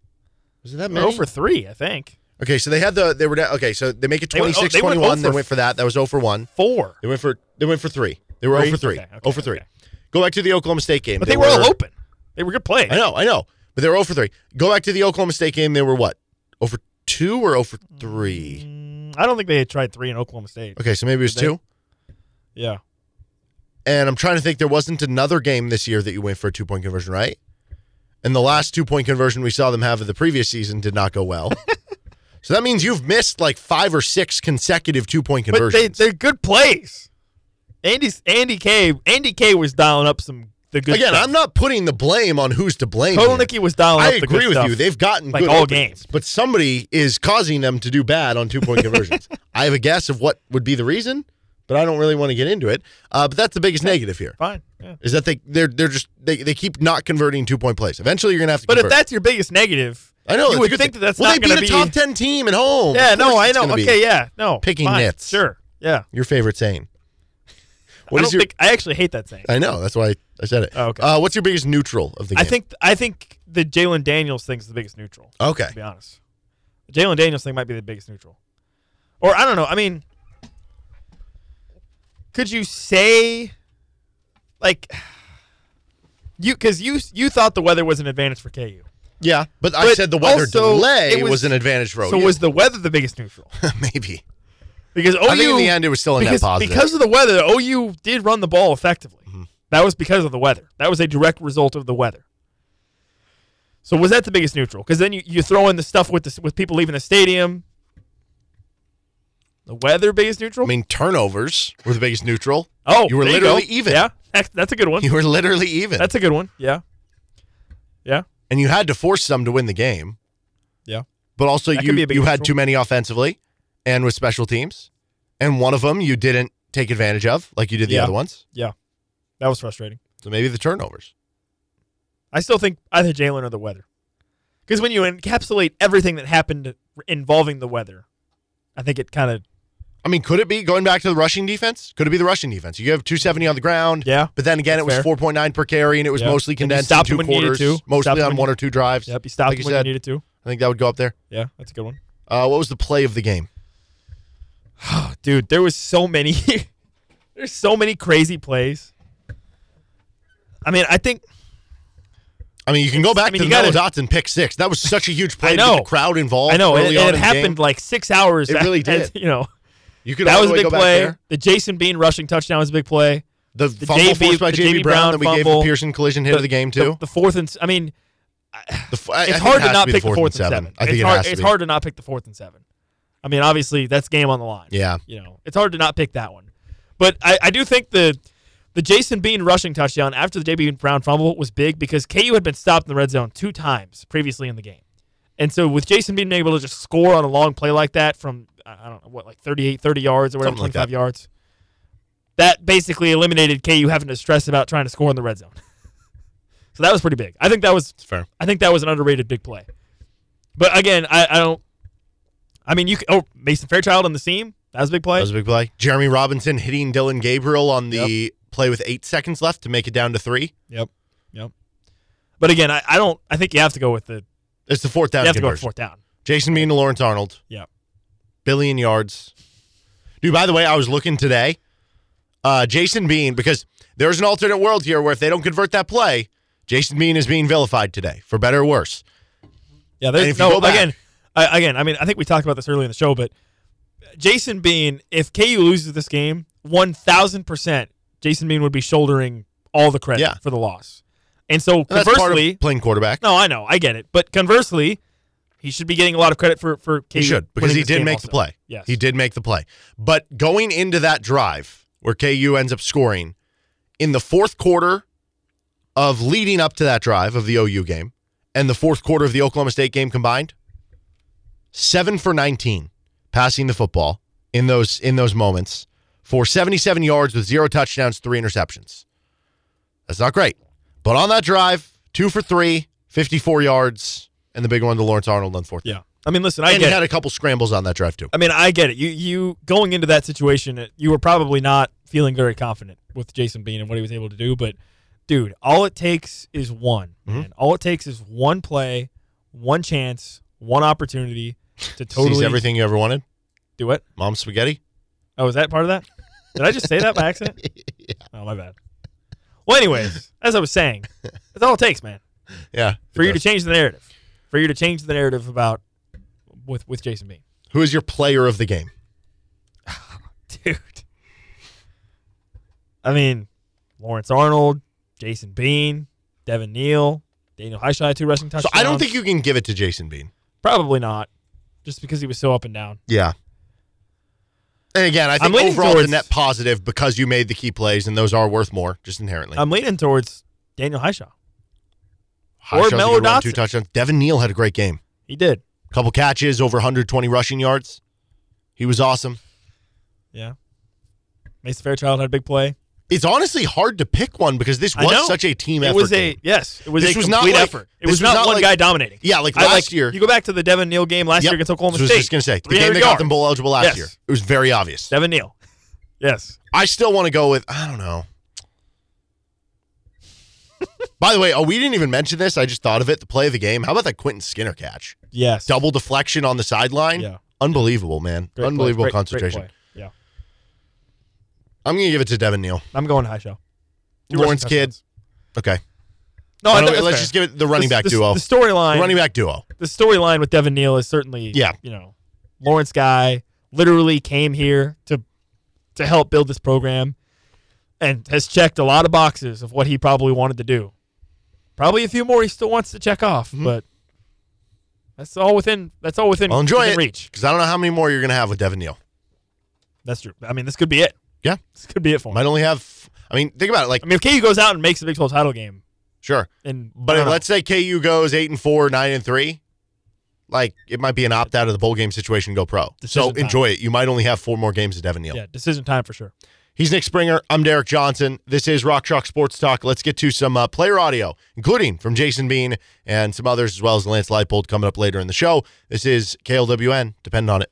Was it that They many? were for three, I think. okay, so they had the they were down, okay, so they make it They went- oh, they went 21. 0 They went for that. That was 0 for 1. Four. They went for they went for 3. They were Three? 0 for 3. Okay, okay, 0 for 3. okay. Go back to the Oklahoma State game. But they, were, all open. They were good plays. I know, I know. But they were 0 for 3. Go back to the Oklahoma State game. They were what? 0 for 2 or 0 for 3? Mm, I don't think they had tried three in Oklahoma State. Okay, so maybe it was Did they? two. Yeah. And I'm trying to think there wasn't another game this year that you went for a two point conversion, right? And the last two point conversion we saw them have of the previous season did not go well. so that means you've missed like five or six consecutive two point But they, conversions. they're good plays. Andy's Andy K. Andy K. was dialing up some the good. Again, stuff. I'm not putting the blame on who's to blame. Total was dialing I agree with stuff. you. They've gotten like good all openings, games. but somebody is causing them to do bad on two point conversions. I have a guess of what would be the reason, but I don't really want to get into it. Uh, but that's the biggest negative here. Fine. Yeah. Is that they they're they're just they, they keep not converting two point plays. Eventually, you're gonna have to. But if that's your biggest negative, I know you would think thing. that that's well, not they going beat to a top ten team at home. Yeah, no, I know. Okay, yeah, no. Picking fine, nits. Sure. Yeah. Your favorite saying. I What don't is your? think I actually hate that saying. I know. That's why I said it. Oh, okay. Uh, what's your biggest neutral of the game? I think I think the Jalen Daniels thing is the biggest neutral. Okay. To be honest, the Jalen Daniels thing might be the biggest neutral. Or I don't know. I mean, could you say like you because you you thought the weather was an advantage for KU? Yeah, but, I said the weather also, delay was, was- an advantage for So was the weather the biggest neutral? maybe Because OU, I think in the end it was still a net positive. because of the weather. OU did run the ball effectively. Mm-hmm. That was because of the weather. That was a direct result of the weather. So was that the biggest neutral? Because then you, you throw in the stuff with the, with people leaving the stadium. The weather biggest neutral. I mean, turnovers were the biggest neutral. oh, you were there literally go. even. Yeah, that's, a good one. You were literally even. That's a good one. Yeah, yeah, and you had to force them to win the game. yeah. But also, That you you had neutral. too many offensively, and with special teams, and one of them you didn't take advantage of, like you did the Yeah. other ones. Yeah, that was frustrating. So maybe the turnovers. I still think either Jalen or the weather. Because when you encapsulate everything that happened involving the weather, I think it kind of I mean, could it be going back to the rushing defense? Could it be the rushing defense? You have 270 on the ground. Yeah. But then again, it was fair. 4.9 per carry, and it was Yeah. mostly condensed in two you quarters, mostly on one you- or two drives. yep. You stopped like when you you needed to. I think that would go up there. Yeah, that's a good one. Uh, what was the play of the game? Dude, there was so many there's so many crazy plays. I mean, I think I mean, you can go back I mean, to you the Noah gotta- Dotson pick six. That was such a huge play I to know. the crowd involved. I know, and, and it the happened like six hours. It really as- did. You know, You could that was a big play. The Jason Bean rushing touchdown was a big play. The, The fumble JB forced by the JB Brown that we gave the. Pearson collision hit of the game too. The, the fourth and I mean, The I- I it's think hard to not be pick the and fourth and seven. I think it's it hard. to it's hard to not pick the fourth and seven. I mean, obviously that's game on the line. Yeah. you know, it's hard to not pick that one. But I, I do think the the Jason Bean rushing touchdown after the JB Brown fumble was big because KU had been stopped in the red zone two times previously in the game. And so with Jason being able to just score on a long play like that from I don't know what like 38 30 yards or whatever Something like 25 that. yards that basically eliminated KU having to stress about trying to score in the red zone. so that was pretty big. I think that was It's fair. I think that was an underrated big play. But again, I, I don't. I mean, you. c- Oh, Mason Fairchild on the seam. That was a big play. That was a big play. Jereme Robinson hitting Dillon Gabriel on the play with eight seconds left to make it down to three. Yep. Yep. But again, I, I don't. I think you have to go with the. It's the fourth down You have to go fourth down. Jason Bean to Lawrence Arnold. Yep. billion yards. Dude, by the way, I was looking today. Uh, Jason Bean, because there's an alternate world here where if they don't convert that play, Jason Bean is being vilified today, for better or worse. Yeah. There's if you no back- again. I, again, I mean, I think we talked about this earlier in the show, but Jason Bean, if KU loses this game, one thousand percent, Jason Bean would be shouldering all the credit Yeah. for the loss. And so And conversely, of playing quarterback. no, I know, I get it, but conversely, he should be getting a lot of credit for for KU He should because he did make also. the play. Yes, He did make the play. But going into that drive where KU ends up scoring in the fourth quarter of leading up to that drive of the OU game and the fourth quarter of the Oklahoma State game combined, seven for 19 passing the football in those in those moments for 77 yards with zero touchdowns, three interceptions. That's not great. But on that drive, two for three, 54 yards, and the big one to Lawrence Arnold on fourth. Yeah, I mean, listen, I and get he it. had a couple scrambles on that drive too. I mean, I get it. You you going into that situation, uh, you were probably not feeling very confident with Jason Bean and what he was able to do. But dude, all it takes is one. Mm-hmm. All it takes is one play, one chance, one opportunity to totally Sees everything you ever wanted. do it. Mom spaghetti. Oh, is that part of that? Did I just say that by accident? Oh, my bad. Well, anyways, as I was saying, that's all it takes, man, Yeah. for you to change the narrative, for you to change the narrative about with with Jason Bean. Who is your player of the game? dude. I mean, Lawrence Arnold, Jason Bean, Devin Neal, Daniel Hishaw had two rushing So. I don't think you can give it to Jason Bean. Probably not, just because he was so up and down. Yeah. And again, I I'm think leaning overall towards- the net positive because you made the key plays and those are worth more just inherently. I'm leaning towards Daniel Hishaw. High or shots, a Mello good run, two touchdowns. Devin Neal had a great game. He did. Couple catches, over 120 rushing yards. He was awesome. Yeah. Mason Fairchild had a big play. It's honestly hard to pick one because this was such a team effort. It was a game. yes. It was This a was complete not like- effort. It was was not, not one like- guy dominating. Yeah, like I last year- You go back to the Devin Neal game last Yep. year against Oklahoma So I was just going to say, the 300 game that got them bowl eligible last Yes. year. It was very obvious. Devin Neal. Yes. I still want to go with, I don't know. By the way, oh, we didn't even mention this. I just thought of it. The play of the game. How about that Quentin Skinner catch? Yes. Double deflection on the sideline. Yeah. Unbelievable, man. Great. Unbelievable Great- great concentration. play. I'm going to give it to Devin Neal. I'm going Hishaw. Two Lawrence rushing Kid. touchdowns. Okay. No, I don't think we- that's let's fair. just give it the running The- back the- duo. The storyline. Running back duo. the storyline with Devin Neal is certainly, Yeah. you know, Lawrence guy literally came here to to help build this program and has checked a lot of boxes of what he probably wanted to do. Probably a few more he still wants to check off, Mm-hmm. but that's all within that's all within, I'll enjoy within it reach. because I don't know how many more you're going to have with Devin Neal. That's true. I mean, this could be it. Yeah. This could be it for him. Might only have, I mean, think about it. Like, I mean, if KU goes out and makes the Big 12 title game, sure. and But if, let's say KU goes eight and four, nine and three, like it might be an opt out of the bowl game situation. Go pro. so time. enjoy it. You might only have four more games of Devin Neal. yeah, decision time for sure. He's Nick Springer. I'm Derek Johnson. This is Rock Chalk Sports Talk. Let's get to some uh, player audio, including from Jason Bean and some others, as well as Lance Leipold coming up later in the show. This is KLWN. Depend on it.